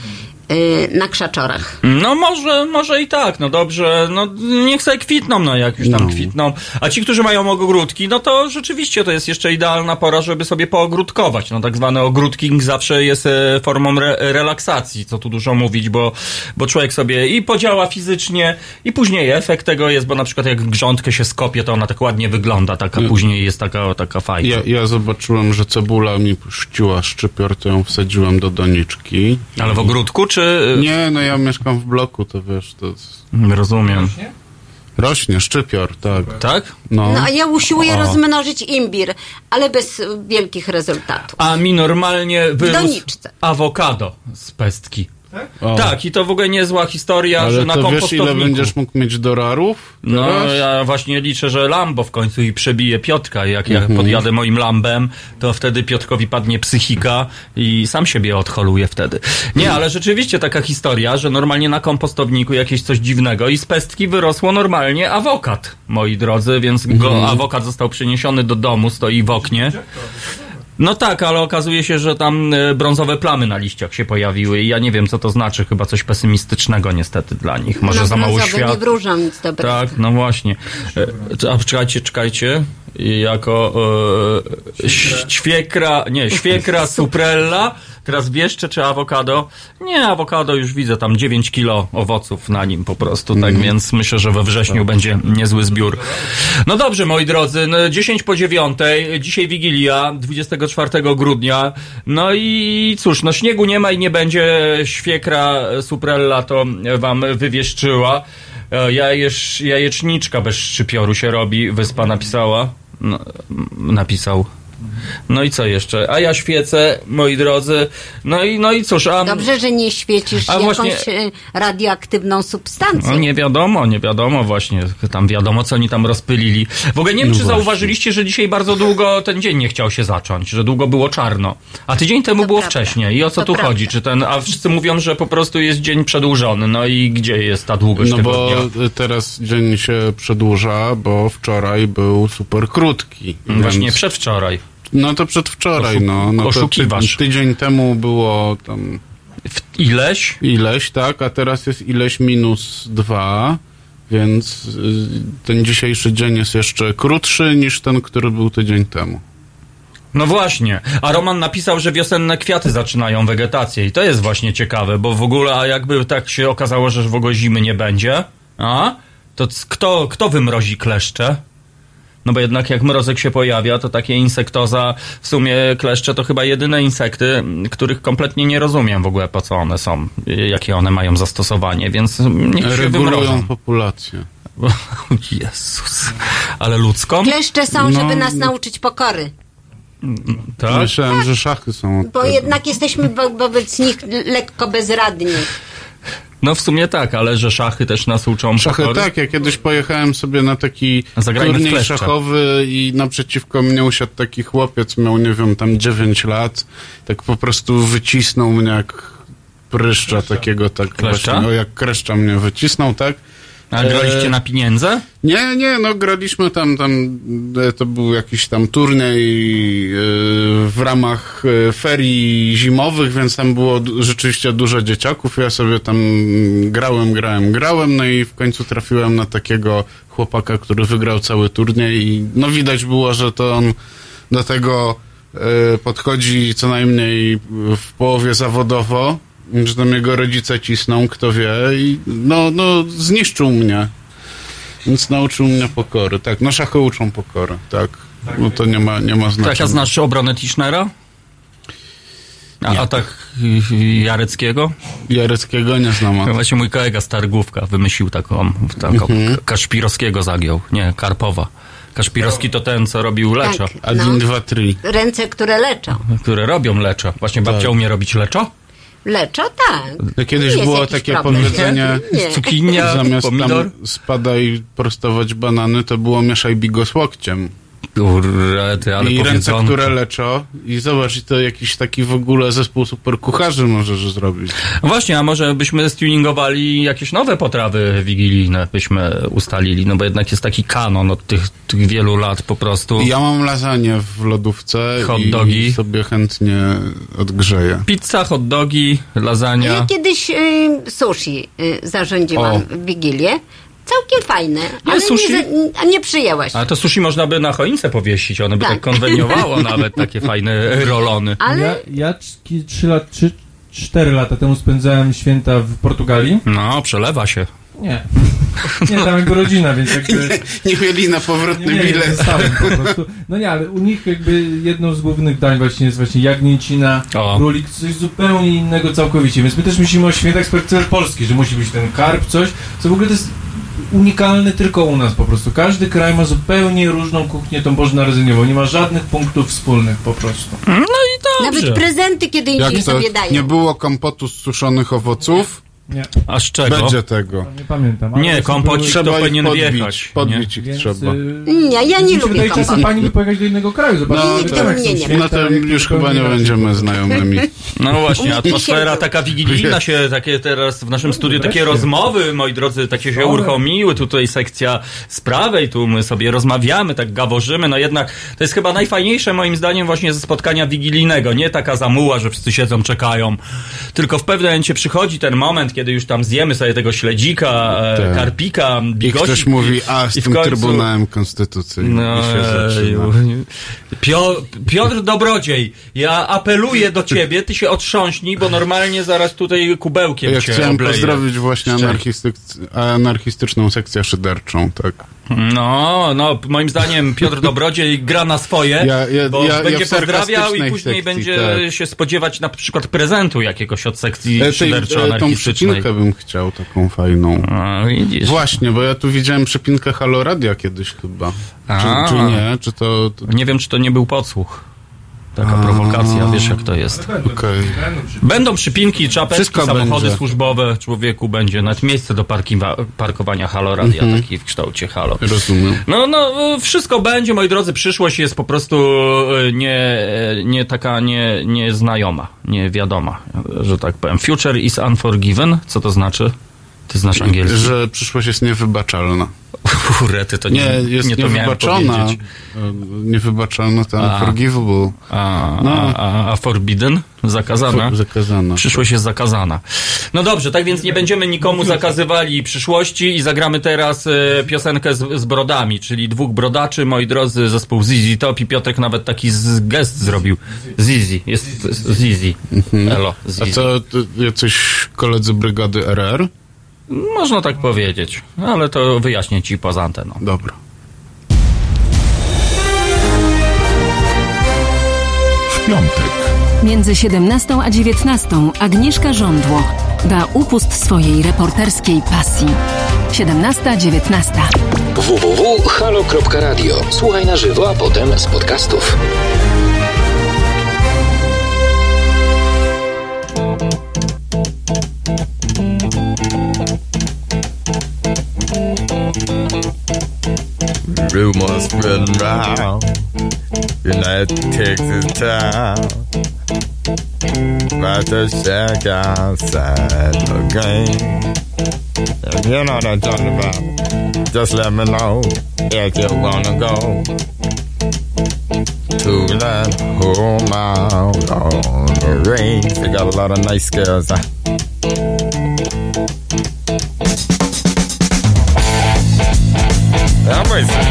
na krzaczorach. No może, może i tak, no dobrze, no niech sobie kwitną, no jak już tam kwitną. A ci, którzy mają ogródki, no to rzeczywiście to jest jeszcze idealna pora, żeby sobie poogródkować. No tak zwany ogródking zawsze jest e, formą re relaksacji, co tu dużo mówić, bo, bo człowiek sobie i podziała fizycznie i później efekt tego jest, bo na przykład jak grządkę się skopie, to ona tak ładnie wygląda, taka później jest taka, taka fajna. Ja, ja zobaczyłem, że cebula mi puściła szczypior, to ją wsadziłem do doniczki. Ale w ogródku, czy... Nie, no ja mieszkam w bloku, to wiesz, to... Rozumiem. Rośnie, szczypior, tak. Tak? No, No a ja usiłuję O. rozmnożyć imbir, ale bez wielkich rezultatów. A mi normalnie wyrósł doniczce. awokado z pestki. O. Tak, i to w ogóle niezła historia, Ale że na to wiesz, kompostowniku. ile będziesz mógł mieć dorarów? No, teraz? ja właśnie liczę, że Lambo w końcu i przebije Piotrka. Jak ja Mhm. podjadę moim Lambem, to wtedy Piotrkowi padnie psychika i sam siebie odholuje wtedy. Nie, ale rzeczywiście taka historia, że normalnie na kompostowniku jakieś coś dziwnego i z pestki wyrosło normalnie awokat, moi drodzy, więc go, Mhm. awokat został przeniesiony do domu, stoi w oknie. No tak, ale okazuje się, że tam e, brązowe plamy na liściach się pojawiły i ja nie wiem, co to znaczy. Chyba coś pesymistycznego niestety dla nich. Może no, za mało brązowe nie wróżą nic dobrego. Tak, no właśnie. E, A czekajcie, czekajcie. I Jako e, świekra, nie, świekra suprella, teraz wieszcze czy awokado? Nie, awokado już widzę, tam 9 kilo owoców na nim po prostu, tak Mhm. więc myślę, że we wrześniu będzie niezły zbiór. No dobrze, moi drodzy, no 10 po 9, dzisiaj Wigilia, 24 grudnia, no i cóż, no śniegu nie ma i nie będzie, świekra suprella to wam wywieszczyła. E, Jajesz, jajeczniczka bez szczypioru się robi, wyspa napisała. No, napisał. No i co jeszcze? A ja świecę, moi drodzy. No i, no i cóż, a... Dobrze, że nie świecisz A jakąś właśnie- y, radioaktywną substancją. No nie wiadomo, nie wiadomo właśnie. Tam wiadomo, co oni tam rozpylili. W ogóle nie wiem, No czy właśnie. zauważyliście, że dzisiaj bardzo długo ten dzień nie chciał się zacząć, że długo było czarno. A tydzień temu było prawda. wcześniej. I o co To tu prawda. chodzi? Czy ten, a wszyscy mówią, że po prostu jest dzień przedłużony. No i gdzie jest ta długość No tego bo dnia? teraz dzień się przedłuża, bo wczoraj był super krótki. Właśnie więc- przedwczoraj. No to przedwczoraj, Oszuk- no. no to oszukiwasz. ty, tydzień temu było tam Ileś? ileś, tak, a teraz jest ileś minus dwa, więc y, ten dzisiejszy dzień jest jeszcze krótszy niż ten, który był tydzień temu. No właśnie. A Roman napisał, że wiosenne kwiaty zaczynają wegetację i to jest właśnie ciekawe, bo w ogóle, a jakby tak się okazało, że w ogóle zimy nie będzie, a? To kto, kto wymrozi kleszcze? No bo jednak jak mrozek się pojawia, to takie insektoza, w sumie kleszcze to chyba jedyne insekty, których kompletnie nie rozumiem w ogóle po co one są, jakie one mają zastosowanie, więc niech się Regulują wymrożą. populację. Jezus. Ale ludzką? Kleszcze są, No. żeby nas nauczyć pokory. Tak? Myślałem, że szachy są Bo tego. jednak jesteśmy wo wobec nich lekko bezradni. No w sumie tak, ale że szachy też nas uczą Szachy, pokory. tak, ja kiedyś pojechałem sobie na taki Zagrajmy turniej szachowy i naprzeciwko mnie usiadł taki chłopiec, miał, nie wiem, tam 9 lat, tak po prostu wycisnął mnie jak pryszcza takiego, tak Kleszcza? właśnie, o, jak kreszcza mnie wycisnął, tak? A graliście E, na pieniądze? Nie, nie, no graliśmy tam, tam e, to był jakiś tam turniej e, w ramach ferii zimowych, więc tam było rzeczywiście dużo dzieciaków. Ja sobie tam grałem, grałem, grałem, no i w końcu trafiłem na takiego chłopaka, który wygrał cały turniej i no widać było, że to on do tego podchodzi co najmniej w połowie zawodowo, że tam jego rodzice cisną, kto wie i no, no zniszczył mnie. Więc nauczył mnie pokory. Tak, no szachy uczą pokory, tak. No to nie ma, nie ma znaczenia. Tak, a znasz obronę Tischnera? A atak y, Jareckiego? Jareckiego nie znam. To właśnie mój kolega z Targówka wymyślił taką, taką Mhm. Kaszpirowskiego zagiął. Nie, Karpowa. Kaszpirowski to ten, co robił leczo. Tak, A no. trzy. Ręce, które leczą. Które robią leczo. Właśnie babcia Tak. umie robić leczo? Leczą, tak. To kiedyś Nie było takie problem. powiedzenie, Nie. Cukinia, zamiast pomidor. tam spadaj prostować banany, to było mieszaj bigos łokciem. Kurety, ale I ręce, które leczą. I zobacz, i to jakiś taki w ogóle zespół superkucharzy możesz zrobić. Właśnie, a może byśmy stuningowali jakieś nowe potrawy wigilijne, byśmy ustalili, no bo jednak jest taki kanon od tych, tych wielu lat po prostu. Ja mam lasagne w lodówce Hot i dogi. sobie chętnie odgrzeję. Pizza, hot dogi, Ja lasagna. kiedyś y, sushi y, zarządziłam O. w Wigilię. Całkiem fajne, ale sushi? nie, za- a nie przyjęłaś. Ale to sushi można by na choince powiesić, one by tak, Tak. konweniowało nawet, takie fajne rolony. Ale- Ja, ja trzy, lat, trzy, cztery lata temu spędzałem święta w Portugalii. No, przelewa się. Nie. Nie, tam jakby rodzina, więc jakby... Nie mieli na powrotny Nie, nie, bilet. zostałem po prostu. No nie, ale u nich jakby jedną z głównych dań właśnie jest właśnie jagnięcina, O. królik, coś zupełnie innego całkowicie. Więc my też myślimy o świętach z perspektywy polskiej, że musi być ten karp, coś, co w ogóle to jest unikalne tylko u nas po prostu. Każdy kraj ma zupełnie różną kuchnię tą bożonarodzeniową. Nie ma żadnych punktów wspólnych po prostu. No i dobrze. Nawet prezenty kiedy indziej sobie dają. nie było kompotu z suszonych owoców? Nie. A z czego? Będzie tego. Nie pamiętam. Nie, kompocik to Trzeba ich powinien podbić. wjechać. Podbić ich Więc, trzeba. y, Nie, ja nie lubię kompotu. pani by pojechać do innego kraju, zobaczyć. No, Nigdy to, mnie nie ma. no to już chyba nie będziemy znajomymi. No właśnie, nie atmosfera taka wigilijna się, takie teraz w naszym studiu, takie rozmowy, moi drodzy, takie się uruchomiły, tutaj sekcja z prawej, tu my sobie rozmawiamy, tak gaworzymy, no jednak to jest chyba najfajniejsze moim zdaniem właśnie ze spotkania wigilijnego, nie taka zamuła, że wszyscy siedzą, czekają, tylko w pewnym momencie przychodzi ten moment, kiedy już tam zjemy sobie tego śledzika, e, Tak. karpika, I bigosik. ktoś mówi, a z i tym końcu- Trybunałem Konstytucyjnym. No, I się zaczyna. Pio, Piotr Dobrodziej, ja apeluję do ciebie, ty się otrząśnij, bo normalnie zaraz tutaj kubełkiem Ja cię chciałem obleję. pozdrowić właśnie anarchistyczną sekcję szyderczą, tak. No, no, moim zdaniem Piotr Dobrodziej gra na swoje, Ja- ja- bo ja- będzie pozdrawiał i później sekcji, będzie tak. się spodziewać na przykład prezentu jakiegoś od sekcji E, tej- e, szyderczo-anarchistycznej. Przypinkę bym chciał, taką fajną. A, widzisz. Właśnie, bo ja tu widziałem przypinkę Halo Radia kiedyś chyba. A. Czy, czy nie? Czy to... to... Nie wiem, czy to nie był podsłuch. Taka prowokacja, wiesz jak to jest. Okej. Będą przypinki, czapeczki, Wszystko samochody będzie. służbowe, człowieku będzie, nawet miejsce do parkinga, parkowania Halo Radia, Mhm. taki w kształcie Halo. Rozumiem. No, no, wszystko będzie, moi drodzy, przyszłość jest po prostu y, nie, y, nie taka nie, nieznajoma, niewiadoma, że tak powiem. Future is unforgiven, co to znaczy? Ty znasz angielski? Że przyszłość jest niewybaczalna. Kurety, to nie, Nie, jest nie to niewybaczona. Niewybaczalna to A. unforgivable. A, No. a, a, a forbidden? Zakazana? For- zakazana. Przyszłość jest zakazana. No dobrze, tak więc nie będziemy nikomu zakazywali przyszłości i zagramy teraz e, piosenkę z, z brodami, czyli dwóch brodaczy, moi drodzy, zespół Zizi Top i Piotrek nawet taki z, gest zrobił. Zizi, jest Zizi. Elo, A Zizi. co, to jacyś koledzy brygady RR? Można tak powiedzieć, ale to wyjaśnię ci poza anteną. Dobra. W piątek. Między 17 a 19 Agnieszka Żądło da upust swojej reporterskiej pasji. 17-19. www.halo.radio. Słuchaj na żywo, a potem z podcastów. Rumors spreading round. United Texas town. About to shack outside the game. If you know what I'm talking about, just let me know if you wanna go. To that home out on the range. They got a lot of nice girls. I'm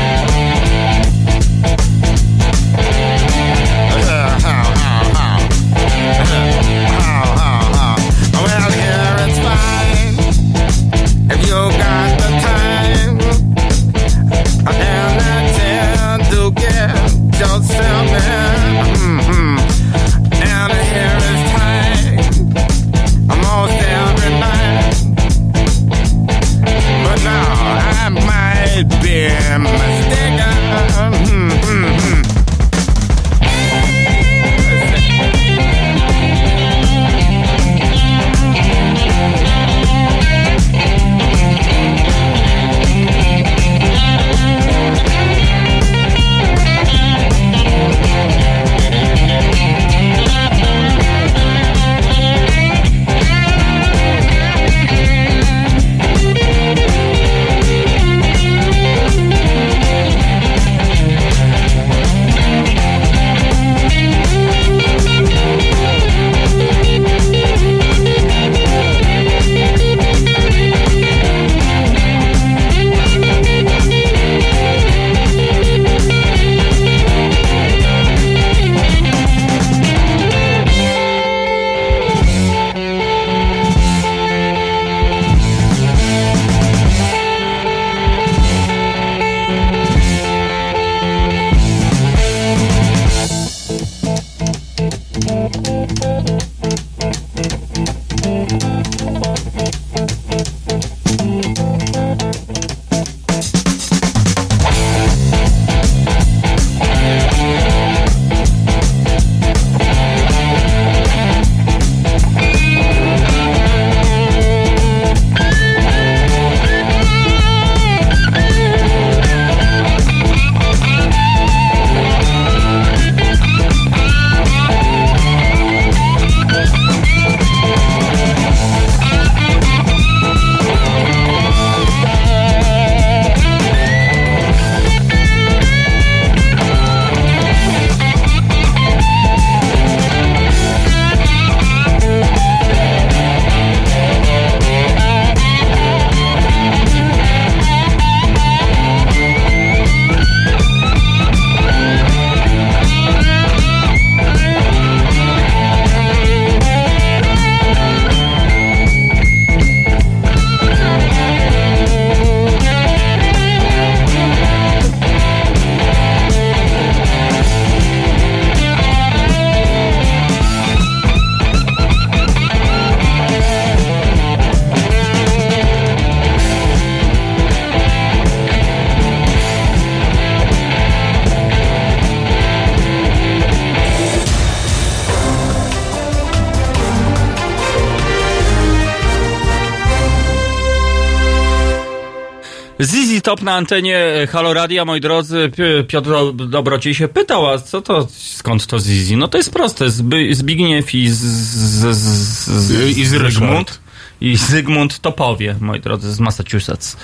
Na antenie Halo Radia, moi drodzy. Pi- Piotr Dobrociej się pytał, a co to, skąd to Zizi? No to jest proste. Zby, Zbigniew i, z, z, z, I Zygmunt. I Zygmunt Topowie, moi drodzy, z Massachusetts.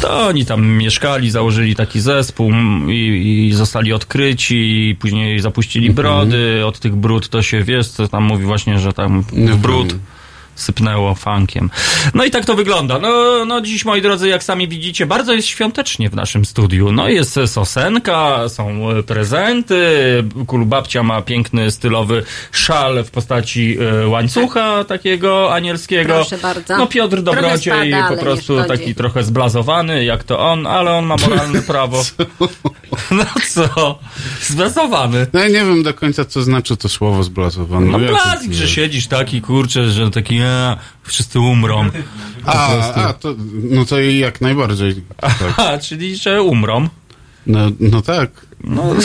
To oni tam mieszkali, założyli taki zespół i, i zostali odkryci, i później zapuścili brody. Od tych brud to się, wiesz, co tam mówi właśnie, że tam w brud sypnęło funkiem. No i tak to wygląda. No, no dziś, moi drodzy, jak sami widzicie, bardzo jest świątecznie w naszym studiu. No jest sosenka, są e, prezenty, kulubabcia ma piękny, stylowy szal w postaci e, łańcucha takiego anielskiego. Proszę bardzo. No Piotr Dobrodziej spada, po prostu taki trochę zblazowany, jak to on, ale on ma moralne prawo. No co? Zblazowany. No ja nie wiem do końca, co znaczy to słowo zblazowany. No blazik, że siedzisz taki, kurczę, że taki, wszyscy umrą. A, a to, no to i jak najbardziej. Tak. Aha, czyli że umrą. No, no tak. No, No,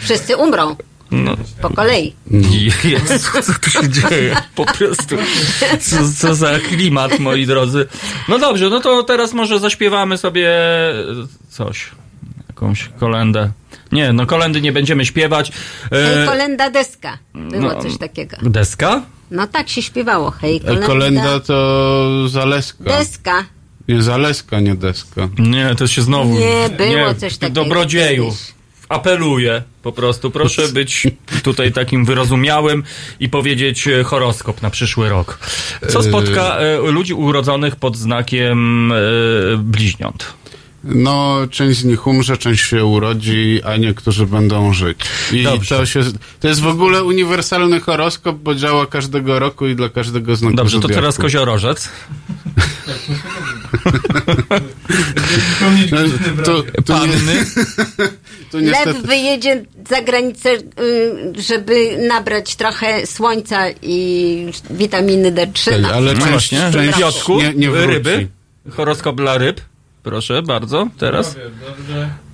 wszyscy umrą. no. Po kolei. Jezu, co tu się dzieje? Po prostu. Co, co za klimat, moi drodzy. No dobrze, no to teraz może zaśpiewamy sobie coś. Jakąś kolendę. Nie, no kolendy nie będziemy śpiewać. E, kolenda deska. Było no, coś takiego. Deska? No tak się śpiewało. Hej, E, kolenda, Kolenda to Zaleska. deska. Nie, Zaleska, nie deska. Nie, to się znowu... Nie, było coś takiego Dobrodzieju. Apeluję po prostu, proszę być tutaj takim wyrozumiałym i powiedzieć e, horoskop na przyszły rok. Co spotka e, ludzi urodzonych pod znakiem e, bliźniąt? No, część z nich umrze, część się urodzi, a niektórzy będą żyć. I Dobrze. to się. To jest w ogóle uniwersalny horoskop, bo działa każdego roku i dla każdego znaku Dobrze, to zodiaku. teraz koziorożec. No, to, to nie, Panny. to niestety. Lew wyjedzie za granicę, y, żeby nabrać trochę słońca i witaminy D3. Tak, ale No część, część nie, nie ryby. Horoskop dla ryb. Proszę bardzo, teraz.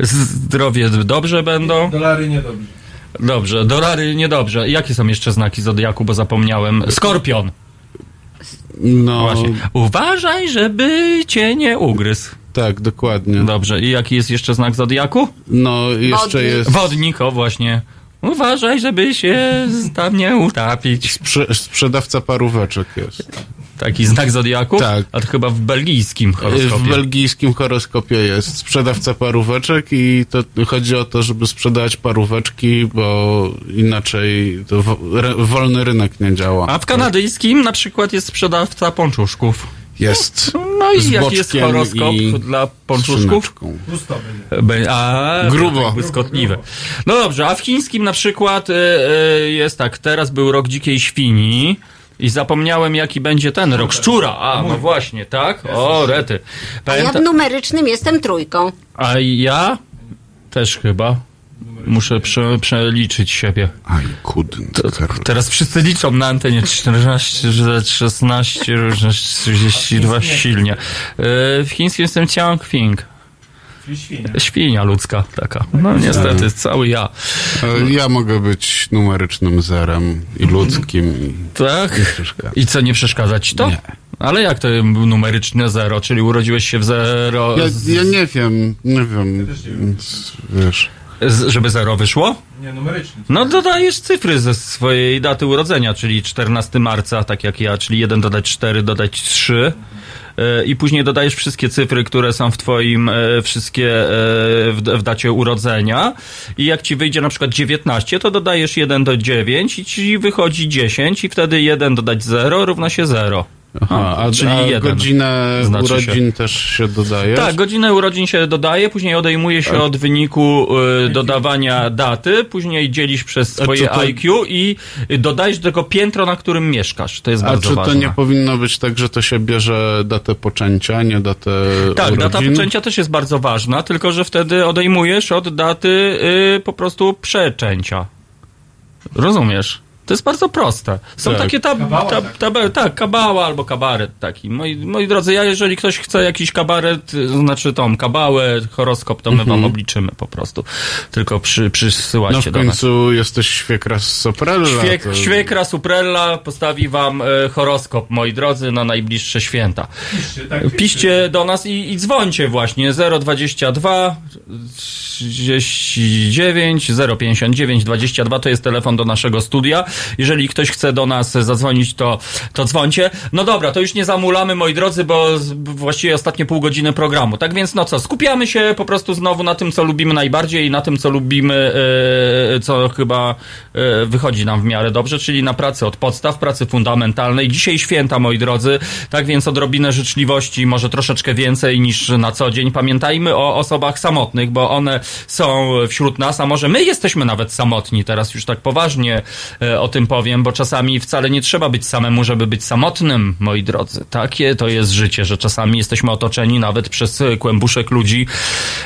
Zdrowie dobrze będą. Dolary niedobrze. Dobrze, dolary niedobrze. Jakie są jeszcze znaki zodiaku, bo zapomniałem? Skorpion. No, Właśnie. Uważaj, żeby cię nie ugryzł. tak, dokładnie. Dobrze, i jaki jest jeszcze znak zodiaku? No, jeszcze Wodnik. jest. Wodnik, o właśnie. Uważaj, żeby się tam nie utapić. Sprze- sprzedawca paróweczek jest. Taki znak zodiaku? Tak. A to chyba w belgijskim horoskopie. W belgijskim horoskopie jest sprzedawca paróweczek i to chodzi o to, żeby sprzedawać paróweczki, bo inaczej to wo- re- wolny rynek nie działa. A w kanadyjskim na przykład jest sprzedawca ponczuszków. Jest. No i jaki jest horoskop dla ponczuszków? A, Grubo. Tak, błyskotliwe. No dobrze, a w chińskim na przykład y, y, jest tak, teraz był rok dzikiej świni i zapomniałem jaki będzie ten rok. Szczura, a no właśnie, tak? O, rety. A ja Pamięta- w numerycznym jestem trójką. A ja też chyba. Muszę prze, przeliczyć siebie. I couldn't. Karol. Teraz wszyscy liczą na antenie 14, 16, 32 silnie. Y, W chińskim jestem Ciang Fing. Świnia. Świnia ludzka taka. No niestety, cały ja. E, Ja mogę być numerycznym zerem i ludzkim. I... Tak? I co, nie przeszkadza ci to? Nie. Ale jak to numeryczne zero, czyli urodziłeś się w zero, Ja, z, ja nie wiem, nie wiem. Więc, Wiesz. z, żeby zero wyszło? Nie, numeryczny. No dodajesz cyfry ze swojej daty urodzenia, czyli 14 marca, tak jak ja, czyli 1 dodać 4, dodać 3. e, I później dodajesz wszystkie cyfry, które są w twoim, e, wszystkie e, w, w dacie urodzenia. I jak ci wyjdzie na przykład 19, to dodajesz 1 do 9 i ci wychodzi 10 i wtedy 1 dodać 0 równa się 0. Aha, a, czyli a jeden. godzinę Znaczy urodzin też się dodaje? Tak, godzinę urodzin się dodaje, później odejmuje się od wyniku y, dodawania daty, później dzielisz przez A swoje czy to- IQ i dodajesz do tego piętro, na którym mieszkasz. To jest A bardzo czy ważne. to nie powinno być tak, że to się bierze datę poczęcia, nie datę Tak, urodzin? data poczęcia też jest bardzo ważna, tylko że wtedy odejmujesz od daty y, po prostu przeczęcia. Rozumiesz? To jest bardzo proste. Są Tak. takie tab, Kabała tab, tab, tak, kabała albo kabaret taki. Moi, moi drodzy, ja jeżeli ktoś chce jakiś kabaret, y, znaczy tą kabałę, horoskop, to my wam obliczymy po prostu. Tylko przy, No przysyłajcie w do nas. końcu jesteś świekra Soprella. Świek, to... Świekra Suprella postawi wam e, horoskop, moi drodzy, na najbliższe święta. Piszcie do nas i, i dzwońcie właśnie 022 39 059 22 to jest telefon do naszego studia. Jeżeli ktoś chce do nas zadzwonić, to, to dzwońcie. No dobra, to już nie zamulamy, moi drodzy, bo właściwie ostatnie pół godziny programu. Tak więc no co, skupiamy się po prostu znowu na tym, co lubimy najbardziej i na tym, co lubimy, e, co chyba e, wychodzi nam w miarę dobrze, czyli na pracy od podstaw, pracy fundamentalnej. Dzisiaj święta, moi drodzy, tak więc odrobinę życzliwości, może troszeczkę więcej niż na co dzień. Pamiętajmy o osobach samotnych, bo one są wśród nas, a może my jesteśmy nawet samotni, teraz już tak poważnie e, o tym powiem, bo czasami wcale nie trzeba być samemu, żeby być samotnym, moi drodzy. Takie to jest życie, że czasami jesteśmy otoczeni nawet przez kłębuszek ludzi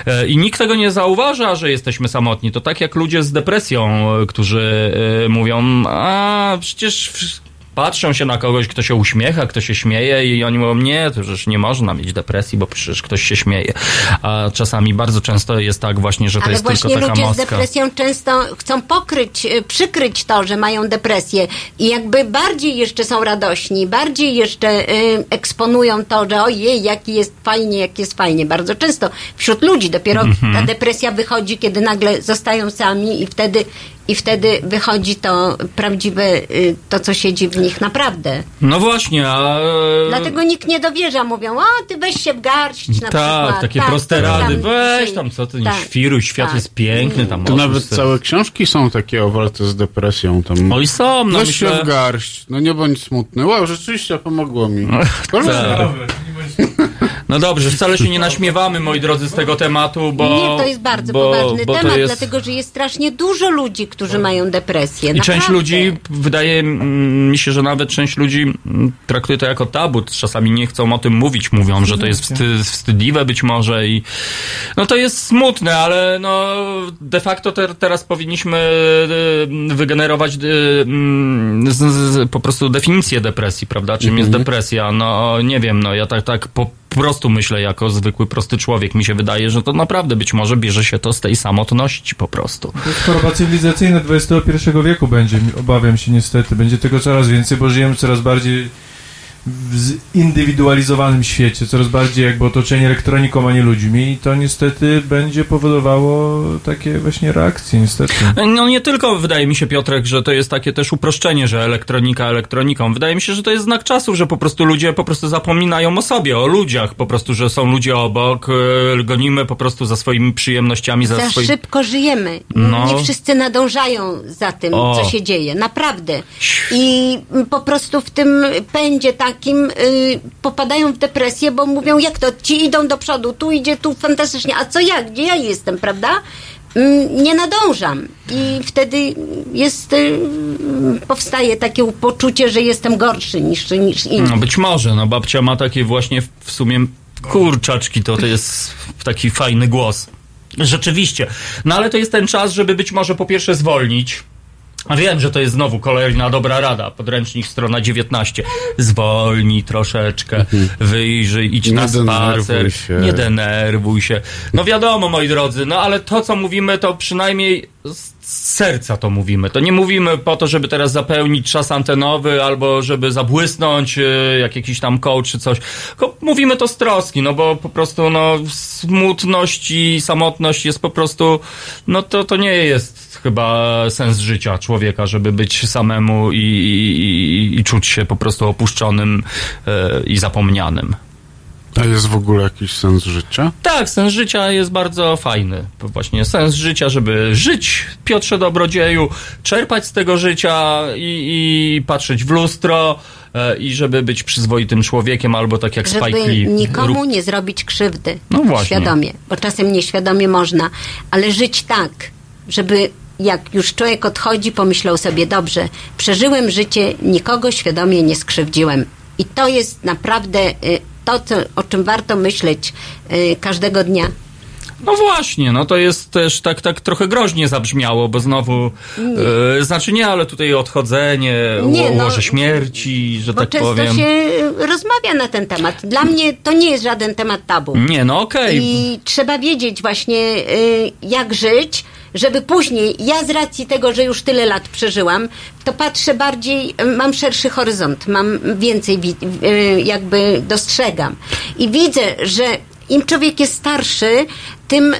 e, i nikt tego nie zauważa, że jesteśmy samotni. To tak jak ludzie z depresją, e, którzy e, mówią, a przecież patrzą się na kogoś, kto się uśmiecha, kto się śmieje i oni mówią, nie, to przecież nie można mieć depresji, bo przecież ktoś się śmieje. A czasami bardzo często jest tak właśnie, że to Ale jest tylko właśnie taka ludzie z depresją często chcą pokryć, y, przykryć to, że mają depresję i jakby bardziej jeszcze są radośni, bardziej jeszcze y, eksponują to, że ojej, jaki jest fajnie, jak jest fajnie. Bardzo często wśród ludzi dopiero Mhm. ta depresja wychodzi, kiedy nagle zostają sami i wtedy i wtedy wychodzi to prawdziwe, y, to co siedzi w nich naprawdę. No właśnie, a... Dlatego nikt nie dowierza, mówią, o ty weź się w garść na tak, przykład. takie tak, proste rady. tam Weź tam, co ty nie Tak. świruj, świat tak. jest piękny, tam To nawet sobie- całe książki są takie o walce z depresją. Tam Oj, są, no Weź myślę- się w garść, no nie bądź smutny. Wow, rzeczywiście pomogło mi. Tak. No dobrze, wcale się nie naśmiewamy, moi drodzy, z tego tematu, bo... nie, to jest bardzo bo, poważny bo temat, jest... dlatego że jest strasznie dużo ludzi, którzy mają depresję. I część naprawdę. ludzi, wydaje mi się, że nawet część ludzi traktuje to jako tabu. Czasami nie chcą o tym mówić, mówią, że to jest wsty, wstydliwe być może i no to jest smutne, ale no de facto te, teraz powinniśmy e, wygenerować z, z, po prostu definicję depresji, prawda? Czym jest Mhm. depresja? No nie wiem, no ja tak, tak po prostu myślę jako zwykły, prosty człowiek. Mi się wydaje, że to naprawdę być może bierze się to z tej samotności po prostu. To choroba cywilizacyjna XXI wieku będzie, obawiam się niestety. Będzie tego coraz więcej, bo żyjemy coraz bardziej w zindywidualizowanym świecie, coraz bardziej jakby otoczeni elektroniką, a nie ludźmi i to niestety będzie powodowało takie właśnie reakcje, niestety. No nie tylko wydaje mi się, Piotrek, że to jest takie też uproszczenie, że elektronika elektroniką. Wydaje mi się, że to jest znak czasów, że po prostu ludzie po prostu zapominają o sobie, o ludziach, po prostu, że są ludzie obok, e, gonimy po prostu za swoimi przyjemnościami, za, Za swoimi... szybko żyjemy. No. Nie wszyscy nadążają za tym, O. co się dzieje. Naprawdę. I po prostu w tym pędzie takim y, popadają w depresję, bo mówią, jak to, ci idą do przodu, tu idzie, tu fantastycznie, a co ja, gdzie ja jestem, prawda? Mm, Nie nadążam. I wtedy jest, y, powstaje takie poczucie, że jestem gorszy niż, niż inni. No być może, no babcia ma takie właśnie w- sumie kurczaczki, to, to jest taki fajny głos. Rzeczywiście. No ale to jest ten czas, żeby być może po pierwsze zwolnić. Wiem, że to jest znowu kolejna dobra rada. Podręcznik strona 19. Zwolnij troszeczkę, wyjrzyj, idź Nie na spacer, się. nie denerwuj się. No wiadomo, moi drodzy, no ale to, co mówimy, to przynajmniej serca to mówimy. To nie mówimy po to, żeby teraz zapełnić czas antenowy albo żeby zabłysnąć e, jak jakiś tam coach czy coś. Tylko mówimy to z troski, no bo po prostu no smutność i samotność jest po prostu, no to, to nie jest chyba sens życia człowieka, żeby być samemu i, i, i, i czuć się po prostu opuszczonym e, i zapomnianym. A jest w ogóle jakiś sens życia? Tak, sens życia jest bardzo fajny. Właśnie sens życia, żeby żyć, Piotrze Dobrodzieju, czerpać z tego życia i, i patrzeć w lustro e, i żeby być przyzwoitym człowiekiem, albo tak jak Spike żeby Lee. nikomu nie zrobić krzywdy. No właśnie. Świadomie, bo czasem nieświadomie można, ale żyć tak, żeby jak już człowiek odchodzi, pomyślał sobie, dobrze, przeżyłem życie, nikogo świadomie nie skrzywdziłem. I to jest naprawdę y, to, o czym warto myśleć y, każdego dnia. No właśnie, no to jest też tak, tak trochę groźnie zabrzmiało, bo znowu, e, znaczy nie, ale tutaj odchodzenie, Nie, no, śmierci, że Bo tak często powiem. się y, rozmawia na ten temat. Dla mnie to nie jest żaden temat tabu. Nie, no okej. I trzeba wiedzieć właśnie, y, jak żyć, żeby później, ja z racji tego, że już tyle lat przeżyłam, to patrzę bardziej, mam szerszy horyzont, mam więcej, wi- y, jakby dostrzegam. I widzę, że im człowiek jest starszy, tym y,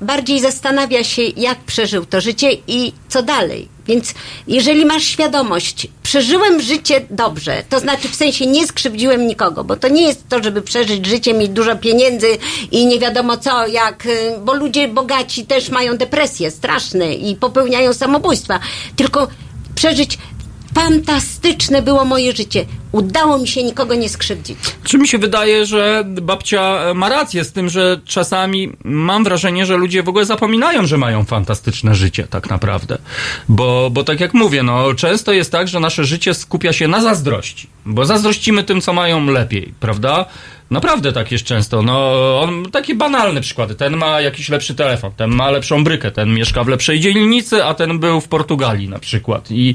bardziej zastanawia się, jak przeżył to życie i co dalej. Więc jeżeli masz świadomość, przeżyłem życie dobrze, to znaczy w sensie nie skrzywdziłem nikogo, bo to nie jest to, żeby przeżyć życie, mieć dużo pieniędzy i nie wiadomo co, jak, y, bo ludzie bogaci też mają depresje straszne i popełniają samobójstwa, tylko przeżyć fantastyczne było moje życie. Udało mi się nikogo nie skrzywdzić. Czy mi się wydaje, że babcia ma rację z tym, że czasami mam wrażenie, że ludzie w ogóle zapominają, że mają fantastyczne życie, tak naprawdę. Bo, bo tak jak mówię, no, często jest tak, że nasze życie skupia się na zazdrości. Bo zazdrościmy tym, co mają lepiej, prawda? Naprawdę tak jest często. No, on, takie banalne przykłady. Ten ma jakiś lepszy telefon, ten ma lepszą brykę, ten mieszka w lepszej dzielnicy, a ten był w Portugalii na przykład. I,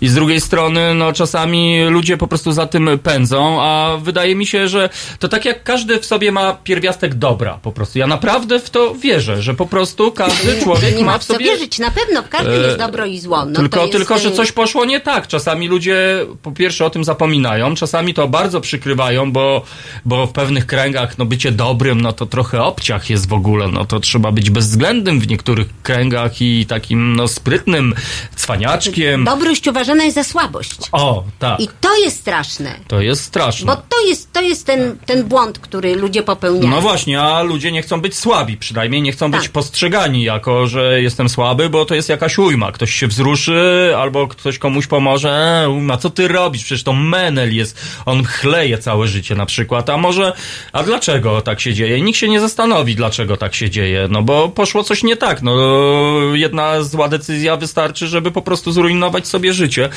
i z drugiej strony, no, czasami ludzie po prostu za tym pędzą, a wydaje mi się, że to tak jak każdy w sobie ma pierwiastek dobra po prostu. Ja naprawdę w to wierzę, że po prostu każdy człowiek nie ma w sobie... wierzyć. Na pewno w każdym E, jest dobro i zło. No tylko, jest, tylko, że y, coś poszło nie tak. Czasami ludzie po pierwsze o tym zapominają, czasami to bardzo przykrywają, bo, bo w pewnych kręgach, no bycie dobrym, no to trochę obciach jest w ogóle, no to trzeba być bezwzględnym w niektórych kręgach i takim, no sprytnym cwaniaczkiem. Dobrość uważana jest za słabość. O, tak. I to jest straszne. To jest straszne. Bo to jest, to jest ten, ten błąd, który ludzie popełniają. No właśnie, a ludzie nie chcą być słabi, przynajmniej nie chcą być Tak. postrzegani jako, że jestem słaby, bo to jest jakaś ujma. Ktoś się wzruszy, albo ktoś komuś pomoże, e, ujma, co ty robisz? Przecież to menel jest, on chleje całe życie na przykład. A może, a dlaczego tak się dzieje? Nikt się nie zastanowi, dlaczego tak się dzieje. No bo poszło coś nie tak. No jedna zła decyzja wystarczy, żeby po prostu zrujnować sobie życie.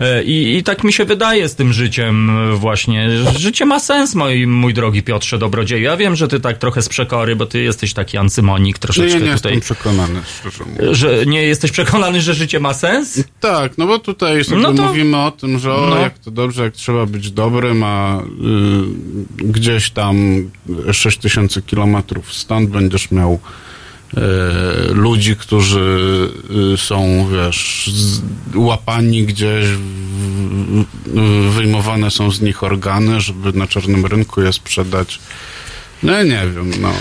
E, I, i tak mi się wydaje z tym życiem właśnie. Życie ma sens, mój, mój drogi Piotrze Dobrodzieju. Ja wiem, że ty tak trochę z przekory, bo ty jesteś taki ancymonik No troszeczkę ja nie tutaj. jestem przekonany, szczerze mówiąc. Że nie jesteś przekonany, że życie ma sens? Tak, no bo tutaj sobie No to- mówimy o tym, że o, No. jak to dobrze, jak trzeba być dobrym, a y, gdzieś tam 6000 tysięcy kilometrów stąd będziesz miał y, ludzi, którzy y, są, wiesz, łapani gdzieś, wyjmowane są z nich organy, żeby na czarnym rynku je sprzedać. No nie wiem, no,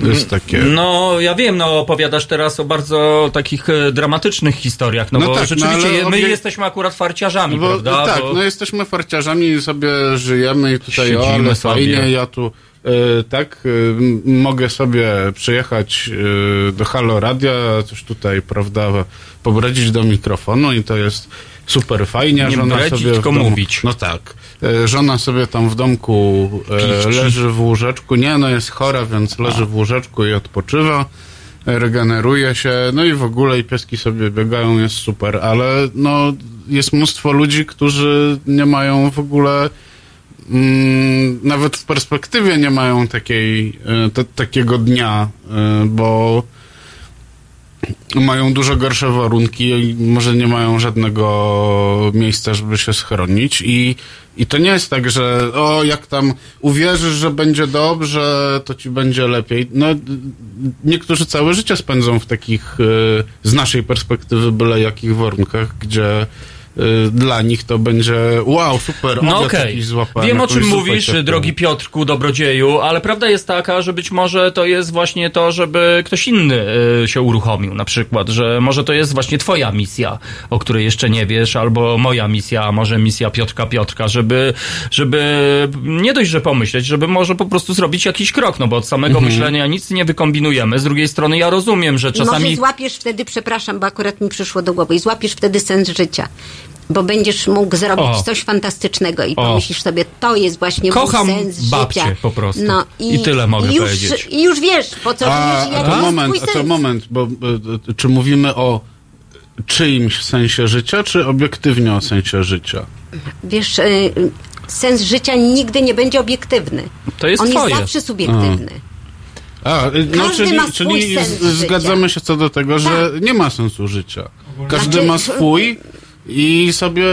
to jest takie... No, ja wiem, no opowiadasz teraz o bardzo takich e, dramatycznych historiach, no, No bo tak, no, rzeczywiście ale my obie- jesteśmy akurat farciarzami, Bo, prawda? tak, bo... no jesteśmy farciarzami i sobie żyjemy i tutaj Siedzimy o, ale sobie. fajnie, ja tu e, tak, e, mogę sobie przyjechać do Halo Radia, coś tutaj, prawda, pobredzić do mikrofonu i to jest super fajnie. Nie żona sobie tylko domu, mówić. No tak. E, żona sobie tam w domku e, leży w łóżeczku, nie, no jest chora, więc leży w łóżeczku i odpoczywa regeneruje się, no i w ogóle i pieski sobie biegają, jest super, ale no jest mnóstwo ludzi, którzy nie mają w ogóle mm, nawet w perspektywie nie mają takiej, e, te, takiego dnia, e, bo mają dużo gorsze warunki może nie mają żadnego miejsca, żeby się schronić i, i to nie jest tak, że o, jak tam uwierzysz, że będzie dobrze, to ci będzie lepiej. No, niektórzy całe życie spędzą w takich, y, z naszej perspektywy, byle jakich warunkach, gdzie dla nich to będzie wow, super, No okej, jakiś złapałem, wiem o czym mówisz, drogi Piotrku, dobrodzieju, ale prawda jest taka, że być może to jest właśnie to, żeby ktoś inny y, się uruchomił, na przykład, że może to jest właśnie twoja misja, o której jeszcze nie wiesz, albo moja misja, a może misja Piotrka Piotrka, żeby, żeby nie dość, że pomyśleć, żeby może po prostu zrobić jakiś krok, no bo od samego Mhm. myślenia nic nie wykombinujemy. Z drugiej strony ja rozumiem, że I może czasami... złapiesz wtedy, przepraszam, bo akurat mi przyszło do głowy, i złapiesz wtedy sens życia. Bo będziesz mógł zrobić O. coś fantastycznego i O. pomyślisz sobie, to jest właśnie Kocham mój sens babcię życia. po prostu. No, I tyle mogę i już, powiedzieć. I już wiesz, po co A, żyjesz i a to moment, a to moment, bo e, czy mówimy o czyimś sensie życia, czy obiektywnie o sensie życia? Wiesz, y, sens życia nigdy nie będzie obiektywny. To jest On twoje. jest zawsze subiektywny. A, y, no Każdy czyli, ma swój czyli sens z- życia. zgadzamy się co do tego, że nie ma sensu życia. Każdy Znaczy, ma swój i sobie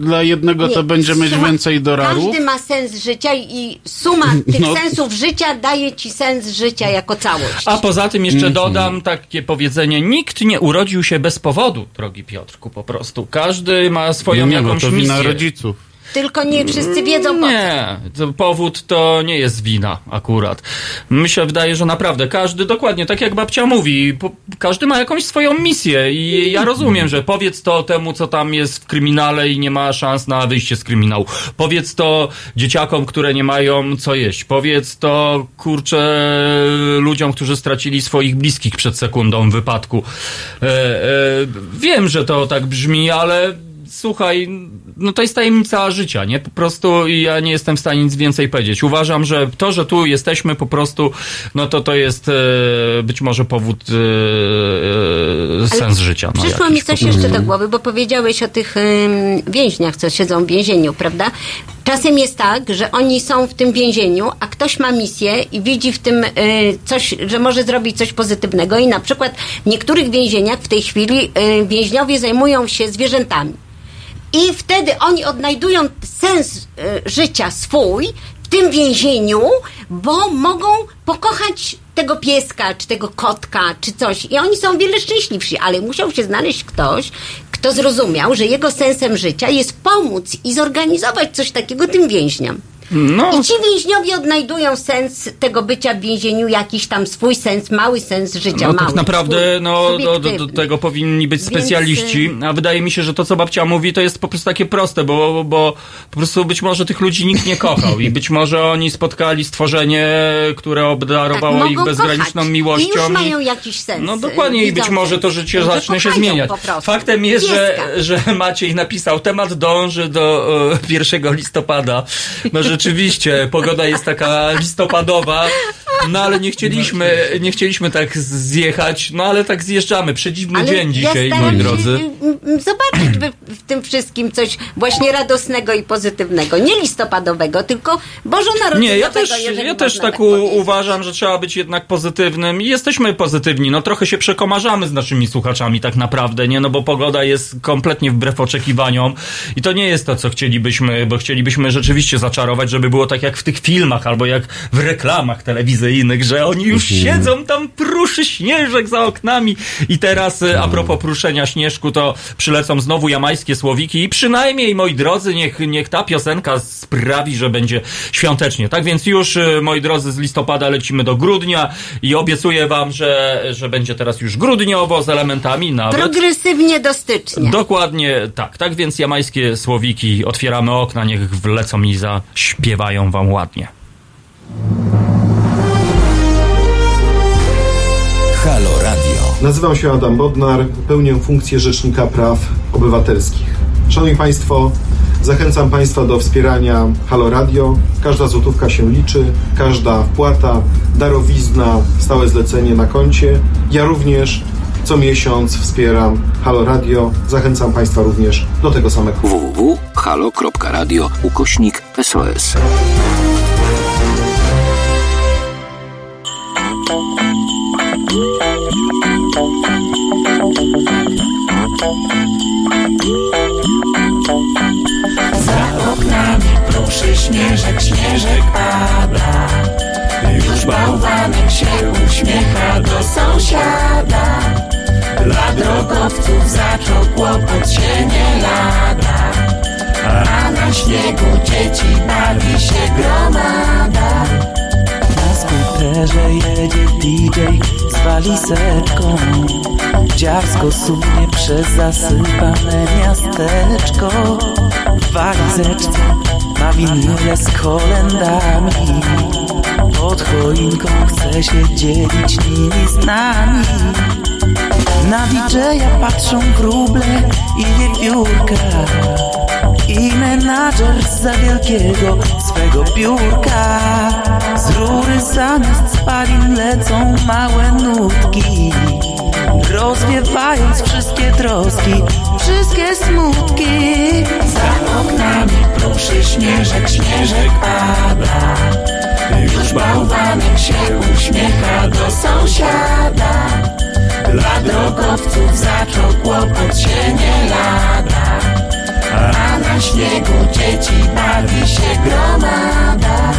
dla jednego to Nie, będzie mieć suma- więcej dolarów. Każdy ma sens życia i suma tych No. sensów życia daje ci sens życia jako całość. A poza tym jeszcze Mhm. dodam takie powiedzenie, nikt nie urodził się bez powodu, drogi Piotrku, po prostu. Każdy ma swoją No nie, jakąś to wina misję. rodziców. Tylko nie wszyscy wiedzą po. Nie, to powód to nie jest wina akurat. Mi się wydaje, że naprawdę każdy, dokładnie tak jak babcia mówi, po, każdy ma jakąś swoją misję i ja rozumiem, że powiedz to temu, co tam jest w kryminale i nie ma szans na wyjście z kryminału. Powiedz to dzieciakom, które nie mają co jeść. Powiedz to, kurczę, ludziom, którzy stracili swoich bliskich przed sekundą wypadku. E, e, wiem, że to tak brzmi, ale słuchaj, no to jest tajemnica życia, nie? Po prostu ja nie jestem w stanie nic więcej powiedzieć. Uważam, że to, że tu jesteśmy po prostu, no to to jest e, być może powód, e, e, sens życia. No, Przyszło mi coś jeszcze do głowy, bo powiedziałeś o tych ym, więźniach, co siedzą w więzieniu, prawda? Czasem jest tak, że oni są w tym więzieniu, a ktoś ma misję i widzi w tym y, coś, że może zrobić coś pozytywnego i na przykład w niektórych więzieniach w tej chwili y, więźniowie zajmują się zwierzętami. I wtedy oni odnajdują sens y, życia swój w tym więzieniu, bo mogą pokochać tego pieska, czy tego kotka, czy coś. I oni są wiele szczęśliwsi, ale musiał się znaleźć ktoś, kto zrozumiał, że jego sensem życia jest pomóc i zorganizować coś takiego tym więźniom. No. I ci więźniowie odnajdują sens tego bycia w więzieniu, jakiś tam swój sens, mały sens życia. No mały, tak naprawdę swój, no, do, do, tego powinni być Więc, specjaliści, a wydaje mi się, że to co babcia mówi to jest po prostu takie proste, bo, bo po prostu być może tych ludzi nikt nie kochał i być może oni spotkali stworzenie, które obdarowało Tak, ich bezgraniczną kochać. miłością. I już mają jakiś sens. No dokładnie i być może to życie Że zacznie się zmieniać. Faktem jest, że, Pieska. że Maciej napisał, temat dąży do e, 1 listopada. No rzeczywiście, pogoda jest taka listopadowa, no ale nie chcieliśmy, nie chcieliśmy tak zjechać, no ale tak zjeżdżamy. Przedziwny Ale dzień dzisiaj, ja moi drodzy. Zobaczyć w, w tym wszystkim coś właśnie radosnego i pozytywnego. Nie listopadowego, tylko bożonarodzeniowego. Nie, ja też, ja też tak u, uważam, że trzeba być jednak pozytywnym i jesteśmy pozytywni. No trochę się przekomarzamy z naszymi słuchaczami tak naprawdę, nie? No bo pogoda jest kompletnie wbrew oczekiwaniom i to nie jest to, co chcielibyśmy, bo chcielibyśmy rzeczywiście zaczarować, żeby było tak jak w tych filmach albo jak w reklamach telewizyjnych, że oni już Mhm. siedzą tam, pruszy śnieżek za oknami i teraz e, a propos pruszenia śnieżku, to przylecą znowu jamańskie słowiki i przynajmniej, moi drodzy, niech, niech ta piosenka sprawi, że będzie świątecznie. Tak więc już, e, moi drodzy, z listopada lecimy do grudnia i obiecuję wam, że, że będzie teraz już grudniowo z elementami nawet. Progresywnie do stycznia. Dokładnie tak. Tak więc jamańskie słowiki, otwieramy okna, niech wlecą i zaśpiewają wam ładnie. Halo Radio. Nazywam się Adam Bodnar, pełnię funkcję Rzecznika Praw Obywatelskich. Szanowni Państwo, zachęcam Państwa do wspierania Halo Radio. Każda złotówka się liczy, każda wpłata, darowizna, stałe zlecenie na koncie. Ja również co miesiąc wspieram Halo Radio. Zachęcam Państwa również do tego samego. www.halo.radio ukośnik SOS. Za oknami pruszy śnieżek, śnieżek pada Już bałwanek się uśmiecha do sąsiada Dla drogowców zaczął kłopot się nie lada. A na śniegu dzieci bawi się gromada. Na skuterze jedzie DJ z walizeczką. Dziarsko sunie przez zasypane miasteczko. W walizeczce ma winyle z kolendami. Pod choinką chce się dzielić nimi z nami Na DJ-a patrzą wróble i wiewiórka. I menadżer za wielkiego swego biurka Z rury zamiast spalin lecą małe nutki Rozwiewając wszystkie troski, wszystkie smutki. Za oknami pruszy śnieżek, śnieżek pada. Już bałwanek się uśmiecha do sąsiada Dla drogowców zaczął kłopot się nie lada. A na śniegu dzieci bawi się gromada.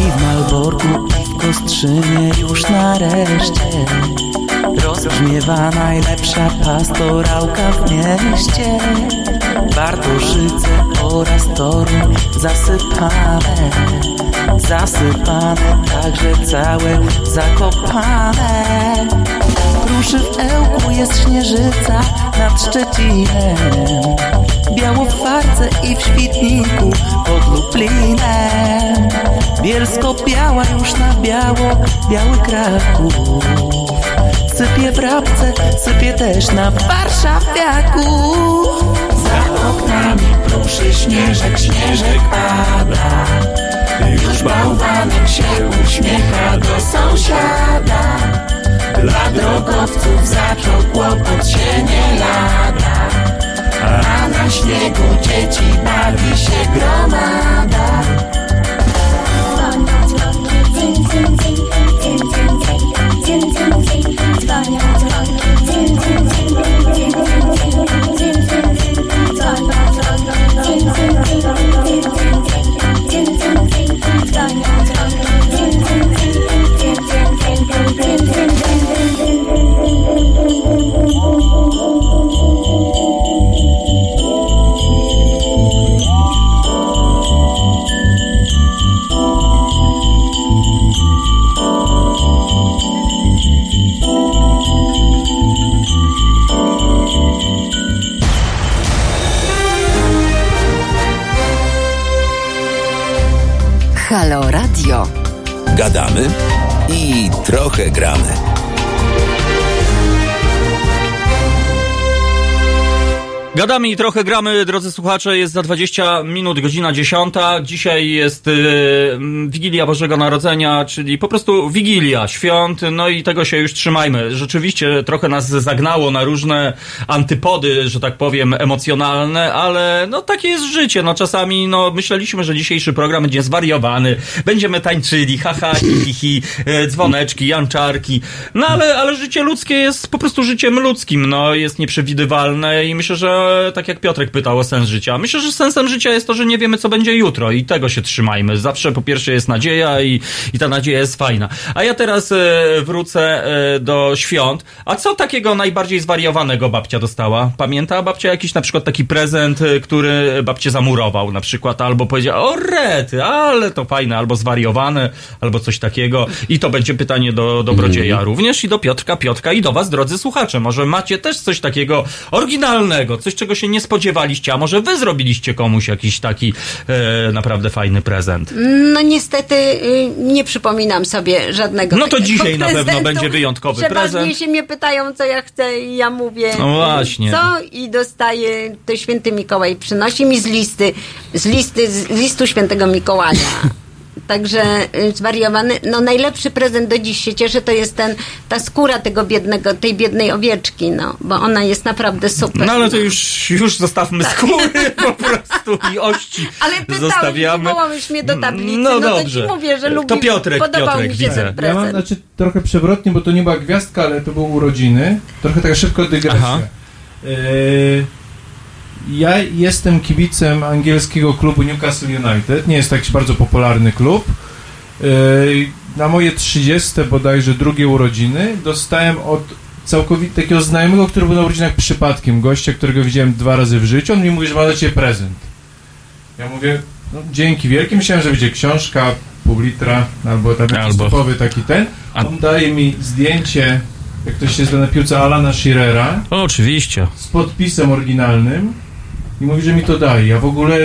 I w Malborku, i w Kostrzynie już nareszcie Rozbrzmiewa najlepsza pastorałka w mieście. Bartoszyce oraz Toruń zasypane Zasypane także całe zakopane Ruszy w Ełku jest śnieżyca nad Szczecinem. Biało w Farce i w Świdniku pod Lublinem. Bielsko-biała już na biało, biały Kraków. Sypie w Rabce, sypie też na Warszawiaku. Za oknami pruszy śnieżek, śnieżek pada. Już bałwanek się uśmiecha do sąsiada Dla drogowców zaczął kłopot się nie lada. A na śniegu dzieci bawi się gromada Gadamy i trochę gramy. Gadamy i trochę gramy, drodzy słuchacze, jest za 20 minut, godzina 10. Dzisiaj jest y, Wigilia Bożego Narodzenia, czyli po prostu Wigilia, świąt, no i tego się już trzymajmy. Rzeczywiście trochę nas zagnało na różne antypody, że tak powiem, emocjonalne, ale no takie jest życie. No czasami no myśleliśmy, że dzisiejszy program będzie zwariowany, będziemy tańczyli, haha, hi, hi, e, dzwoneczki, janczarki, no ale, ale życie ludzkie jest po prostu życiem ludzkim, no jest nieprzewidywalne i myślę, że tak jak Piotrek pytał o sens życia. Myślę, że sensem życia jest to, że nie wiemy, co będzie jutro i tego się trzymajmy. Zawsze po pierwsze jest nadzieja i, i ta nadzieja jest fajna. A ja teraz e, wrócę e, do świąt. A co takiego najbardziej zwariowanego babcia dostała? Pamięta babcia jakiś na przykład taki prezent, e, który babcie zamurował na przykład, albo powiedziała, o rety, ale to fajne, albo zwariowane, albo coś takiego. I to będzie pytanie do dobrodzieja Mhm. również i do Piotrka, Piotrka i do was, drodzy słuchacze. Może macie też coś takiego oryginalnego, coś, czego się nie spodziewaliście, a może wy zrobiliście komuś jakiś taki e, naprawdę fajny prezent. No niestety y, nie przypominam sobie żadnego No to dzisiaj na pewno będzie wyjątkowy Przeważnie prezent. się mnie pytają, co ja chcę i ja mówię No właśnie. co i dostaję, to święty Mikołaj przynosi mi z listy, z listy, z listu świętego Mikołaja. Także y, zwariowany, no najlepszy prezent do dziś się cieszę, to jest ten, ta skóra tego biednego, tej biednej owieczki, no, bo ona jest naprawdę super. No ale to już, już zostawmy skóry po prostu i ości Tak. Ale zostawiamy. wywołałeś mnie do tablicy, No no, dobrze. to ci mówię, że To lubię, Piotrek, podobał Piotrek, mi się widzę. ten Ja prezent. mam znaczy, trochę przewrotnie, bo to nie była gwiazdka, ale to były urodziny. Trochę taka szybko dygresja. Aha. Yy, ja jestem kibicem angielskiego klubu Newcastle United. Nie jest to jakiś bardzo popularny klub. Yy, na moje 30 bodajże drugie urodziny dostałem od całkowicie takiego znajomego, który był na urodzinach przypadkiem, gościa, którego widziałem dwa razy w życiu. On mi mówi, że ma dla ciebie prezent. Ja mówię, no, dzięki wielkie. Myślałem, że będzie książka, pół litra, albo tam jakiś Albo- typowy taki ten. On daje mi zdjęcie, jak ktoś się zna na piłce, Alana Shearera O, oczywiście. z podpisem oryginalnym i mówi, że mi to daje. Ja w ogóle,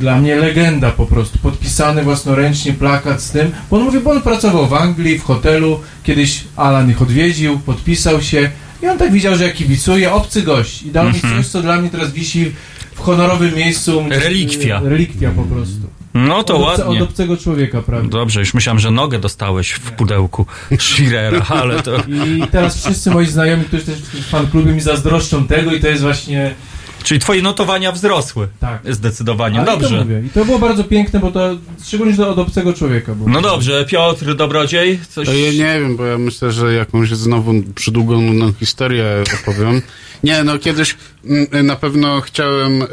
dla mnie legenda po prostu. Podpisany własnoręcznie plakat z tym, bo on mówi, bo on pracował w Anglii, w hotelu, kiedyś Alan ich odwiedził, podpisał się i on tak widział, że ja kibicuję, obcy gość i dał Mhm. mi coś, co dla mnie teraz wisi w honorowym miejscu. Relikwia. Relikwia po prostu. No to od obce- ładnie. Od obcego człowieka, prawda? Dobrze, już myślałem, że nogę dostałeś w pudełku Shearera, ale to... I teraz wszyscy moi znajomi, którzy też w fan klubie mi zazdroszczą tego i to jest właśnie... Czyli twoje notowania wzrosły. Tak. Zdecydowanie. Ale Dobrze. To mówię. I to było bardzo piękne, bo to szczególnie że od obcego człowieka było. No dobrze, Piotr Dobrodziej, coś... To ja nie wiem, bo ja myślę, że jakąś znowu przydługą nudną historię opowiem. Nie, no kiedyś mm, na pewno chciałem y,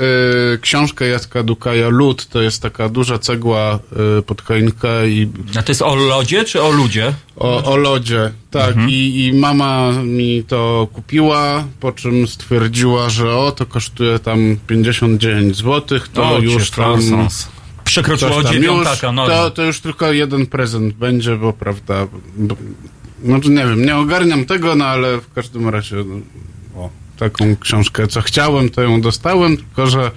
książkę Jacka Dukaja Lód, to jest taka duża cegła y, pod choinkę i... A to jest o lodzie czy o ludzie? O, o lodzie, tak. Mhm. I, I mama mi to kupiła, po czym stwierdziła, że o, to kosztuje tam 59 zł, to O, już tam... fransons. Przekroczyło dziewiątaka normę. to, to już tylko jeden prezent będzie, bo prawda... Bo, znaczy nie wiem, nie ogarniam tego, no ale w każdym razie no, o, taką książkę, co chciałem, to ją dostałem, tylko że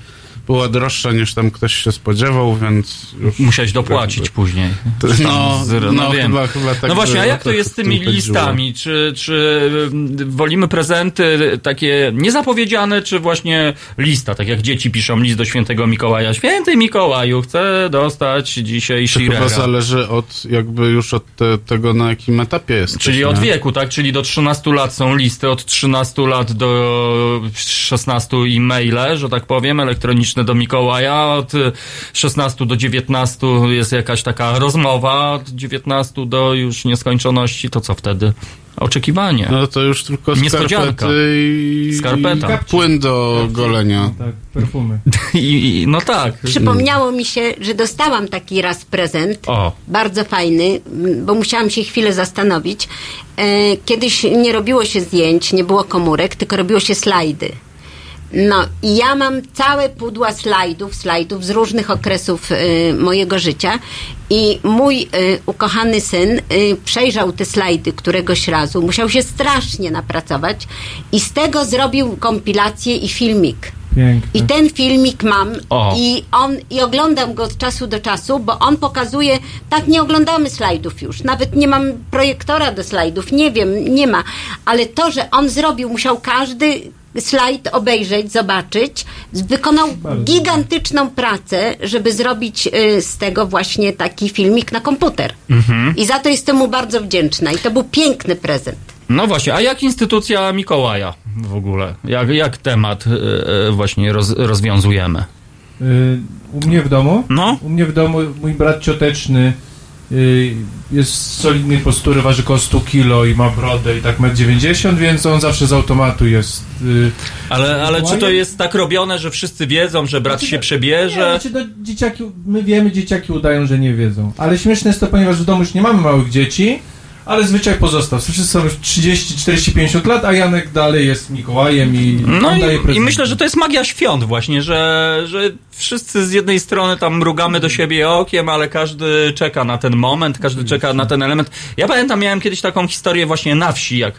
była droższa niż tam ktoś się spodziewał, więc już Musiałeś dopłacić później. To- Tam no, z- no, wiem. chyba- chyba tak no właśnie, a jak to jest z tymi listami? Czy, czy mm, wolimy prezenty takie niezapowiedziane, czy właśnie lista, tak jak dzieci piszą list do świętego Mikołaja. Święty Mikołaju, chcę dostać dzisiaj To chyba zależy od, jakby już od te, tego, na jakim etapie jest. Czyli od wieku, tak? Czyli do 13 lat są listy, od 13 lat do 16 e-maile, że tak powiem, elektroniczne do Mikołaja, od 16 do 19 jest jakaś taka rozmowa, od 19 do już nieskończoności, to co wtedy? Oczekiwanie. No to już tylko skarpety i, Skarpeta. i płyn do golenia. Tak, perfumy. I, i, no tak. Przypomniało mi się, że dostałam taki raz prezent. O. Bardzo fajny, bo musiałam się chwilę zastanowić. E, kiedyś nie robiło się zdjęć, nie było komórek, tylko robiło się slajdy. No i ja mam całe pudła slajdów, slajdów z różnych okresów y, mojego życia i mój y, ukochany syn y, przejrzał te slajdy któregoś razu, musiał się strasznie napracować i z tego zrobił kompilację i filmik. Piękne. I ten filmik mam O. i on i oglądam go od czasu do czasu, bo on pokazuje, tak nie oglądamy slajdów już, nawet nie mam projektora do slajdów, nie wiem, nie ma, ale to, że on zrobił, musiał każdy slajd obejrzeć, zobaczyć, wykonał gigantyczną pracę, żeby zrobić y, z tego właśnie taki filmik na komputer. Mhm. I za to jestem mu bardzo wdzięczna i to był piękny prezent. No właśnie, a jak instytucja Mikołaja w ogóle? Jak, jak temat e, e, właśnie roz, rozwiązujemy? Y, U mnie w domu? No. U mnie w domu mój brat cioteczny y, jest z solidnej postury, waży około 100 kilo i ma brodę i tak 1,90 m, więc on zawsze z automatu jest. y, Ale, ale czy to jest tak robione, że wszyscy wiedzą, że brat Znaczy, się Nie, przebierze? znaczy, no, dzieciaki, my wiemy, dzieciaki udają, że nie wiedzą. Ale śmieszne jest to, ponieważ w domu już nie mamy małych dzieci, ale zwyczaj pozostał. Wszyscy są już 30, 40, 50 lat, a Janek dalej jest Mikołajem i No on daje i, i prezenty. myślę, że to jest magia świąt właśnie, że, że wszyscy z jednej strony tam mrugamy do siebie okiem, ale każdy czeka na ten moment, każdy czeka na ten element. Ja pamiętam, miałem kiedyś taką historię właśnie na wsi, jak,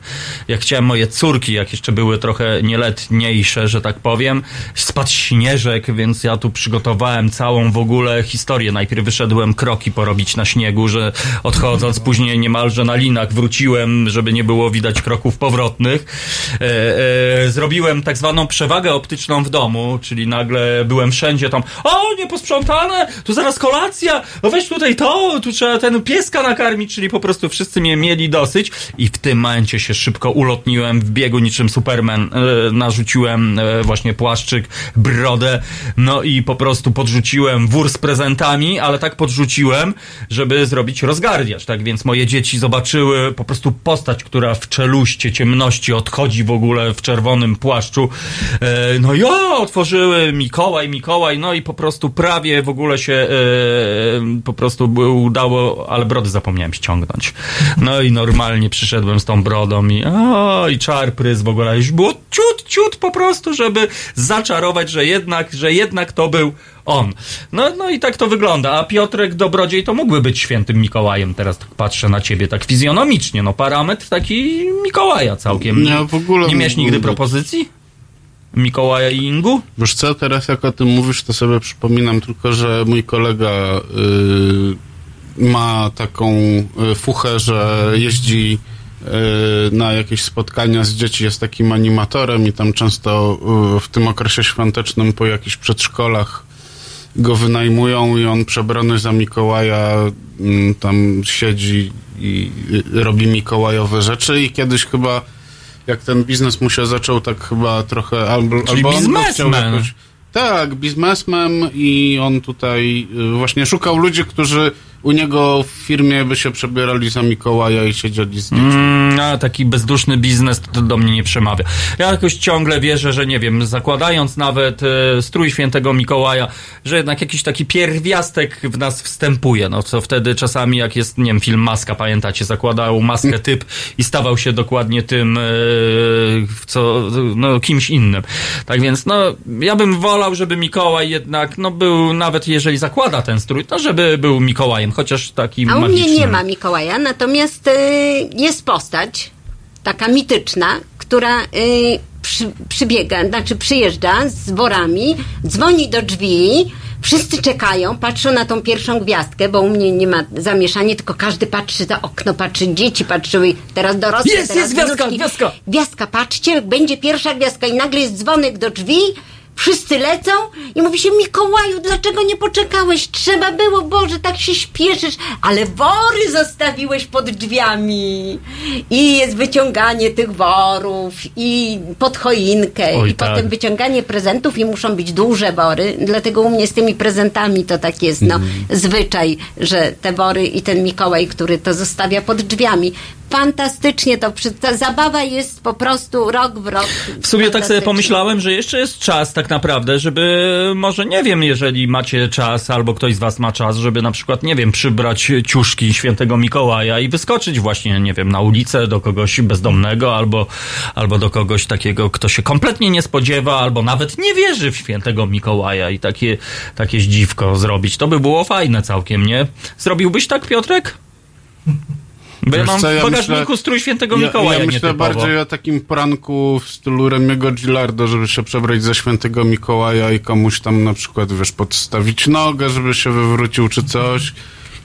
jak chciałem moje córki, jak jeszcze były trochę nieletniejsze, że tak powiem, spadł śnieżek, więc ja tu przygotowałem całą w ogóle historię. Najpierw wyszedłem kroki porobić na śniegu, że odchodząc później niemalże na linach wróciłem, żeby nie było widać kroków powrotnych. E, e, zrobiłem tak zwaną przewagę optyczną w domu, czyli nagle byłem wszędzie tam, o, nieposprzątane, tu zaraz kolacja, no weź tutaj to, tu trzeba ten pieska nakarmić, czyli po prostu wszyscy mnie mieli dosyć i w tym momencie się szybko ulotniłem w biegu niczym Superman, e, narzuciłem e, właśnie płaszczyk, brodę, no i po prostu podrzuciłem wór z prezentami, ale tak podrzuciłem, żeby zrobić rozgardiasz, tak więc moje dzieci zobaczyły po prostu postać, która w czeluście ciemności odchodzi w ogóle w czerwonym płaszczu. E, no ja otworzyły Mikołaj, Mikołaj, no i po prostu prawie w ogóle się e, po prostu udało, ale brody zapomniałem ściągnąć. No i normalnie przyszedłem z tą brodą i o, i czar w ogóle już było ciut, ciut po prostu, żeby zaczarować, że jednak, że jednak to był on. No, no i tak to wygląda. A Piotrek Dobrodziej to mógłby być świętym Mikołajem. Teraz tak patrzę na ciebie tak fizjonomicznie. No parametr taki Mikołaja całkiem. Nie, w ogóle Nie miałeś nigdy propozycji? Mikołaja i Ingu? Wiesz co, teraz jak o tym mówisz, to sobie przypominam tylko, że mój kolega y, ma taką y, fuchę, że jeździ y, na jakieś spotkania z dzieci, jest takim animatorem i tam często w tym okresie świątecznym po jakichś przedszkolach go wynajmują i on przebrany za Mikołaja mm, tam siedzi i robi mikołajowe rzeczy i kiedyś chyba jak ten biznes mu się zaczął tak chyba trochę albo, Czyli albo biznesmen. jakoś tak, biznesmen i on tutaj y, właśnie szukał ludzi, którzy u niego w firmie by się przebierali za Mikołaja i siedzieli z dziećmi. Mm, a taki bezduszny biznes to do mnie nie przemawia. Ja jakoś ciągle wierzę, że nie wiem, zakładając nawet e, strój świętego Mikołaja, że jednak jakiś taki pierwiastek w nas wstępuje. No co wtedy czasami, jak jest, nie wiem, film Maska, pamiętacie, zakładał maskę typ i stawał się dokładnie tym, e, co, no, kimś innym. Tak więc, no, ja bym wolał, żeby Mikołaj jednak, no, był, nawet jeżeli zakłada ten strój, to żeby był Mikołajem, chociaż takim A u mnie nie ma Mikołaja, natomiast y, jest postać, taka mityczna, która y, przy, przybiega, znaczy przyjeżdża z worami, dzwoni do drzwi, wszyscy czekają, patrzą na tą pierwszą gwiazdkę, bo u mnie nie ma zamieszania, tylko każdy patrzy za okno, patrzy, dzieci patrzyły, teraz dorosłe, Jest, teraz jest gwiazdka, gwiazdka! Gwiazdka, patrzcie, będzie pierwsza gwiazdka i nagle jest dzwonek do drzwi, wszyscy lecą i mówi się, Mikołaju, dlaczego nie poczekałeś? Trzeba było, Boże, tak się śpieszysz, ale wory zostawiłeś pod drzwiami. I jest wyciąganie tych worów i pod choinkę Oj, i tak. potem wyciąganie prezentów i muszą być duże wory, dlatego u mnie z tymi prezentami to tak jest, no, zwyczaj, że te wory i ten Mikołaj, który to zostawia pod drzwiami. Fantastycznie to, przy- ta zabawa jest po prostu rok w rok. W sumie tak sobie pomyślałem, że jeszcze jest czas tak naprawdę, żeby może nie wiem, jeżeli macie czas albo ktoś z was ma czas, żeby na przykład, nie wiem, przybrać ciuszki świętego Mikołaja i wyskoczyć właśnie, nie wiem, na ulicę do kogoś bezdomnego albo, albo do kogoś takiego, kto się kompletnie nie spodziewa albo nawet nie wierzy w świętego Mikołaja i takie, takie zdziwko zrobić. To by było fajne całkiem, nie? Zrobiłbyś tak, Piotrek? Bo ja mam co, w ja bagażniku myślę- strój świętego Ja, Mikołaja ja myślę nietypowo. bardziej o takim pranku w stylu Remiego Gilardo, żeby się przebrać za świętego Mikołaja i komuś tam na przykład, wiesz, podstawić nogę, żeby się wywrócił czy coś.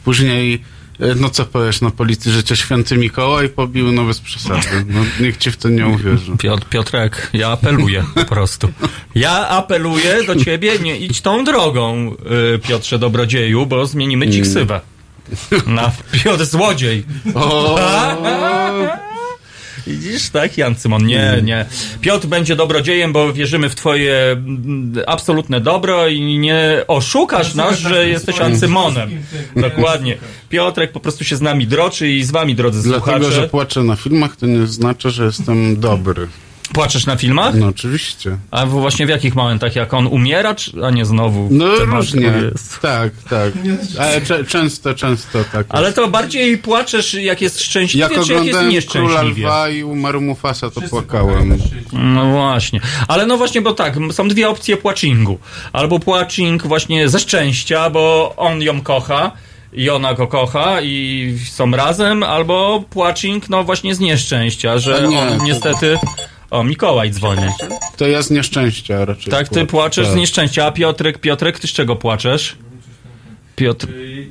Później, e, no co powiesz na policji, że cię święty Mikołaj pobił, no bez przesady. No, nikt ci w to nie uwierzy. Piotr, Piotrek, ja apeluję po prostu. Ja apeluję do ciebie, nie idź tą drogą, y, Piotrze Dobrodzieju, bo zmienimy ci ksywę. Na Piotr Złodziej. O! Widzisz, tak, Jan Cymon? Nie, nie. Piotr będzie dobrodziejem, bo wierzymy w twoje mm, absolutne dobro i nie oszukasz nas, że jesteś Ancymonem. Dokładnie. Piotrek po prostu się z nami droczy i z wami, drodzy Dlatego, że słuchacze. płaczę na filmach, to nie znaczy, że jestem dobry. Płaczesz na filmach? No oczywiście. A właśnie w jakich momentach? Jak on umiera, czy, a nie znowu? No różnie. jest. Tak, tak. Ale cze- często, często tak. Ale to bardziej płaczesz, jak jest szczęśliwie, Jak czy jak jest oglądałem Króla nieszczęśliwie? Lwa i umarł Mufasa, to płakałem. No właśnie. Ale no właśnie, bo tak, są dwie opcje płaczingu. Albo płacing właśnie ze szczęścia, bo on ją kocha i ona go kocha i są razem, albo płacing, no właśnie z nieszczęścia, że nie. on niestety... O, Mikołaj dzwoni. To ja z nieszczęścia raczej. Tak, ty płaczesz z Tak. nieszczęścia, a Piotrek, Piotrek, ty z czego płaczesz? Piotr...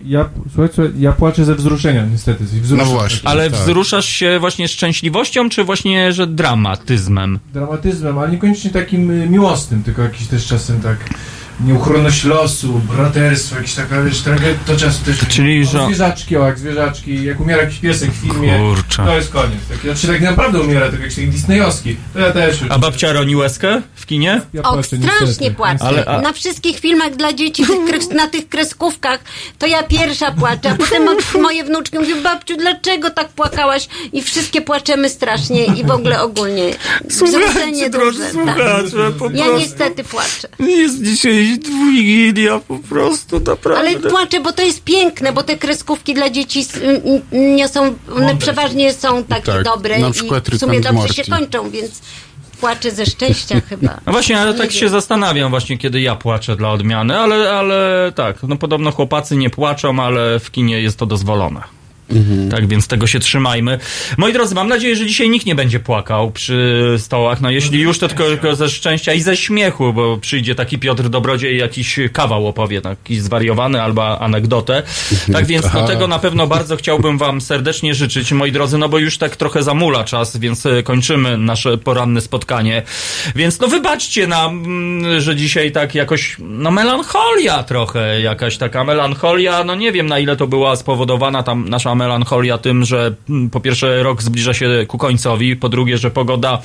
Ja, słuchaj, słuchaj, ja płaczę ze wzruszenia niestety. z wzruszenia. Ale Tak. wzruszasz się właśnie szczęśliwością, czy właśnie, że dramatyzmem? Dramatyzmem, ale niekoniecznie takim y, miłosnym, tylko jakiś też czasem tak nieuchronność losu, braterstwo, jakieś taka, wiesz, tragedia, to czasem też... Czyli, o, że- Zwierzaczki, o, jak zwierzaczki, jak umiera jakiś piesek w filmie, Kurczę. to jest koniec. Tak, znaczy tak naprawdę umiera, tak jak taki disneyowski, to ja też. A babcia roni łezkę w kinie? Ja O, płaczę, strasznie niestety. płaczę. Ale- a- Na wszystkich filmach dla dzieci, na tych kreskówkach, to ja pierwsza płaczę, a potem moje wnuczki mówią, babciu, dlaczego tak płakałaś? I wszystkie płaczemy strasznie i w ogóle ogólnie. Słuchajcie, drodzy duże, słuchacze, po Ja prostu. niestety płaczę. Jest dzisiaj Wigilia po prostu, naprawdę. Ale płaczę, bo to jest piękne, bo te kreskówki dla dzieci s- n- n- nie są, one przeważnie są takie Tak, dobre na i przykład w Rick sumie dobrze Morty. się kończą, więc płaczę ze szczęścia chyba. No właśnie, ale tak się zastanawiam właśnie, kiedy ja płaczę dla odmiany, ale, ale tak, no podobno chłopacy nie płaczą, ale w kinie jest to dozwolone. Tak, więc tego się trzymajmy. Moi drodzy, mam nadzieję, że dzisiaj nikt nie będzie płakał przy stołach. No jeśli już, to tylko, ze szczęścia i ze śmiechu, bo przyjdzie taki Piotr Dobrodziej i jakiś kawał opowie, jakiś zwariowany albo anegdotę. Tak więc no, Tak. tego na pewno bardzo chciałbym wam serdecznie życzyć, moi drodzy, no bo już tak trochę zamula czas, więc e, kończymy nasze poranne spotkanie. Więc no wybaczcie nam, mm, że dzisiaj tak jakoś, no melancholia trochę, jakaś taka melancholia, no nie wiem na ile to była spowodowana tam nasza melancholia tym, że mm, po pierwsze rok zbliża się ku końcowi, po drugie, że pogoda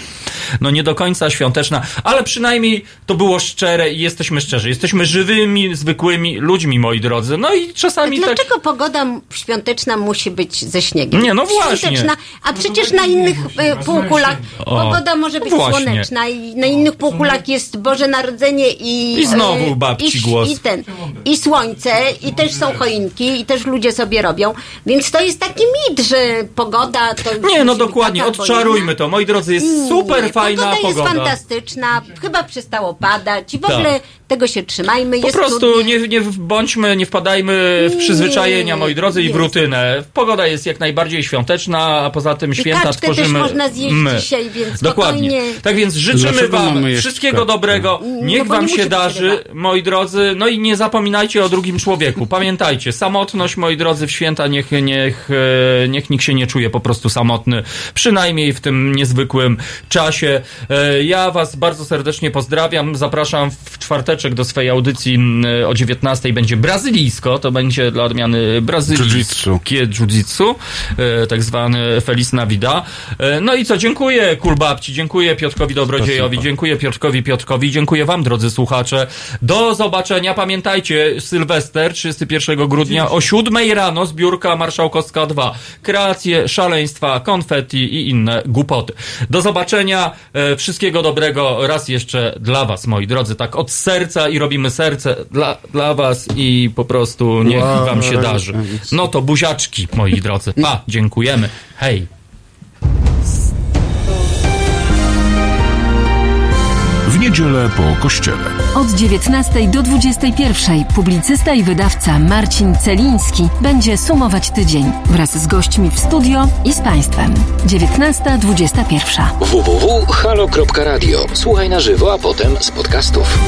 no nie do końca świąteczna, ale przynajmniej to było szczere i jesteśmy szczerzy. Jesteśmy żywymi, zwykłymi ludźmi, moi drodzy. No i czasami tak... Dlaczego pogoda m- świąteczna musi być ze śniegiem? Nie, no właśnie. Świąteczna, a przecież na innych e, półkulach pogoda może być właśnie. słoneczna i na innych półkulach jest Boże Narodzenie i... I znowu e, babci i, głos. I ten, i słońce, i też są choinki, i też ludzie sobie robią. Więc to jest taki mit, że pogoda to... Nie, no dokładnie, odczarujmy to. Moi drodzy, jest inna. super Nie, fajna pogoda. pogoda. jest fantastyczna, chyba przestało padać i w Tak. ogóle tego się trzymajmy. Po jest prostu nie, nie bądźmy, nie wpadajmy w przyzwyczajenia, moi drodzy, i w jest. rutynę. Pogoda jest jak najbardziej świąteczna, a poza tym I święta kaczkę tworzymy też można zjeść my. dzisiaj, więc Dokładnie. spokojnie. Tak więc życzymy Dlaczego wam wszystkiego kaczkę? dobrego. No Niech bo wam nie się darzy, przerywać. moi drodzy. No i nie zapominajcie o drugim człowieku. Pamiętajcie, samotność, moi drodzy, w święta niech, niech, e, niech nikt się nie czuje po prostu samotny. Przynajmniej w tym niezwykłym czasie. E, Ja was bardzo serdecznie pozdrawiam. Zapraszam w czwarteczek do swojej audycji m, o 19 będzie brazylijsko. To będzie dla odmiany brazylijskie jiu-jitsu, e, tak zwany Feliz Navida. E, No i co, dziękuję Kulbabci, dziękuję Piotrkowi Dobrodziejowi, dziękuję Piotrkowi Piotrkowi, dziękuję wam drodzy słuchacze. Do zobaczenia. Pamiętajcie, Sylwester 31 grudnia o 7 rano zbiórka Marszałkowska 2. Kreacje, szaleństwa, konfetti i inne głupoty. Do zobaczenia. E, Wszystkiego dobrego raz jeszcze dla was, moi drodzy. Tak od serca serca i robimy serce dla, dla was i po prostu niech wow, wam się darzy. No to buziaczki, moi drodzy. Pa, dziękujemy. Hej. W niedzielę po kościele. Od 19 do 21 publicysta i wydawca Marcin Celiński będzie sumować tydzień wraz z gośćmi w studio i z Państwem. 19.21. www.halo.radio. Słuchaj na żywo, a potem z podcastów.